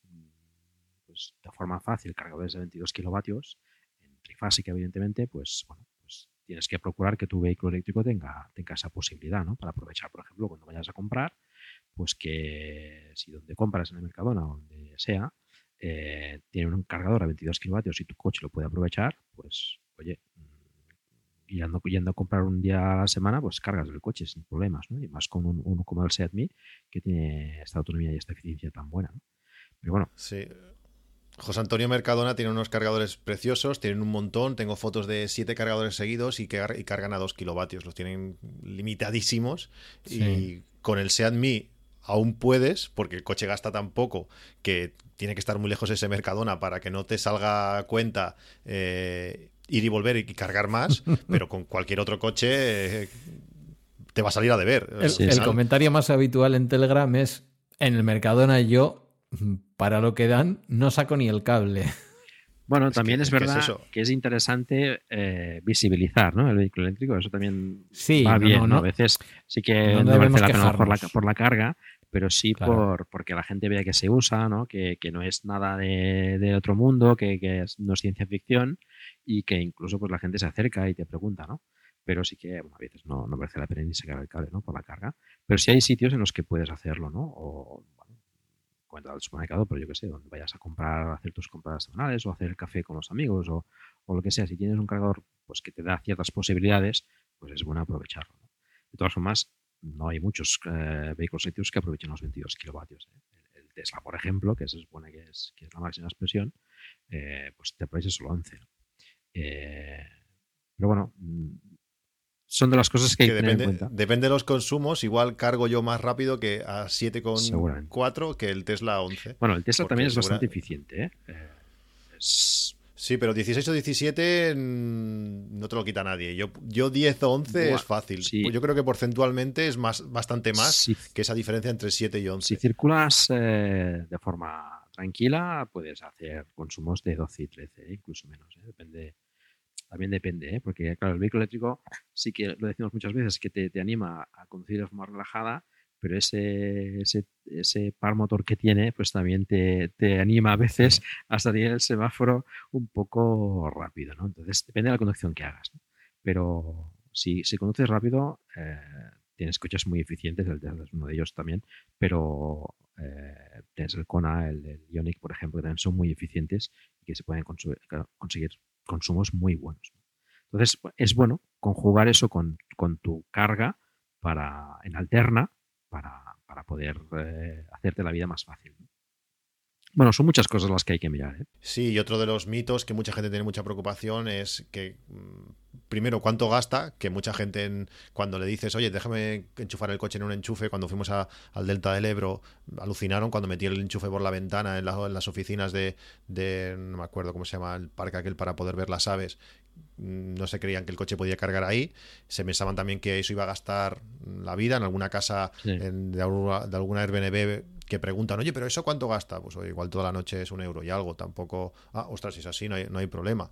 pues, de forma fácil cargadores de 22 kilovatios, en trifásica evidentemente, pues bueno, pues tienes que procurar que tu vehículo eléctrico tenga, tenga esa posibilidad, ¿no? Para aprovechar, por ejemplo, cuando vayas a comprar, pues que si donde compras en el Mercadona o donde sea, eh, tiene un cargador a 22 kilovatios y tu coche lo puede aprovechar, pues oye, y ando yendo a comprar un día a la semana, pues cargas el coche sin problemas, ¿no? Y más con un, uno como el Seat Me, que tiene esta autonomía y esta eficiencia tan buena, ¿no? Pero bueno. Sí. José Antonio Mercadona tiene unos cargadores preciosos, tienen un montón, tengo fotos de siete cargadores seguidos y, que, y cargan a dos kilovatios, los tienen limitadísimos y con el Seat Me aún puedes, porque el coche gasta tan poco que tiene que estar muy lejos ese Mercadona para que no te salga cuenta eh, ir y volver y cargar más, *laughs* pero con cualquier otro coche eh, te va a salir a deber. El, comentario más habitual en Telegram es, en el Mercadona yo, para lo que dan, no saco ni el cable. Bueno, también es, verdad que es interesante eh, visibilizar ¿no? el vehículo eléctrico. Eso también va bien. ¿no? A veces sí que no, merece la pena por la, por la carga, pero sí por porque la gente vea que se usa, ¿no? que, que no es nada de, de otro mundo, que, que, no es ciencia ficción y que incluso pues la gente se acerca y te pregunta, ¿no? Pero sí que a veces no, no merece la pena ni sacar el cable ¿no? por la carga. Pero sí hay sitios en los que puedes hacerlo, ¿no? O, cuenta al supermercado, pero yo que sé, donde vayas a comprar, hacer tus compras semanales o hacer el café con los amigos o, lo que sea, si tienes un cargador pues que te da ciertas posibilidades, pues es bueno aprovecharlo. De todas formas, no hay muchos eh, vehículos eléctricos que aprovechen los 22 kilovatios. ¿eh? El, Tesla, por ejemplo, que se supone que es, que es la máxima expresión, eh, pues te aprovecha solo 11. Pero bueno, son de las cosas que, hay que depende, tener en cuenta. Depende de los consumos, igual cargo yo más rápido que a 7,4 que el Tesla 11. Bueno, el Tesla también es bastante eficiente. ¿eh? eh sí, pero 16 o 17 mm, no te lo quita nadie. Yo, yo 10 o 11 es fácil. Yo creo que porcentualmente es más, bastante más que esa diferencia entre 7 y 11. Si circulas eh, de forma tranquila, puedes hacer consumos de 12 y 13, incluso menos. ¿eh? Depende también depende, ¿eh? porque claro, el vehículo eléctrico sí que lo decimos muchas veces, que te, anima a conducir de forma relajada, pero ese, ese, par motor que tiene, pues también te, anima a veces a salir el semáforo un poco rápido, ¿no? Entonces, depende de la conducción que hagas, Pero si, si conduces rápido, eh, tienes coches muy eficientes, el Tesla es uno de ellos también, pero eh, tienes el Kona, el, el, Ioniq, por ejemplo, que también son muy eficientes y que se pueden conseguir consumos muy buenos. Entonces, es bueno conjugar eso con, tu carga para, en alterna para, poder eh, hacerte la vida más fácil. Bueno, son muchas cosas las que hay que mirar. ¿eh? Sí, y otro de los mitos que mucha gente tiene mucha preocupación es que, mm, primero, cuánto gasta, que mucha gente cuando le dices, oye, déjame enchufar el coche en un enchufe, cuando fuimos al Delta del Ebro, alucinaron cuando metí el enchufe por la ventana en, las oficinas de, de, no me acuerdo cómo se llama, el parque aquel para poder ver las aves, no se creían que el coche podía cargar ahí. Se pensaban también que eso iba a gastar la vida en alguna casa de, alguna, de alguna Airbnb que preguntan, oye, pero ¿eso cuánto gasta? Pues igual toda la noche es un euro y algo, tampoco, ah, ostras, si es así, no hay, no hay problema.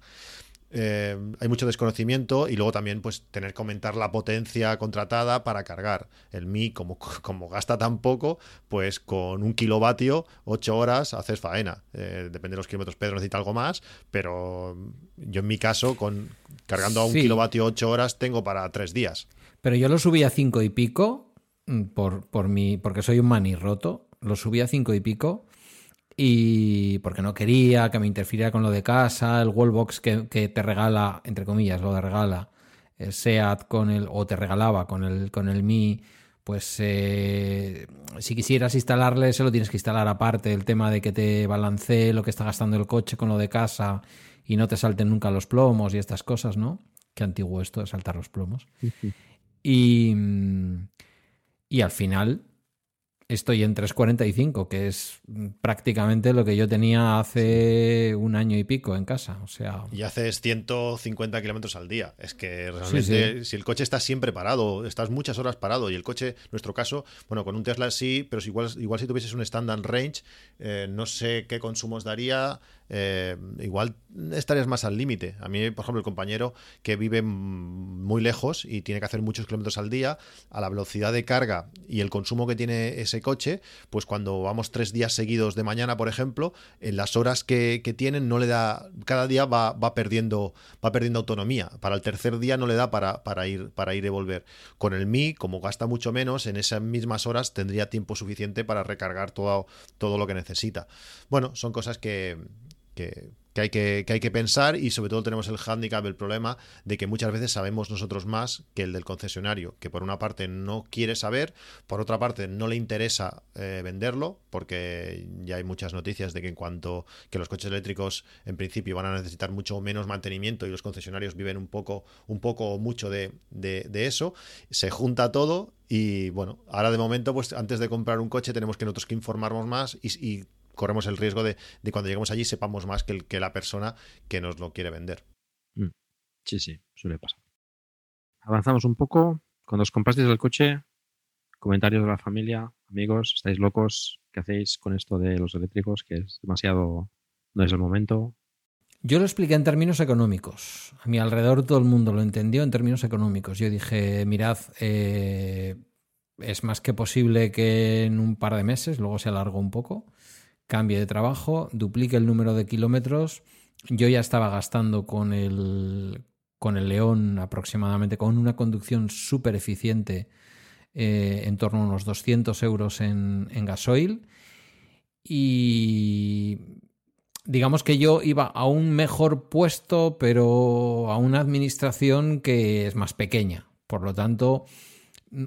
Eh, hay mucho desconocimiento y luego también pues tener que aumentar la potencia contratada para cargar. El Mi, como, *laughs* como gasta tan poco, pues con un kilovatio, ocho horas, haces faena. Eh, depende de los kilómetros, Pedro necesita algo más, pero yo en mi caso, con cargando a un kilovatio ocho horas, tengo para tres días. Pero yo lo subí a cinco y pico mm, por, por mi, porque soy un manirroto lo subí a cinco y pico y porque no quería que me interfiriera con lo de casa, el wallbox que, que te regala, entre comillas, lo de regala, el SEAT con el, o te regalaba con el, con el Mi, pues eh, si quisieras instalarle, se lo tienes que instalar aparte, el tema de que te balancee lo que está gastando el coche con lo de casa y no te salten nunca los plomos y estas cosas, ¿no? Qué antiguo esto de saltar los plomos. *laughs* y, y al final, estoy en 3.45, que es prácticamente lo que yo tenía hace un año y pico en casa. O sea... Y haces 150 kilómetros al día. Es que realmente, si el coche está siempre parado, estás muchas horas parado y el coche, en nuestro caso, bueno, con un Tesla sí, pero igual, igual si tuvieses un standard range, eh, no sé qué consumos daría. Eh, igual estarías más al límite. A mí, por ejemplo, el compañero que vive muy lejos y tiene que hacer muchos kilómetros al día, a la velocidad de carga y el consumo que tiene ese coche, pues cuando vamos tres días seguidos de mañana, por ejemplo, en las horas que, tienen no le da, cada día va, va, perdiendo, va perdiendo autonomía. Para el tercer día no le da para, para, ir, para ir y volver. Con el Mi, como gasta mucho menos, en esas mismas horas tendría tiempo suficiente para recargar todo, todo lo que necesita. Bueno, son cosas que, que, hay que, hay que pensar y sobre todo tenemos el hándicap, el problema de que muchas veces sabemos nosotros más que el del concesionario, que por una parte no quiere saber, por otra parte no le interesa eh, venderlo, porque ya hay muchas noticias de que en cuanto que los coches eléctricos en principio van a necesitar mucho menos mantenimiento y los concesionarios viven un poco, un poco o mucho de, eso, se junta todo y bueno, ahora de momento, pues antes de comprar un coche tenemos que nosotros que informarnos más y corremos el riesgo de, cuando lleguemos allí sepamos más que, el, que la persona que nos lo quiere vender. Mm. Sí, sí, suele pasar. Avanzamos un poco. Cuando os comprasteis el coche, comentarios de la familia, amigos, ¿estáis locos? ¿Qué hacéis con esto de los eléctricos? Que es demasiado, no es el momento. Yo lo expliqué en términos económicos. A mi alrededor todo el mundo lo entendió en términos económicos. Yo dije, mirad, eh, es más que posible que en un par de meses, luego se alargó un poco, cambie de trabajo, duplique el número de kilómetros. Yo ya estaba gastando con el, con el León aproximadamente, con una conducción súper eficiente, eh, en torno a unos 200 euros en, en gasoil. Y digamos que yo iba a un mejor puesto, pero a una administración que es más pequeña. Por lo tanto,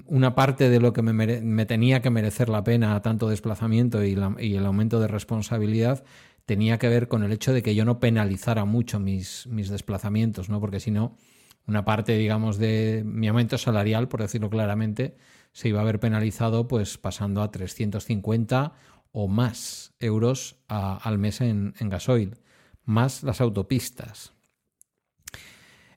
una parte de lo que me, tenía que merecer la pena tanto desplazamiento y, el aumento de responsabilidad tenía que ver con el hecho de que yo no penalizara mucho mis, mis desplazamientos, ¿no? Porque si no, una parte, digamos, de mi aumento salarial, por decirlo claramente, se iba a ver penalizado pues pasando a 350 o más euros al mes en, gasoil, más las autopistas.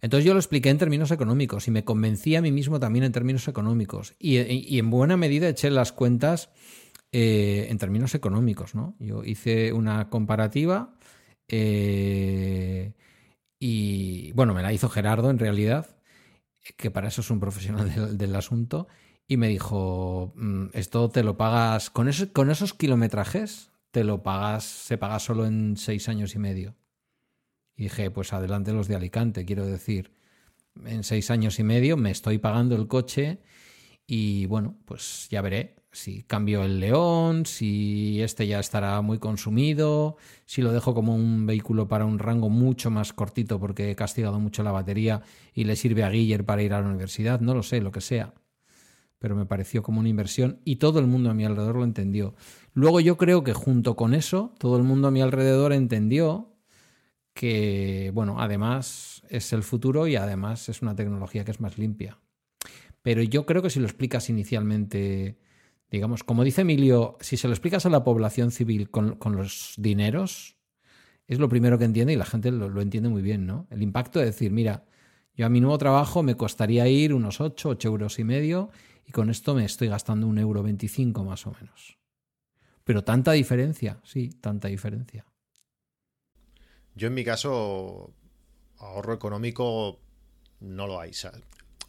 Entonces yo lo expliqué en términos económicos y me convencí a mí mismo también en términos económicos. Y, en buena medida eché las cuentas eh, en términos económicos. ¿no? Yo hice una comparativa eh, y, bueno, me la hizo Gerardo en realidad, que para eso es un profesional del asunto y me dijo, mm, esto te lo pagas, con, con esos kilometrajes, te lo pagas, se paga solo en seis años y medio. Y dije, pues adelante los de Alicante, quiero decir, en seis años y medio me estoy pagando el coche y bueno, pues ya veré si cambio el León, si este ya estará muy consumido, si lo dejo como un vehículo para un rango mucho más cortito porque he castigado mucho la batería y le sirve a Guiller para ir a la universidad, no lo sé, lo que sea pero me pareció como una inversión y todo el mundo a mi alrededor lo entendió. Luego yo creo que junto con eso, todo el mundo a mi alrededor entendió que, bueno, además es el futuro y además es una tecnología que es más limpia. Pero yo creo que si lo explicas inicialmente, digamos, como dice Emilio, si se lo explicas a la población civil con, los dineros, es lo primero que entiende y la gente lo, lo entiende muy bien, ¿no? El impacto de decir, mira, yo a mi nuevo trabajo me costaría ir unos 8, 8 euros y medio y con esto me estoy gastando un euro 25 más o menos. Pero tanta diferencia, sí, tanta diferencia. Yo en mi caso, ahorro económico no lo hay.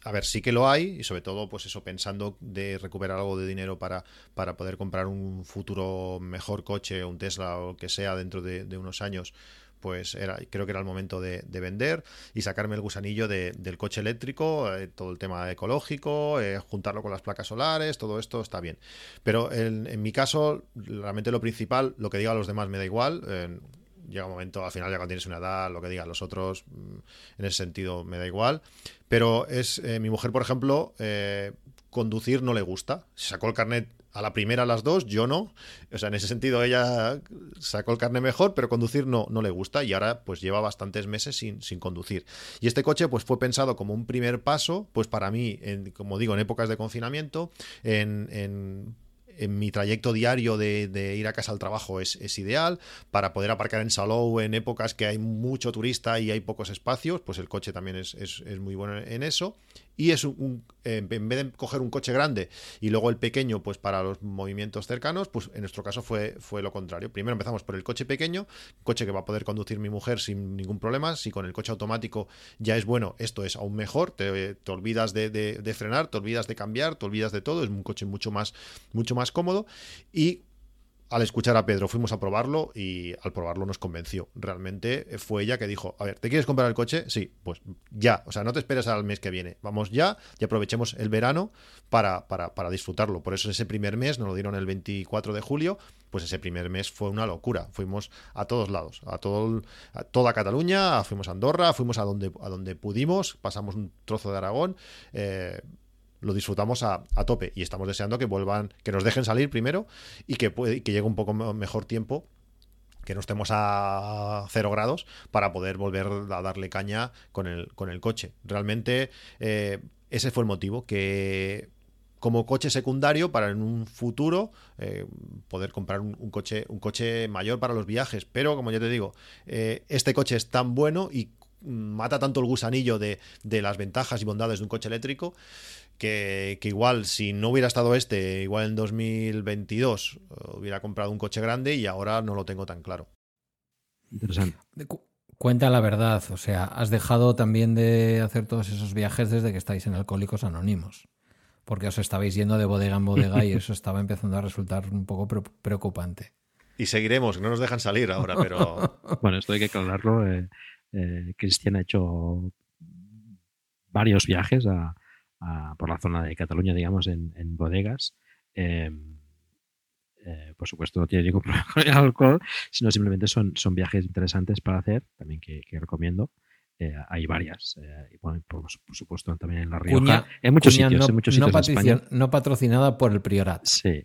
A ver, sí que lo hay, y sobre todo, pues eso, pensando de recuperar algo de dinero para, para poder comprar un futuro mejor coche, un Tesla o que sea dentro de unos años, pues era, creo que era el momento de, vender y sacarme el gusanillo del coche eléctrico, eh, todo el tema ecológico, eh, juntarlo con las placas solares, todo esto está bien. Pero en, mi caso, realmente lo principal, lo que diga a los demás me da igual. Llega un momento, al final ya cuando tienes una edad, lo que digan los otros, mm, en ese sentido me da igual. Pero es eh, mi mujer, por ejemplo, conducir no le gusta. Sacó el carnet a la primera a las dos, yo no. O sea, en ese sentido ella sacó el carnet mejor, pero conducir no, no le gusta y ahora pues lleva bastantes meses sin, sin conducir. Y este coche pues fue pensado como un primer paso, pues para mí, en, como digo, en épocas de confinamiento, en, en en mi trayecto diario de, ir a casa al trabajo es, ideal. Para poder aparcar en Salou en épocas que hay mucho turista y hay pocos espacios, pues el coche también es, es muy bueno en eso y es un, en vez de coger un coche grande y luego el pequeño, pues para los movimientos cercanos, pues en nuestro caso fue, fue lo contrario. Primero empezamos por el coche pequeño, coche que va a poder conducir mi mujer sin ningún problema. Si con el coche automático ya es bueno, esto es aún mejor. Te, olvidas de, de, frenar, te olvidas de cambiar, te olvidas de todo. Es un coche mucho más, mucho más cómodo. Y al escuchar a Pedro fuimos a probarlo y al probarlo nos convenció. Realmente fue ella que dijo, a ver, ¿te quieres comprar el coche? Sí, pues ya, o sea, no te esperes al mes que viene, vamos ya y aprovechemos el verano para, para, para disfrutarlo. Por eso ese primer mes, nos lo dieron el 24 de julio, pues ese primer mes fue una locura. Fuimos a todos lados, a, todo, a toda Cataluña, fuimos a Andorra, fuimos a donde, a donde pudimos, pasamos un trozo de Aragón. Eh, lo disfrutamos a, tope y estamos deseando que vuelvan, que nos dejen salir primero y que, llegue un poco mejor tiempo que no estemos a cero grados para poder volver a darle caña con el, con el coche. Realmente eh, ese fue el motivo, que como coche secundario para en un futuro eh, poder comprar un, coche un coche mayor para los viajes pero como ya te digo eh, este coche es tan bueno y mata tanto el gusanillo de, de las ventajas y bondades de un coche eléctrico que, igual si no hubiera estado este, igual en 2022 hubiera comprado un coche grande y ahora no lo tengo tan claro. Interesante. cuenta la verdad. O sea, has dejado también de hacer todos esos viajes desde que estáis en Alcohólicos Anónimos. Porque os estabais yendo de bodega en bodega y eso estaba empezando a resultar un poco preocupante. Y seguiremos, no nos dejan salir ahora, pero. *laughs* bueno, esto hay que aclararlo. Eh, eh, Cristian ha hecho varios viajes por la zona de Cataluña, digamos, en, bodegas. Em, eh, por supuesto, no tiene ningún *laughs* problema con el alcohol, sino simplemente son, son viajes interesantes para hacer, también que, recomiendo. hay varias, y por, supuesto también en La Rioja, en muchos sitios, en muchos sitios no, España. no patrocinada por el Priorat. Sí,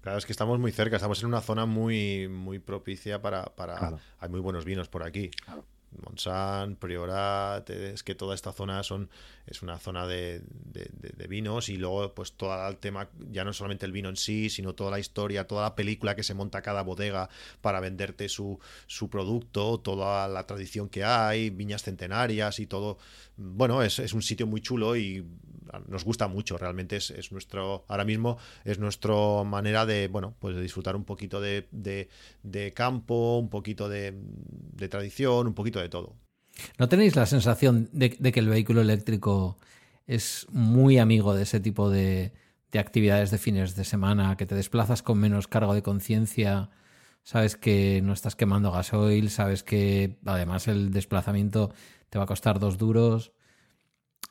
Claro, es que estamos muy cerca, estamos en una zona muy, muy propicia para... para Hay muy buenos vinos por aquí. Claro. Monsan, Priorat, es que toda esta zona son es una zona de, vinos y luego pues todo el tema, ya no solamente el vino en sí, sino toda la historia, toda la película que se monta cada bodega para venderte su, su producto, toda la tradición que hay, viñas centenarias y todo. Bueno, es, es un sitio muy chulo y nos gusta mucho, realmente es, es, nuestro, ahora mismo es nuestra manera de, bueno, pues de disfrutar un poquito de, de campo, un poquito de, tradición, un poquito de todo. ¿No tenéis la sensación de, que el vehículo eléctrico es muy amigo de ese tipo de, de actividades de fines de semana, que te desplazas con menos cargo de conciencia? Sabes que no estás quemando gasoil, sabes que además el desplazamiento te va a costar dos duros.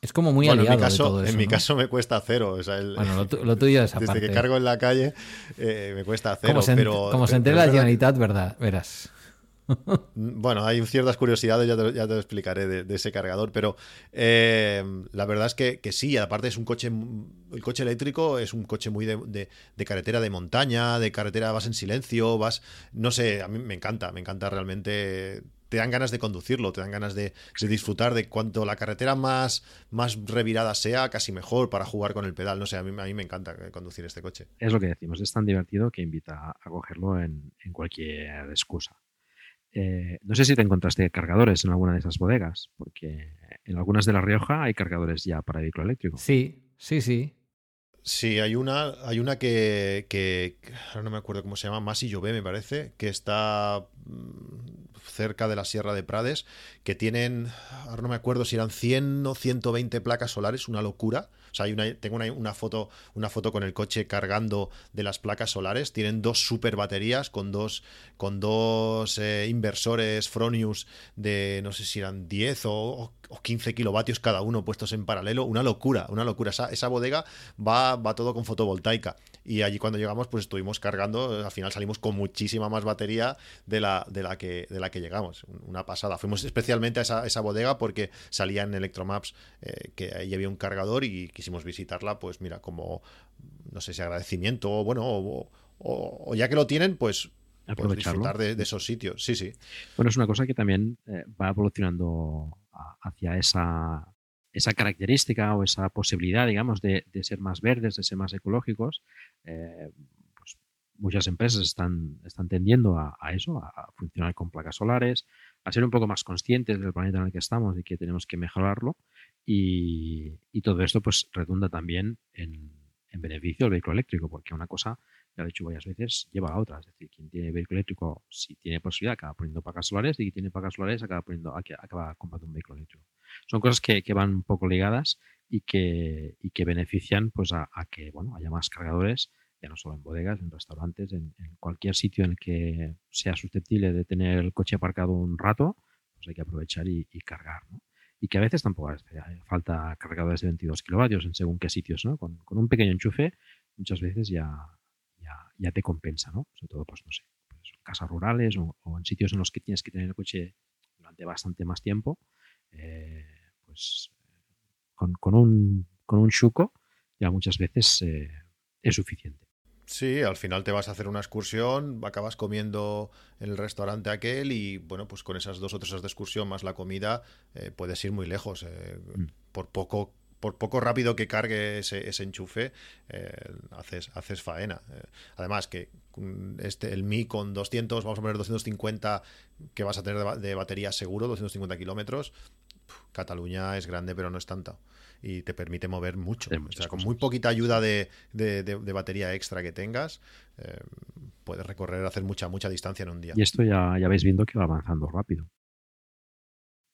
Es como muy aliado en mi caso, de todo eso, En mi caso me cuesta cero. bueno, lo, tuyo es aparte. *laughs* Desde que cargo en la calle eh, me cuesta cero. Como se, pero, como se entere la Generalitat, ¿verdad? Verás. *laughs* Bueno, hay ciertas curiosidades, ya te, lo explicaré de, ese cargador, pero eh, la verdad es que, sí, aparte es un coche, el coche eléctrico es un coche muy de, carretera de montaña, de carretera vas en silencio, vas, no sé, a mí me encanta, me encanta realmente te dan ganas de conducirlo, te dan ganas de, disfrutar de cuanto la carretera más, más revirada sea, casi mejor para jugar con el pedal. No sé, a mí, a mí me encanta conducir este coche. Es lo que decimos, es tan divertido que invita a cogerlo en, cualquier excusa. Eh, no sé si te encontraste cargadores en alguna de esas bodegas, porque en algunas de La Rioja hay cargadores ya para vehículo eléctrico. Sí, sí, sí. Sí, hay una, hay una que, que, ahora no me acuerdo cómo se llama, Masi Llové me parece, que está mm, cerca de la Sierra de Prades, que tienen, ahora no me acuerdo si eran 100 o 120 placas solares, una locura. O hay una, tengo una, foto, una foto con el coche cargando de las placas solares. Tienen dos super baterías con dos, con dos eh, inversores Fronius de no sé si eran 10 o, 15 kilovatios cada uno puestos en paralelo. Una locura, una locura. Esa, esa bodega va, va todo con fotovoltaica. Y allí cuando llegamos, pues estuvimos cargando. Al final salimos con muchísima más batería de la, de la, que, de la que llegamos. Una pasada. Fuimos especialmente a esa, esa bodega porque salía en Electromaps eh, que ahí había un cargador y quisimos visitarla, pues mira, como, no sé si agradecimiento, o bueno, o, ya que lo tienen, pues, pues disfrutar de, esos sitios. Sí, sí. Bueno, es una cosa que también eh, va evolucionando hacia esa, esa característica o esa posibilidad, digamos, de, ser más verdes, de ser más ecológicos. Eh, pues muchas empresas están, están tendiendo a, a, eso, a funcionar con placas solares, a ser un poco más conscientes del planeta en el que estamos y que tenemos que mejorarlo. Y, todo esto pues redunda también en, beneficio del vehículo eléctrico, porque una cosa, ya lo he dicho varias veces, lleva a otra. Es decir, quien tiene vehículo eléctrico, si tiene posibilidad, acaba poniendo placas solares y quien tiene placas solares acaba, poniendo, acaba comprando un vehículo eléctrico. Son cosas que, van un poco ligadas y que, que benefician pues a, que bueno, haya más cargadores, ya no solo en bodegas, en restaurantes, en, cualquier sitio en el que sea susceptible de tener el coche aparcado un rato, pues hay que aprovechar y, y cargar. ¿no? Y que a veces tampoco hace falta cargadores de 22 kilovatios en según qué sitios, ¿no? Con, un pequeño enchufe muchas veces ya, ya, te compensa, ¿no? Sobre todo, pues no sé, pues, en casas rurales o, en sitios en los que tienes que tener el coche durante bastante más tiempo, eh, pues con, un, con un chuco ya muchas veces eh, es suficiente. Sí, al final te vas a hacer una excursión, acabas comiendo en el restaurante aquel y bueno, pues con esas dos o tres horas de excursión más la comida eh, puedes ir muy lejos. Eh, mm. Por poco por poco rápido que cargue ese, enchufe, eh, haces, haces faena. además, que este, el Mi con 200, vamos a poner 250 que vas a tener de, batería seguro, 250 kilómetros, Cataluña es grande, pero no es tanta y te permite mover mucho. O sea, con muy poquita ayuda de, batería extra que tengas, eh, puedes recorrer, hacer mucha, mucha distancia en un día. Y esto ya, ya vais viendo que va avanzando rápido.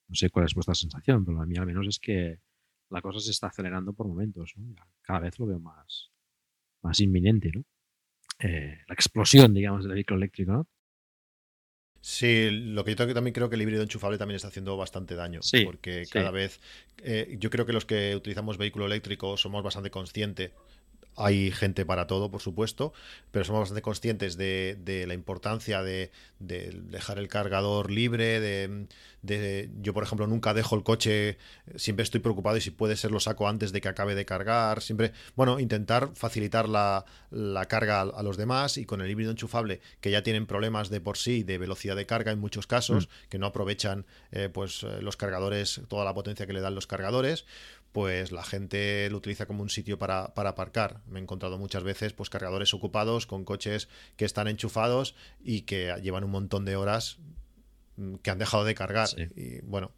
No sé cuál es vuestra sensación, pero a mí al menos es que la cosa se está acelerando por momentos. Cada vez lo veo más, más inminente, ¿no? Eh, la explosión, digamos, del vehículo eléctrico, ¿no? Sí, lo que yo también creo que el híbrido enchufable también está haciendo bastante daño, porque cada vez eh, yo creo que los que utilizamos vehículo eléctrico somos bastante conscientes hay gente para todo, por supuesto, pero somos bastante conscientes de, la importancia de, dejar el cargador libre, de, yo por ejemplo nunca dejo el coche, siempre estoy preocupado y si puede ser lo saco antes de que acabe de cargar, siempre, bueno, intentar facilitar la, carga a, los demás y con el híbrido enchufable que ya tienen problemas de por sí de velocidad de carga en muchos casos, mm. que no aprovechan eh, pues eh, los cargadores, toda la potencia que le dan los cargadores, pues la gente lo utiliza como un sitio para, aparcar. Me he encontrado muchas veces pues cargadores ocupados con coches que están enchufados y que llevan un montón de horas mm, que han dejado de cargar. Y bueno,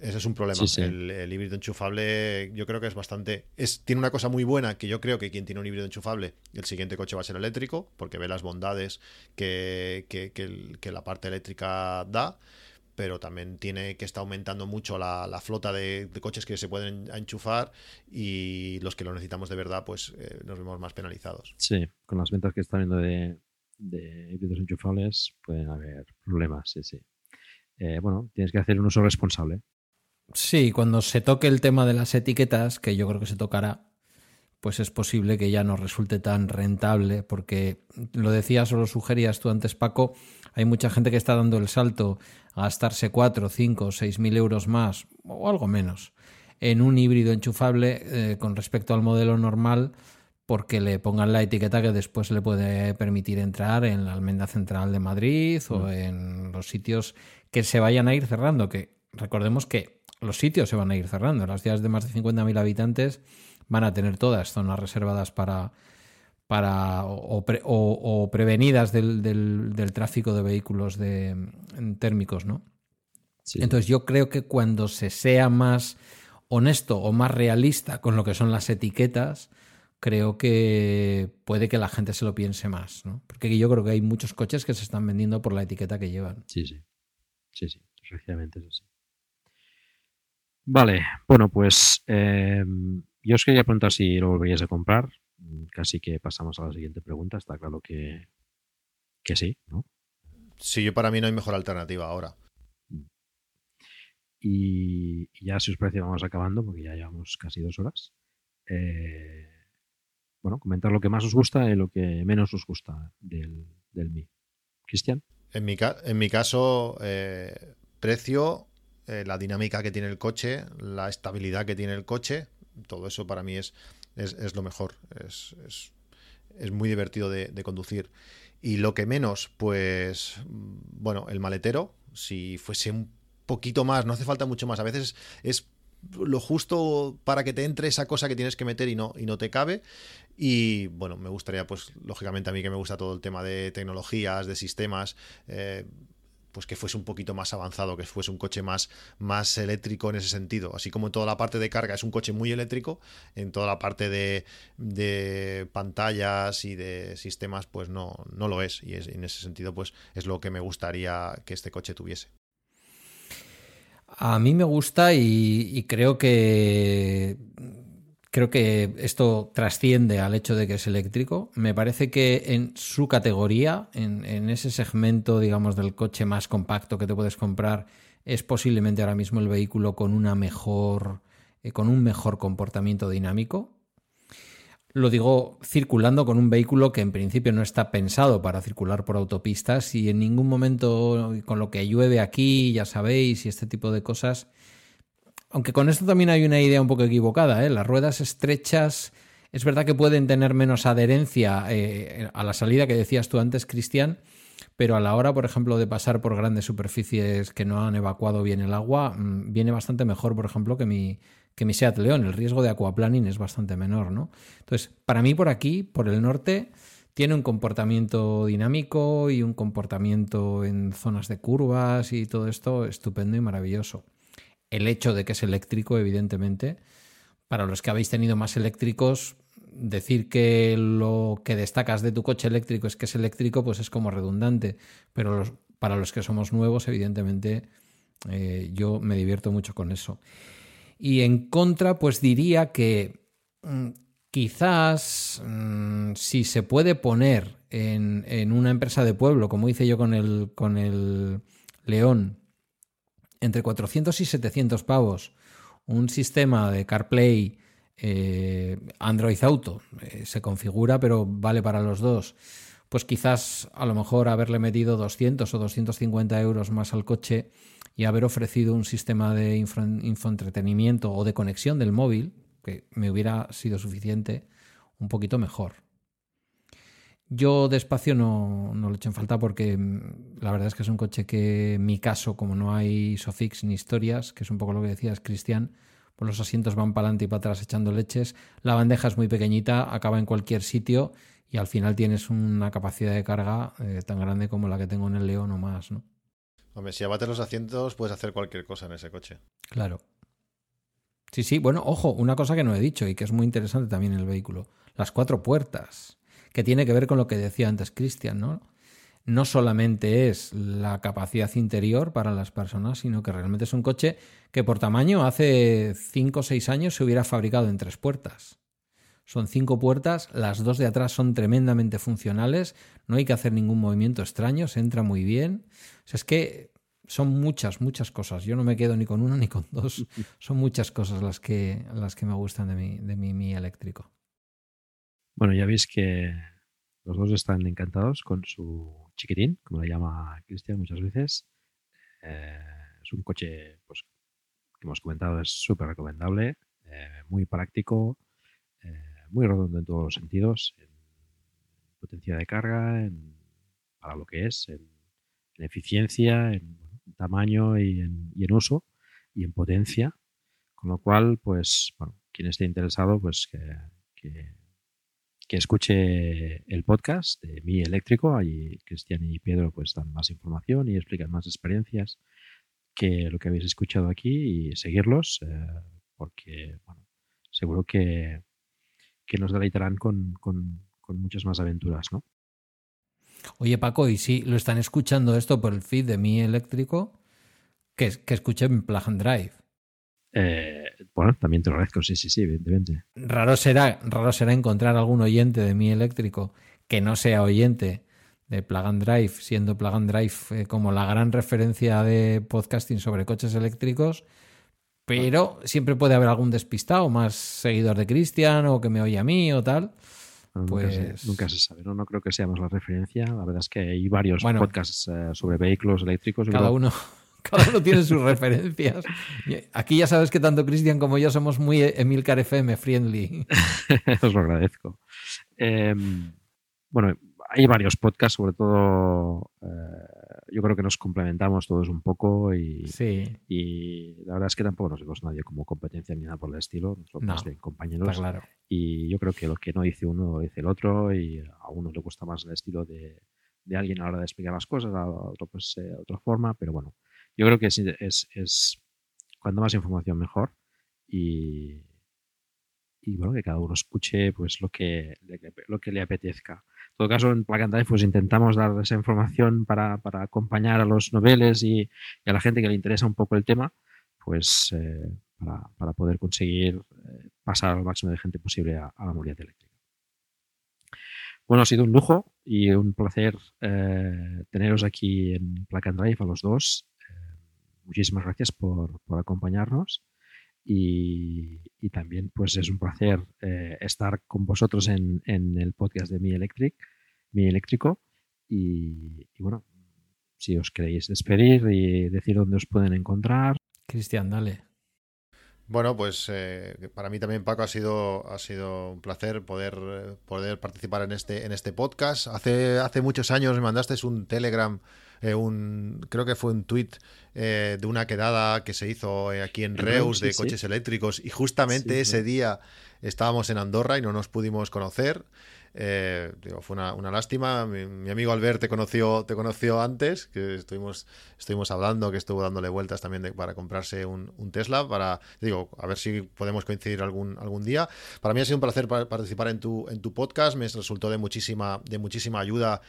ese es un problema. El, híbrido enchufable yo creo que es bastante... Es, tiene una cosa muy buena que yo creo que quien tiene un híbrido enchufable, el siguiente coche va a ser eléctrico, porque ve las bondades que, que la parte eléctrica da pero también tiene que estar aumentando mucho la, flota de, coches que se pueden enchufar y los que lo necesitamos de verdad, pues eh, nos vemos más penalizados. Sí, con las ventas que están viendo de, de híbridos enchufables pueden haber problemas, sí, sí. Eh, bueno, tienes que hacer un uso responsable. Sí, cuando se toque el tema de las etiquetas, que yo creo que se tocará, pues es posible que ya no resulte tan rentable, porque lo decías o lo sugerías tú antes, Paco, hay mucha gente que está dando el salto gastarse 4, 5, 6 mil euros más o algo menos en un híbrido enchufable eh, con respecto al modelo normal porque le pongan la etiqueta que después le puede permitir entrar en la almenda central de Madrid o mm. en los sitios que se vayan a ir cerrando, que recordemos que los sitios se van a ir cerrando, las ciudades de más de 50.000 habitantes van a tener todas zonas reservadas para, para o, prevenidas del, del, tráfico de vehículos de, mm, térmicos, ¿no? Entonces yo creo que cuando se sea más honesto o más realista con lo que son las etiquetas, creo que puede que la gente se lo piense más, ¿no? Porque yo creo que hay muchos coches que se están vendiendo por la etiqueta que llevan. Sí, sí. Sí, sí, desgraciadamente es así. Vale, bueno, pues eh, yo os quería preguntar si lo volveríais a comprar. Mm, casi que pasamos a la siguiente pregunta. Está claro que, que sí, ¿no? Sí, para mí no hay mejor alternativa ahora. Mm. Y, ya si os parece vamos acabando porque ya llevamos casi dos horas. Eh, bueno, comentar lo que más os gusta y lo que menos os gusta del, del Mi. Cristian. En mi, en mi caso, eh, precio, eh, la dinámica que tiene el coche, la estabilidad que tiene el coche, todo eso para mí es, es, lo mejor. Es, es, muy divertido de, conducir. Y lo que menos, pues, bueno, el maletero, si fuese un poquito más, no hace falta mucho más. A veces es lo justo para que te entre esa cosa que tienes que meter y no, y no te cabe. Y bueno, me gustaría, pues, lógicamente a mí que me gusta todo el tema de tecnologías, de sistemas, eh, pues que fuese un poquito más avanzado, que fuese un coche más, más eléctrico en ese sentido. Así como en toda la parte de carga es un coche muy eléctrico, en toda la parte de, de pantallas y de sistemas, pues no, no lo es. Y en ese sentido, pues es lo que me gustaría que este coche tuviese. A mí me gusta y creo que Creo que esto trasciende al hecho de que es eléctrico. Me parece que en su categoría, en, ese segmento, digamos, del coche más compacto que te puedes comprar, es posiblemente ahora mismo el vehículo con una mejor, eh, con un mejor comportamiento dinámico. Lo digo circulando con un vehículo que en principio no está pensado para circular por autopistas y en ningún momento con lo que llueve aquí, ya sabéis, y este tipo de cosas, aunque con esto también hay una idea un poco equivocada. ¿eh? Las ruedas estrechas es verdad que pueden tener menos adherencia eh, a la salida que decías tú antes, Cristian, pero a la hora, por ejemplo, de pasar por grandes superficies que no han evacuado bien el agua, mm, viene bastante mejor, por ejemplo, que mi, que mi Seat León. El riesgo de aquaplaning es bastante menor, ¿no? Entonces, para mí por aquí, por el norte, tiene un comportamiento dinámico y un comportamiento en zonas de curvas y todo esto estupendo y maravilloso el hecho de que es eléctrico, evidentemente. Para los que habéis tenido más eléctricos, decir que lo que destacas de tu coche eléctrico es que es eléctrico, pues es como redundante. Pero para los que somos nuevos, evidentemente, Eh, yo me divierto mucho con eso. Y en contra, pues diría que mm, quizás mm, si se puede poner en, una empresa de pueblo, como hice yo con el, con el León, entre 400 y 700 pavos, un sistema de CarPlay eh, Android Auto, eh, se configura, pero vale para los dos, pues quizás a lo mejor haberle metido 200 o 250 euros más al coche y haber ofrecido un sistema de infoentretenimiento o de conexión del móvil, que me hubiera sido suficiente, un poquito mejor. Yo despacio no, no lo echo en falta porque mm, la verdad es que es un coche que en mi caso, como no hay Sofix ni historias, que es un poco lo que decías, Cristian, pues los asientos van para adelante y para atrás echando leches, la bandeja es muy pequeñita, acaba en cualquier sitio y al final tienes una capacidad de carga eh, tan grande como la que tengo en el León o más, ¿no? Hombre, si abates los asientos puedes hacer cualquier cosa en ese coche. Claro. Sí, sí, bueno, ojo, una cosa que no he dicho y que es muy interesante también en el vehículo, las cuatro puertas, que tiene que ver con lo que decía antes Cristian, ¿no? No solamente es la capacidad interior para las personas, sino que realmente es un coche que por tamaño hace cinco o seis años se hubiera fabricado en tres puertas. Son cinco puertas, las dos de atrás son tremendamente funcionales, no hay que hacer ningún movimiento extraño, se entra muy bien. O sea, es que son muchas, muchas cosas. Yo no me quedo ni con uno ni con dos. *laughs* Son muchas cosas las que, las que me gustan de mi, de mi, eléctrico. Bueno, ya veis que los dos están encantados con su chiquitín, como le llama Cristian muchas veces. Eh, es un coche, pues, que hemos comentado, es súper recomendable, eh, muy práctico, eh, muy redondo en todos los sentidos, en potencia de carga, en, para lo que es, en, eficiencia, en, tamaño y en, uso y en potencia. Con lo cual, pues, bueno, quien esté interesado, pues que, que, escuche el podcast de Mi Eléctrico. Allí Cristian y Pedro pues dan más información y explican más experiencias que lo que habéis escuchado aquí y seguirlos, eh, porque, bueno, seguro que, que nos deleitarán con, muchas más aventuras, ¿no? Oye, Paco, y si lo están escuchando esto por el feed de mi eléctrico, que, que escuchen Plug and Drive. Eh, bueno, también te lo agradezco, sí, sí, sí, evidentemente. Raro será, raro será encontrar algún oyente de mi eléctrico que no sea oyente de Plug and Drive, siendo Plug and Drive eh, como la gran referencia de podcasting sobre coches eléctricos pero siempre puede haber algún despistado, más seguidor de Cristian o que me oye a mí o tal. pues... nunca, se, sabe, ¿no? no creo que seamos la referencia. La verdad es que hay varios podcasts eh, sobre vehículos eléctricos. Cada uno, *laughs* cada uno tiene sus referencias. Aquí ya sabes que tanto Cristian como yo somos muy Emilcar FM friendly. *laughs* Os lo agradezco. Em, bueno, hay varios podcasts, sobre todo eh, yo creo que nos complementamos todos un poco y, y la verdad es que tampoco nos vemos nadie como competencia ni nada por el estilo, nosotros más de compañeros. Claro. Y yo creo que lo que no dice uno lo dice el otro y a uno le gusta más el estilo de, de alguien a la hora de explicar las cosas, a otro pues de otra forma, pero bueno, yo creo que es, es, cuanto más información mejor y, bueno, que cada uno escuche pues lo que, lo que le apetezca. En todo caso, en Plug and pues intentamos dar esa información para, acompañar a los noveles y, a la gente que le interesa un poco el tema, pues eh, para, poder conseguir eh, pasar al máximo de gente posible a, la movilidad eléctrica. Bueno, ha sido un lujo y un placer eh, teneros aquí en and Drive a los dos. Muchísimas gracias por, por acompañarnos. Y, también pues es un placer eh, estar con vosotros en, el podcast de Mi Electric, Mi Eléctrico. Y, bueno, si os queréis despedir y decir dónde os pueden encontrar. Cristian, dale. Bueno, pues eh, para mí también, Paco, ha sido, ha sido un placer poder, poder participar en este, en este podcast. Hace, hace muchos años me mandaste un Telegram eh, un, creo que fue un tweet eh, de una quedada que se hizo eh, aquí en Reus de coches eléctricos. Y justamente ese día estábamos en Andorra y no nos pudimos conocer. Eh, digo, fue una, lástima. Mi, amigo Albert te conoció, te conoció antes, que estuvimos, estuvimos hablando, que estuvo dándole vueltas también para comprarse un, Tesla, para, digo, a ver si podemos coincidir algún, algún día. Para mí ha sido un placer participar en tu, en tu podcast, me resultó de muchísima, de muchísima ayuda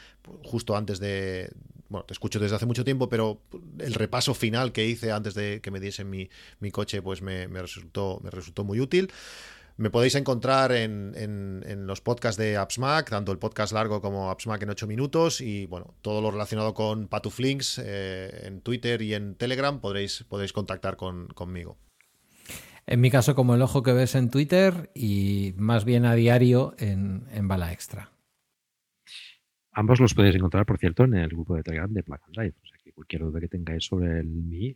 justo antes de, bueno, te escucho desde hace mucho tiempo, pero el repaso final que hice antes de que me diesen mi, mi coche, pues me, resultó, me resultó muy útil. Me podéis encontrar en, en, los podcasts de AppsMac, tanto el podcast largo como AppsMac en 8 minutos y bueno, todo lo relacionado con Patuflinks eh, en Twitter y en Telegram podréis, podéis contactar con, conmigo. En mi caso, como el ojo que ves en Twitter y más bien a diario en, en Bala Extra. Ambos los podéis encontrar, por cierto, en el grupo de Telegram de Plug and Drive. O sea que cualquier duda que tengáis sobre el Mi, eh,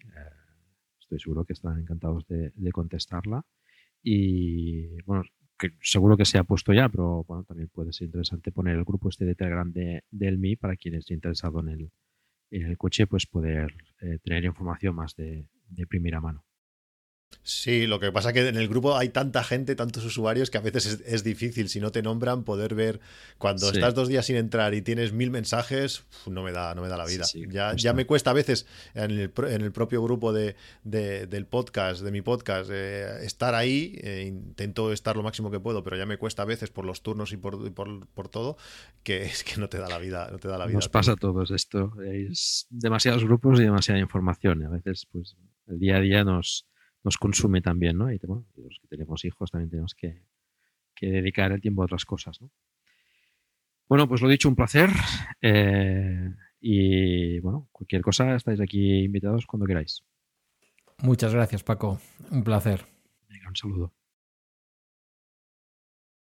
estoy seguro que estarán encantados de, contestarla. Y bueno, seguro que se ha puesto ya, pero bueno, también puede ser interesante poner el grupo este de Telegram de, del Mi para quien esté interesado en el, en el coche, pues poder eh, tener información más de primera mano. Sí, lo que pasa es que en el grupo hay tanta gente, tantos usuarios, que a veces es, difícil, si no te nombran, poder ver cuando estás dos días sin entrar y tienes mil mensajes, no me da, no me da la vida. ya, ya me cuesta a veces en el, en el propio grupo de, del podcast, de mi podcast, eh, estar ahí, eh, intento estar lo máximo que puedo, pero ya me cuesta a veces por los turnos y por, por, todo, que *laughs* es que no te da la vida. No te da la vida Nos pasa a todos esto, es demasiados grupos y demasiada información, a veces pues el día a día nos nos consume también, ¿no? Y los que tenemos hijos también tenemos que, dedicar el tiempo a otras cosas, ¿no? Bueno, pues lo dicho, un placer. Eh, y bueno, cualquier cosa, estáis aquí invitados cuando queráis. Muchas gracias, Paco. Un placer. Venga, un saludo.